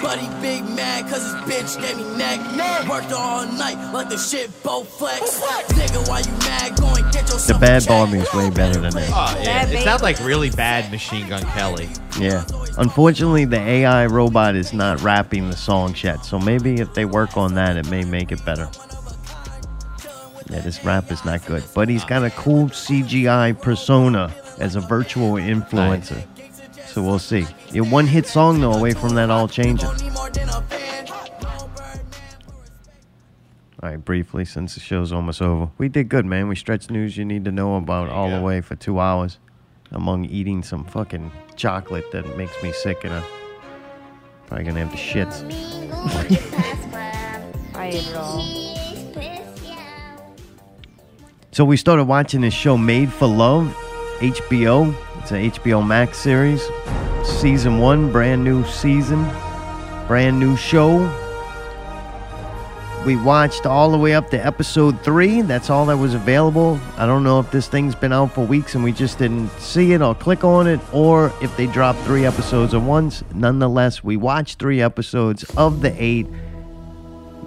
But he big mad cause his bitch gave me neck. Worked all night like the shit both flex. Nigga, why you mad? Go and get The Bad a check. Is way better than that. Oh yeah, it sounds like really bad Machine Gun Kelly. Yeah. Unfortunately, the AI robot is not rapping the songs yet, so maybe if they work on that, it may make it better. Yeah, this rap is not good, but he's got a cool CGI persona as a virtual influencer. So we'll see. Your one hit song though, away from that all changing. All right, briefly, since the show's almost over, we did good, man. We stretched news you need to know about all the way for two hours, among eating some fucking chocolate that makes me sick, and I'm probably gonna have the shits. I ate it all. So we started watching this show, Made for Love, HBO. It's an HBO Max series, season one, brand new season, brand new show. We watched all the way up to episode three. That's all that was available. I don't know if this thing's been out for weeks and we just didn't see it or click on it, or if they dropped three episodes at once. Nonetheless, we watched three episodes of the eight.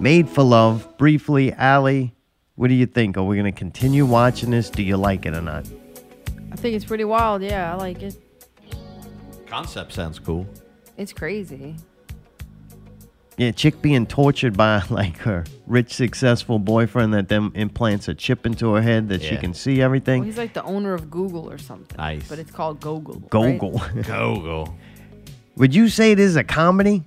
Made for Love. Briefly, Allie, what do you think? Are we going to continue watching this? Do you like it or not? I think it's pretty wild. Yeah, I like it. Concept sounds cool. It's crazy. Yeah, chick being tortured by like her rich, successful boyfriend that then implants a chip into her head that she Yeah. can see everything. Well, he's like the owner of Google or something. Nice. But it's called Google. Gogol. Google. Would you say it is a comedy?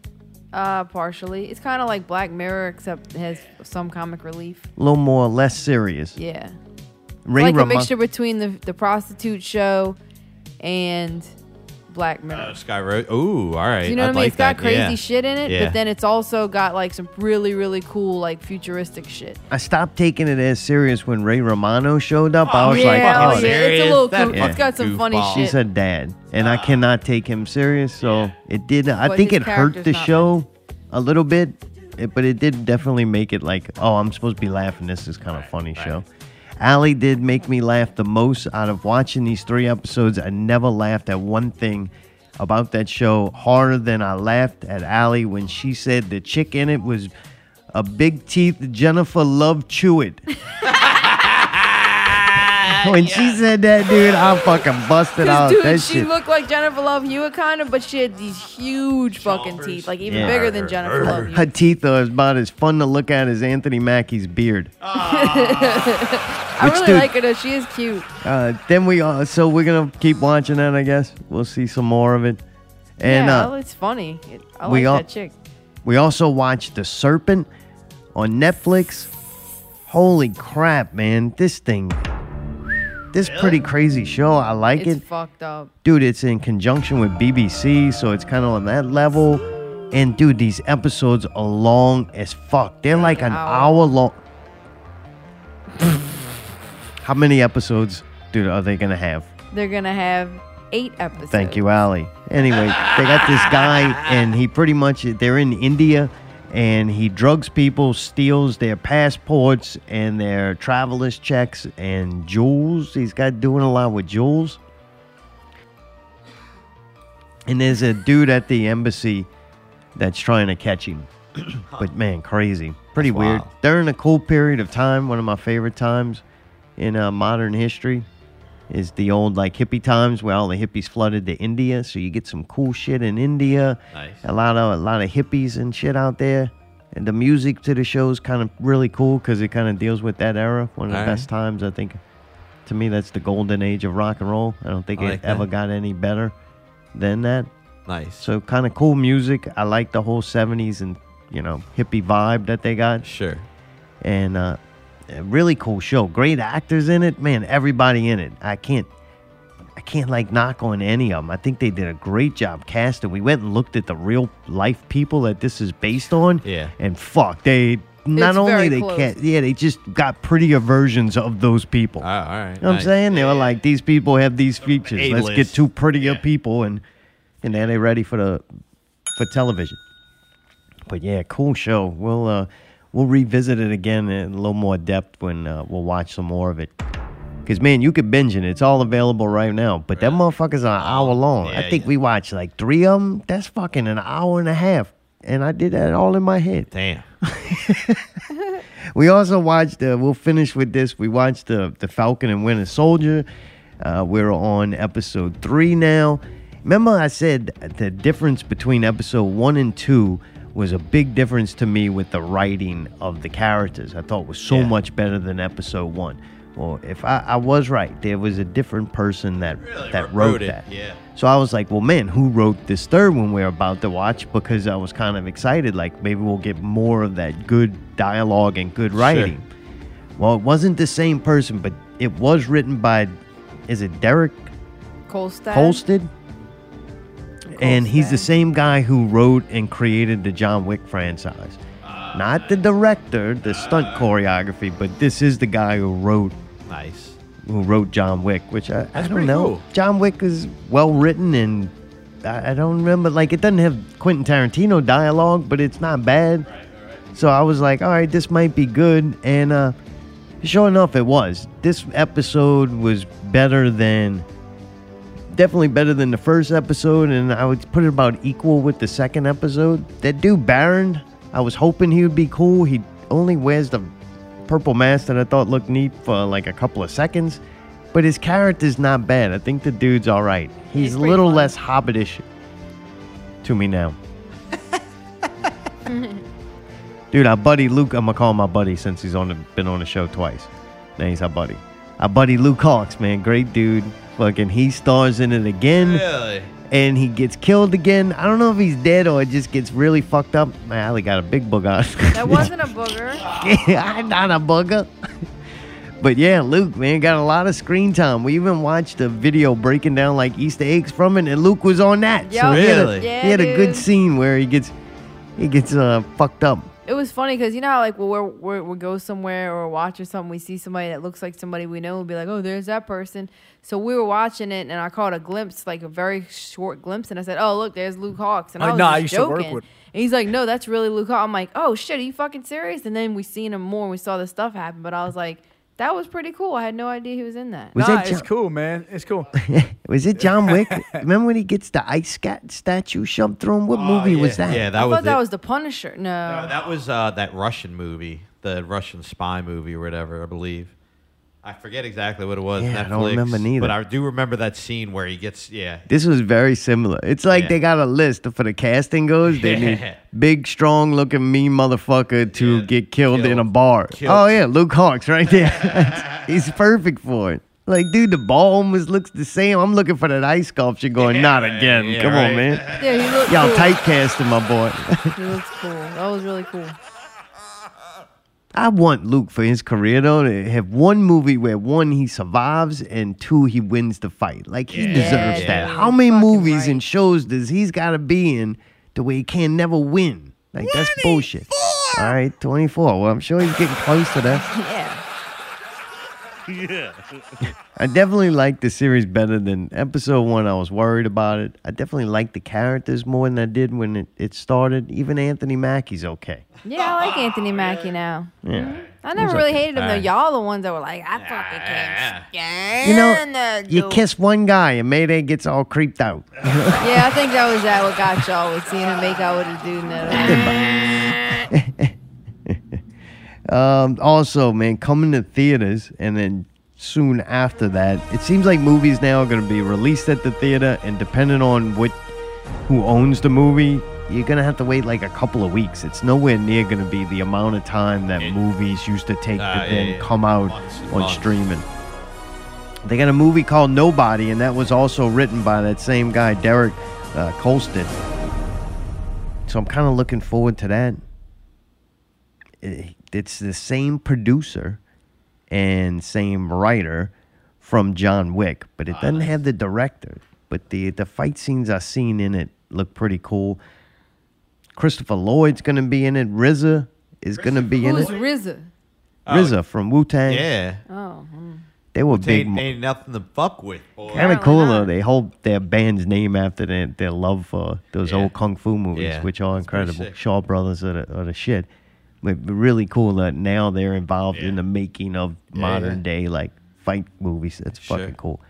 Uh, partially. It's kind of like Black Mirror, except it has some comic relief. A little more, less serious. Yeah. Ray like a Rama- mixture between the the prostitute show and Black Mirror. Uh, Sky Road. Ooh, all right. you know I'd what I mean? like It's got that, crazy yeah. shit in it, Yeah. but then it's also got like some really, really cool, like futuristic shit. I stopped taking it as serious when Ray Romano showed up. I Oh, was yeah, like, oh, oh, yeah, it's a little That cool. It's got some funny goofball. shit. She's a dad, and I cannot take him serious. So it did. I But think it hurt the not show a little bit, but it did definitely make it like, oh, I'm supposed to be laughing. This is kind of funny show. Allie did make me laugh the most out of watching these three episodes. I never laughed at one thing about that show harder than I laughed at Allie when she said the chick in it was a big teeth Jennifer Love Chewit. when she said that, dude, I'm fucking busted out. Dude, that she shit. looked like Jennifer Love Hewitt kind of, but she had these huge fucking teeth, like even Yeah. bigger than Jennifer Love Her Hewitt. teeth are about as fun to look at as Anthony Mackie's beard. I Which really dude- like her though. She is cute. Uh, then we uh, so we're gonna keep watching that. I guess we'll see some more of it. And yeah, uh, it's funny. It, I we like all- that chick. we also watched The Serpent on Netflix. Holy crap, man! This thing, this pretty crazy show. I like It's it. fucked up. dude it's in conjunction with bbc so it's kind of on that level and dude these episodes are long as fuck they're like an hour long how many episodes dude are they gonna have They're gonna have eight episodes. thank you ali anyway they got this guy and he pretty much they're in india and he drugs people steals their passports and their travelers checks and jewels he's got doing a lot with jewels and there's a dude at the embassy that's trying to catch him. but man, crazy. Pretty That's weird. wild. During a cool period of time, one of my favorite times in uh, modern history is the old like hippie times where all the hippies flooded to India. So you get some cool shit in India. Nice. A lot of a lot of hippies and shit out there. And the music to the show is kind of really cool because it kind of deals with that era. One of the Alright. best times, I think. To me, that's the golden age of rock and roll. I don't think I it that. ever got any better than that. Nice. So kind of cool music. I like the whole '70s and you know hippie vibe that they got. Sure. And uh, a really cool show. Great actors in it. Man, everybody in it. I can't. I can't like knock on any of them. I think they did a great job casting. We went and looked at the real life people that this is based on. Yeah. And fuck, they not It's only they close. can't, yeah, they just got prettier versions of those people. Oh, all right. You know what I'm nice. saying? They were like, these people have these features. Let's get two prettier people, and and then they're ready for the for television. But yeah, cool show. We'll uh, we'll revisit it again in a little more depth when uh, we'll watch some more of it. Cause man, you could binge it. It's all available right now. But that motherfucker's an hour long. I yeah, think we watched like three of them. That's fucking an hour and a half, and I did that all in my head. Damn. We also watched. Uh, we'll finish with this. We watched the the Falcon and Winter Soldier. Uh, we're on episode three now. Remember, I said the difference between episode one and two was a big difference to me with the writing of the characters. I thought was so Yeah. much better than episode one. Well, if I, I was right, there was a different person that that wrote, wrote it, that. yeah. So I was like, well, man, who wrote this third one we're about to watch? Because I was kind of excited, like maybe we'll get more of that good dialogue and good writing. Sure. Well, it wasn't the same person, but it was written by, is it Derek Kolstad. Kolstad? And he's the same guy who wrote and created the John Wick franchise. Not the director, the stunt choreography, but this is the guy who wrote Nice. who wrote John Wick, which I, I don't know. cool. John Wick is well written and I, I don't remember like it doesn't have Quentin Tarantino dialogue, but it's not bad. So I was like, all right, this might be good, and uh, sure enough, it was. This episode was better than, definitely better than the first episode, and I would put it about equal with the second episode. That dude Baron, I was hoping he would be cool. He only wears the purple mask that I thought looked neat for like a couple of seconds, but his character's not bad. I think the dude's all right. He's, a little less hobbitish to me now. Dude, our buddy Luke, I'm gonna call him my buddy since he's on the, been on the show twice. Now he's our buddy. Our buddy Luke Hawx, man, great dude. Fucking, he stars in it again, Really? and he gets killed again. I don't know if he's dead or it just gets really fucked up. My alley got a big booger. That wasn't a booger. yeah, I'm not a booger. But yeah, Luke, man, got a lot of screen time. We even watched a video breaking down like Easter eggs from it, and Luke was on that. Yup. he had a- Really? Yeah, he had a good scene where he gets he gets uh fucked up. It was funny because you know how like we're, we're, we go somewhere or watch or something, we see somebody that looks like somebody we know, and be like, oh, there's that person. So we were watching it, and I caught a glimpse, like a very short glimpse, and I said, oh, look, there's Luke Hawx, and I Like, was I used to work joking. with- And he's like, no, that's really Luke Hawx. I'm like, oh shit, are you fucking serious? And then we seen him more, and we saw the stuff happen, but I was like, that was pretty cool. I had no idea he was in that. Was nah, that it's cool, man. It's cool. Was it John Wick? Remember when he gets the ice scat statue shoved through him? What movie was that? Oh, Yeah, I that thought was that it. was the Punisher. No, No, that was uh, that Russian movie, the Russian spy movie or whatever, I believe. I forget exactly what it was. Yeah, I don't remember neither. But I do remember that scene where he gets, yeah. This was very similar. It's like Yeah. they got a list for the casting goes. They Yeah. need big, strong looking, mean motherfucker to Yeah, get killed, in a bar. Killed. Oh yeah, Luke Hawx right there. He's perfect for it. Like, dude, the ball almost looks the same. I'm looking for that ice sculpture going, Yeah, not again. Yeah, Come right. on, man. yeah, he looked Y'all cool. typecasting my boy. He looks cool. That was really cool. I want Luke for his career though to have one movie where one he survives and two he wins the fight. Like he Yeah, deserves dude. that. How many Fucking movies right. and shows does he's got to be in the way he can never win? Like that's bullshit. All right, 24. Well, I'm sure he's getting close to that. Yeah. I definitely like the series better than episode one. I was worried about it. I definitely like the characters more than I did when it, it started. Even Anthony Mackie's okay. Yeah, I like Anthony Mackie now. Yeah. Mm-hmm. I never really okay. hated him though. Y'all the ones that were like, I fucking can't stand You know, you the kiss one guy and Mayday gets all creeped out. Yeah, I think that was that what got y'all was seeing him make out with a dude. And that Um, also, man, coming to theaters and then soon after that, it seems like movies now are going to be released at the theater, and depending on what who owns the movie, you're going to have to wait like a couple of weeks. It's nowhere near going to be the amount of time that movies used to take Ah, to yeah, then yeah. come out Months on months. streaming. They got a movie called Nobody, and that was also written by that same guy, Derek uh, Kolstad. So I'm kind of looking forward to that. Eh, It's the same producer and same writer from John Wick, but it doesn't have the director. But the the fight scenes I've seen in it look pretty cool. Christopher Lloyd's gonna be in it. RZA is gonna be in it. Who's it. RZA? RZA from Wu Tang. Yeah. Oh, hmm. They were big. Ain't, ain't nothing to fuck with, boy. Kind of cool though. They hold their band's name after their, their love for those Yeah. old kung fu movies, Yeah, which are that's incredible. sick. Shaw Brothers are the, are the shit. But but really cool that now they're involved in the making of Yeah, modern yeah. day like fight movies. That's Sure. fucking cool.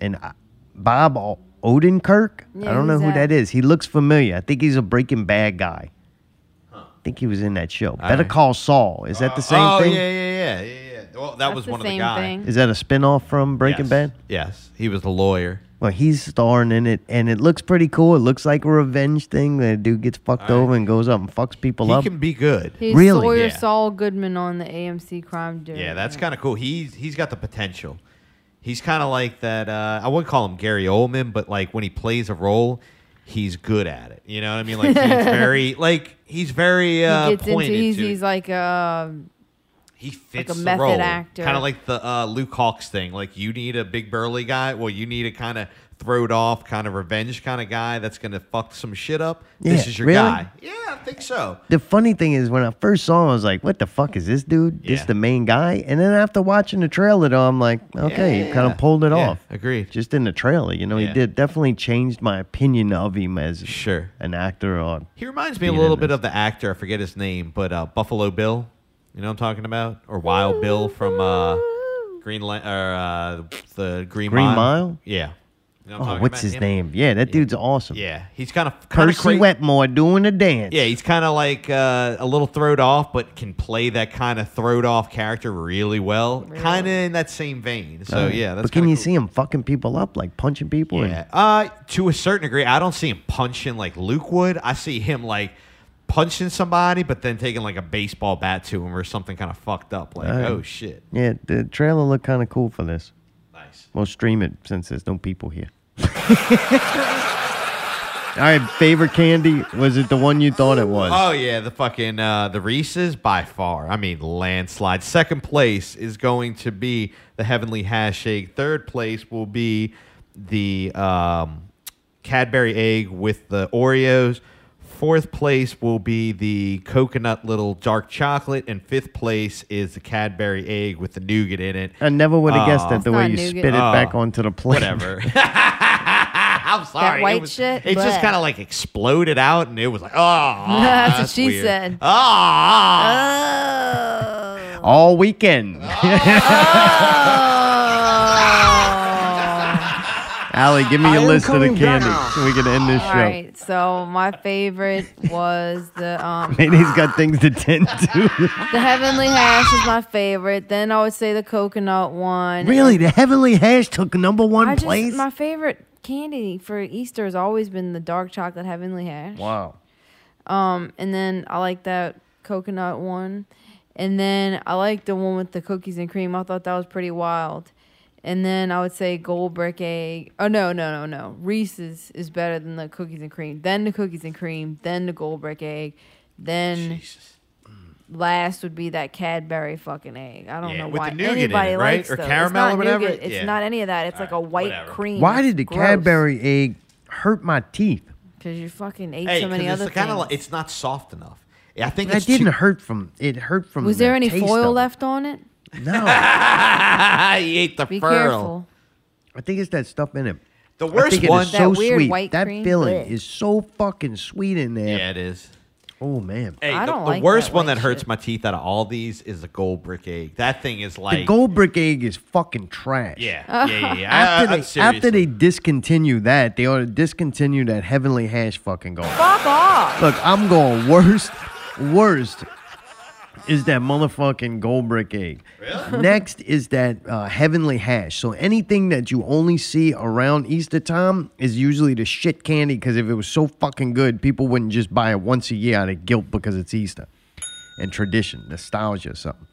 And I, Bob O- Odenkirk, Yeah, I don't know who that? that is. He looks familiar. I think he's a Breaking Bad guy. I think he was in that show. Better Alright. Call Saul. Is that the oh, same oh, thing? yeah, yeah, yeah, yeah, yeah. Well, that was the one of the same guys. thing. Is that a spinoff from Breaking yes. Bad? Yes, he was the lawyer. Well, he's starring in it, and it looks pretty cool. It looks like a revenge thing. The dude gets fucked over and goes up and fucks people up. He up. can be good. He's Really? Sawyer Yeah. Saul Goodman on the AMC Crime Jury. Yeah, that's kind of cool. He's he's got the potential. He's kind of like that. Uh, I wouldn't call him Gary Oldman, but like when he plays a role, he's good at it. You know what I mean? Like he's very like he's very uh, he gets into pointed he's, to. he's like uh, he fits a the method role. actor. Kind of like the uh, Luke Hawx thing. Like you need a big burly guy. Well, you need a kind of throw it off, kind of revenge kind of guy that's gonna fuck some shit up. this is your really? guy. Yeah, I think so. the funny thing is, when I first saw him, I was like, "What the fuck is this dude? This Yeah. the main guy?" And then after watching the trailer, though, I'm like, "Okay, Yeah, he kind of pulled it Yeah, off." Agreed. Just in the trailer, you know, Yeah. he did definitely changed my opinion of him as Sure. an actor. Or He reminds me a little bit this. of the actor. I forget his name, but uh, Buffalo Bill. You know what I'm talking about? Or Wild Bill from uh, Green Li- or uh, the Green, Green Mile. Mile? Yeah. You know what I'm Oh, talking what's about? his Him? name? Yeah, that dude's awesome. Yeah, he's kind of kind of Wetmore doing the dance. Yeah, he's kind of like uh, a little throwed off, but can play that kind of throwed off character really well. Kind of in that same vein. So Alright. yeah, that's but can kinda you cool. see him fucking people up, like punching people? Yeah. Uh, to a certain degree, I don't see him punching like Luke would. I see him like punching somebody, but then taking like a baseball bat to him or something kind of fucked up. Like, Alright. oh shit. Yeah, the trailer looked kind of cool for this. Nice. We'll stream it since there's no people here. All right, favorite candy? Was it the one you thought it was? Oh yeah, the fucking uh, the Reese's by far. I mean, landslide. Second place is going to be the Heavenly Hash Shake. Third place will be the um, Cadbury egg with the Oreos. Fourth place will be the coconut little dark chocolate, and fifth place is the Cadbury egg with the nougat in it. I never would have guessed that the way you It's not spit it nougat. back Oh, onto the plate. Whatever. I'm sorry. white it was, shit? It just Bleh. kind of like exploded out, and it was like, oh, That's what she weird. said. Ah. All weekend. Allie, give me I a am list of the coming candy so we can end this All show. right, so my favorite was the um Maybe's got things to tend to. the heavenly hash is my favorite. Then I would say the coconut one. really, the Heavenly Hash took number one I just, place? my favorite candy for Easter has always been the dark chocolate heavenly hash. wow. Um, and then I like that coconut one, and then I like the one with the cookies and cream. I thought that was pretty wild. And then I would say gold brick egg. Oh no, no, no, no. Reese's is better than the cookies and cream. Then the cookies and cream. Then the gold brick egg. Then last would be that Cadbury fucking egg. I don't Yeah, know with why the nougat in anybody it, right? likes Or those. caramel it's not or whatever? Nougat. It's Yeah. not any of that. It's like a white cream. Why did the Cadbury egg hurt my teeth? Because you fucking ate Hey, so many other it's kind of things. like it's not soft enough. I think That it's didn't too- hurt from it. Hurt from. Was the there any taste foil of it. left on it? No. he ate the Be furl. careful. I think it's that stuff in it. The I worst think it is one- so That weird sweet. white that cream? filling Blech. is so fucking sweet in there. Yeah, it is. Oh man. Hey, I the, don't the like worst that one white that hurts shit. my teeth out of all these is the gold brick egg. That thing is like the gold brick egg is fucking trash. Yeah, yeah, yeah. yeah. After, I- I- they, seriously. after they discontinue that, they ought to discontinue that heavenly hash fucking gold. Fuck off. Look, I'm going worst, worst is that motherfucking gold brick egg. Next is that uh, heavenly hash. So anything that you only see around Easter time is usually the shit candy because if it was so fucking good, people wouldn't just buy it once a year out of guilt because it's Easter and tradition, nostalgia, or something.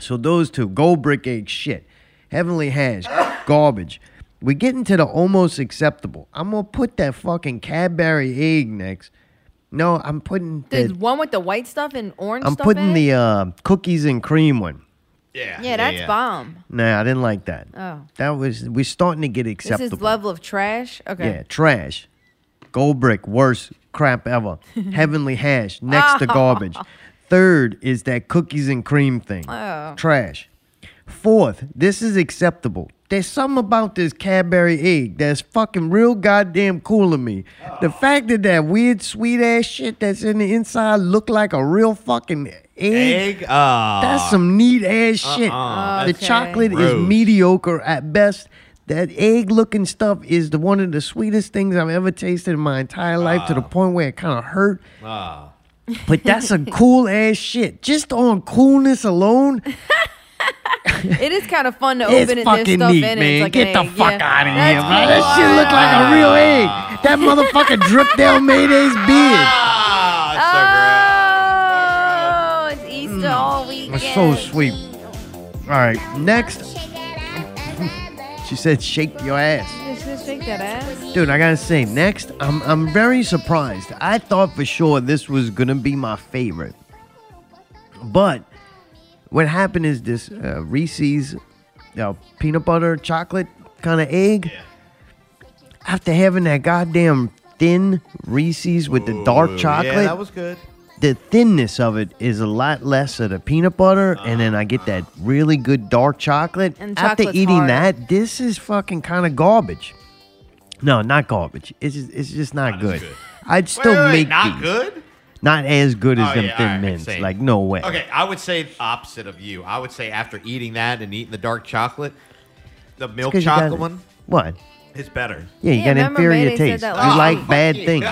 So those two, gold brick egg, shit. Heavenly hash, garbage. We get into the almost acceptable. I'm gonna put that fucking Cadbury egg next. No, I'm putting The the, one with the white stuff and orange I'm stuff putting in the uh, cookies and cream one. Yeah. Yeah, that's bomb. Nah, I didn't like that. Oh. That was we're starting to get acceptable. This is level of trash. Okay. Yeah, trash. Gold brick, worst crap ever. Heavenly hash, next to garbage. Third is that cookies and cream thing. Oh. Trash. Fourth, this is acceptable. There's something about this Cadbury egg that's fucking real goddamn cool to me. The fact that that weird sweet ass shit that's in the inside look like a real fucking egg. Egg? Ah. That's some neat ass shit. Uh-uh. The Okay. chocolate is mediocre at best. That egg looking stuff is the one of the sweetest things I've ever tasted in my entire life to the point where it kind of hurt. Ah. But that's a cool ass shit. Just on coolness alone, It is kind of fun to it's open it. There's fucking stuff neat, in man. It's like Get the egg. fuck yeah. out of here, That's man. cool. That shit look like a real egg. That motherfucker dripped down Mayday's beard. Oh, oh, it's Easter mm. all weekend. It's so sweet. All right, next. she said, "Shake your ass." Just, just shake that ass. Dude, I gotta say, next, I'm I'm very surprised. I thought for sure this was gonna be my favorite, but what happened is this uh, Reese's uh, peanut butter chocolate kind of egg. After having that goddamn thin Reese's with the dark chocolate, Yeah, that was good. the thinness of it is a lot less of the peanut butter, and then I get that really good dark chocolate. And After chocolate's eating hard. that, this is fucking kind of garbage. No, not garbage. It's just, it's just not, good. I'd still Wait, wait, wait, make not these. good. Not as good as Oh, them yeah, thin all right, mints. same. Like no way. Okay, I would say opposite of you. I would say after eating that and eating the dark chocolate, the milk you got- chocolate one What? It's better. Yeah, you Yeah, got remember inferior Mayday taste. that You last like week. bad things.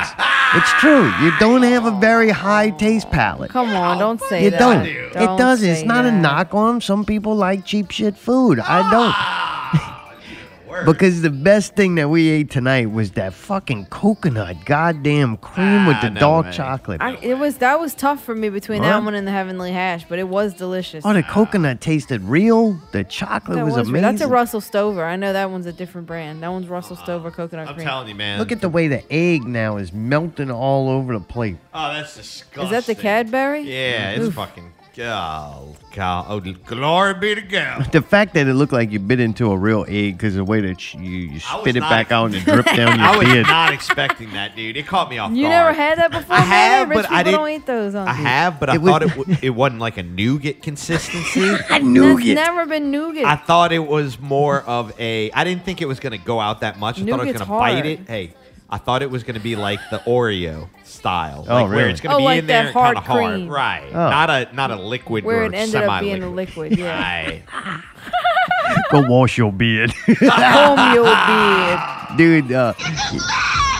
it's true. You don't have a very high taste palate. Come on, don't say You that. don't. Don't It doesn't. It's say not a that. knock on 'em. Some people like cheap shit food. I don't. Ah. Because the best thing that we ate tonight was that fucking coconut goddamn cream with ah, the no dark way. chocolate. I, it was that was tough for me between that one and the heavenly hash, but it was delicious. oh, the coconut tasted real. The chocolate That was, was amazing. That's a Russell Stover. I know that one's a different brand. That one's Russell ah, Stover coconut I'm cream. telling you, man. Look at the way the egg now is melting all over the plate. Oh, that's disgusting. Is that the Cadbury? Yeah, it's Oof. fucking. Oh, God. Oh, glory be to God. The fact that it looked like you bit into a real egg because the way that you, you spit it not back out and it dripped down your I was beard. not expecting that, dude. It caught me off You guard. never had that before? I have. Rich but I people don't didn't- eat those. On I have, but I It was- thought it w- it wasn't like a nougat consistency. a That's nougat. never been nougat. I thought it was more of a. I didn't think it was going to go out that much. I thought I was Nougat's going to bite hard. it. Hey, I thought it was going to be like the Oreo style, Oh, like where it's going to Oh, be like in there that kind of hard, cream. right? Oh. Not a not a liquid Where it ended up being a semi-liquid. Yeah. Right. Go wash your beard. Comb your beard. Dude, uh,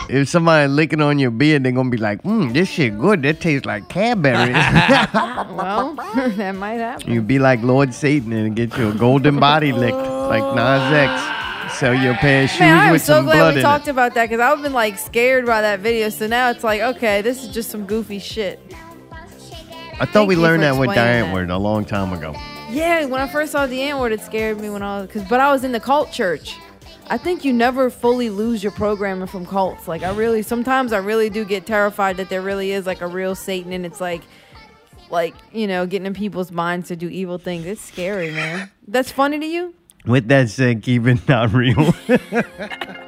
if somebody licking on your beard, they're going to be like, mm, this shit good. That tastes like Cadbury. Well, that might happen. you be like Lord Satan and get you a golden body licked like Nas X. Sell you a pair of shoes Man, I'm with so some glad blood we in talked it. about that because I've been like scared by that video. So now it's like, okay, this is just some goofy shit. I thought Thank we you learned for that with explaining Diane Word a long time ago. Yeah, when I first saw the N word, it scared me when I was, cause, but I was in the cult church. I think you never fully lose your programming from cults. Like I really, sometimes I really do get terrified that there really is like a real Satan, and it's like, like you know, getting in people's minds to do evil things. It's scary, man. That's funny to you? With that said, keep it not real.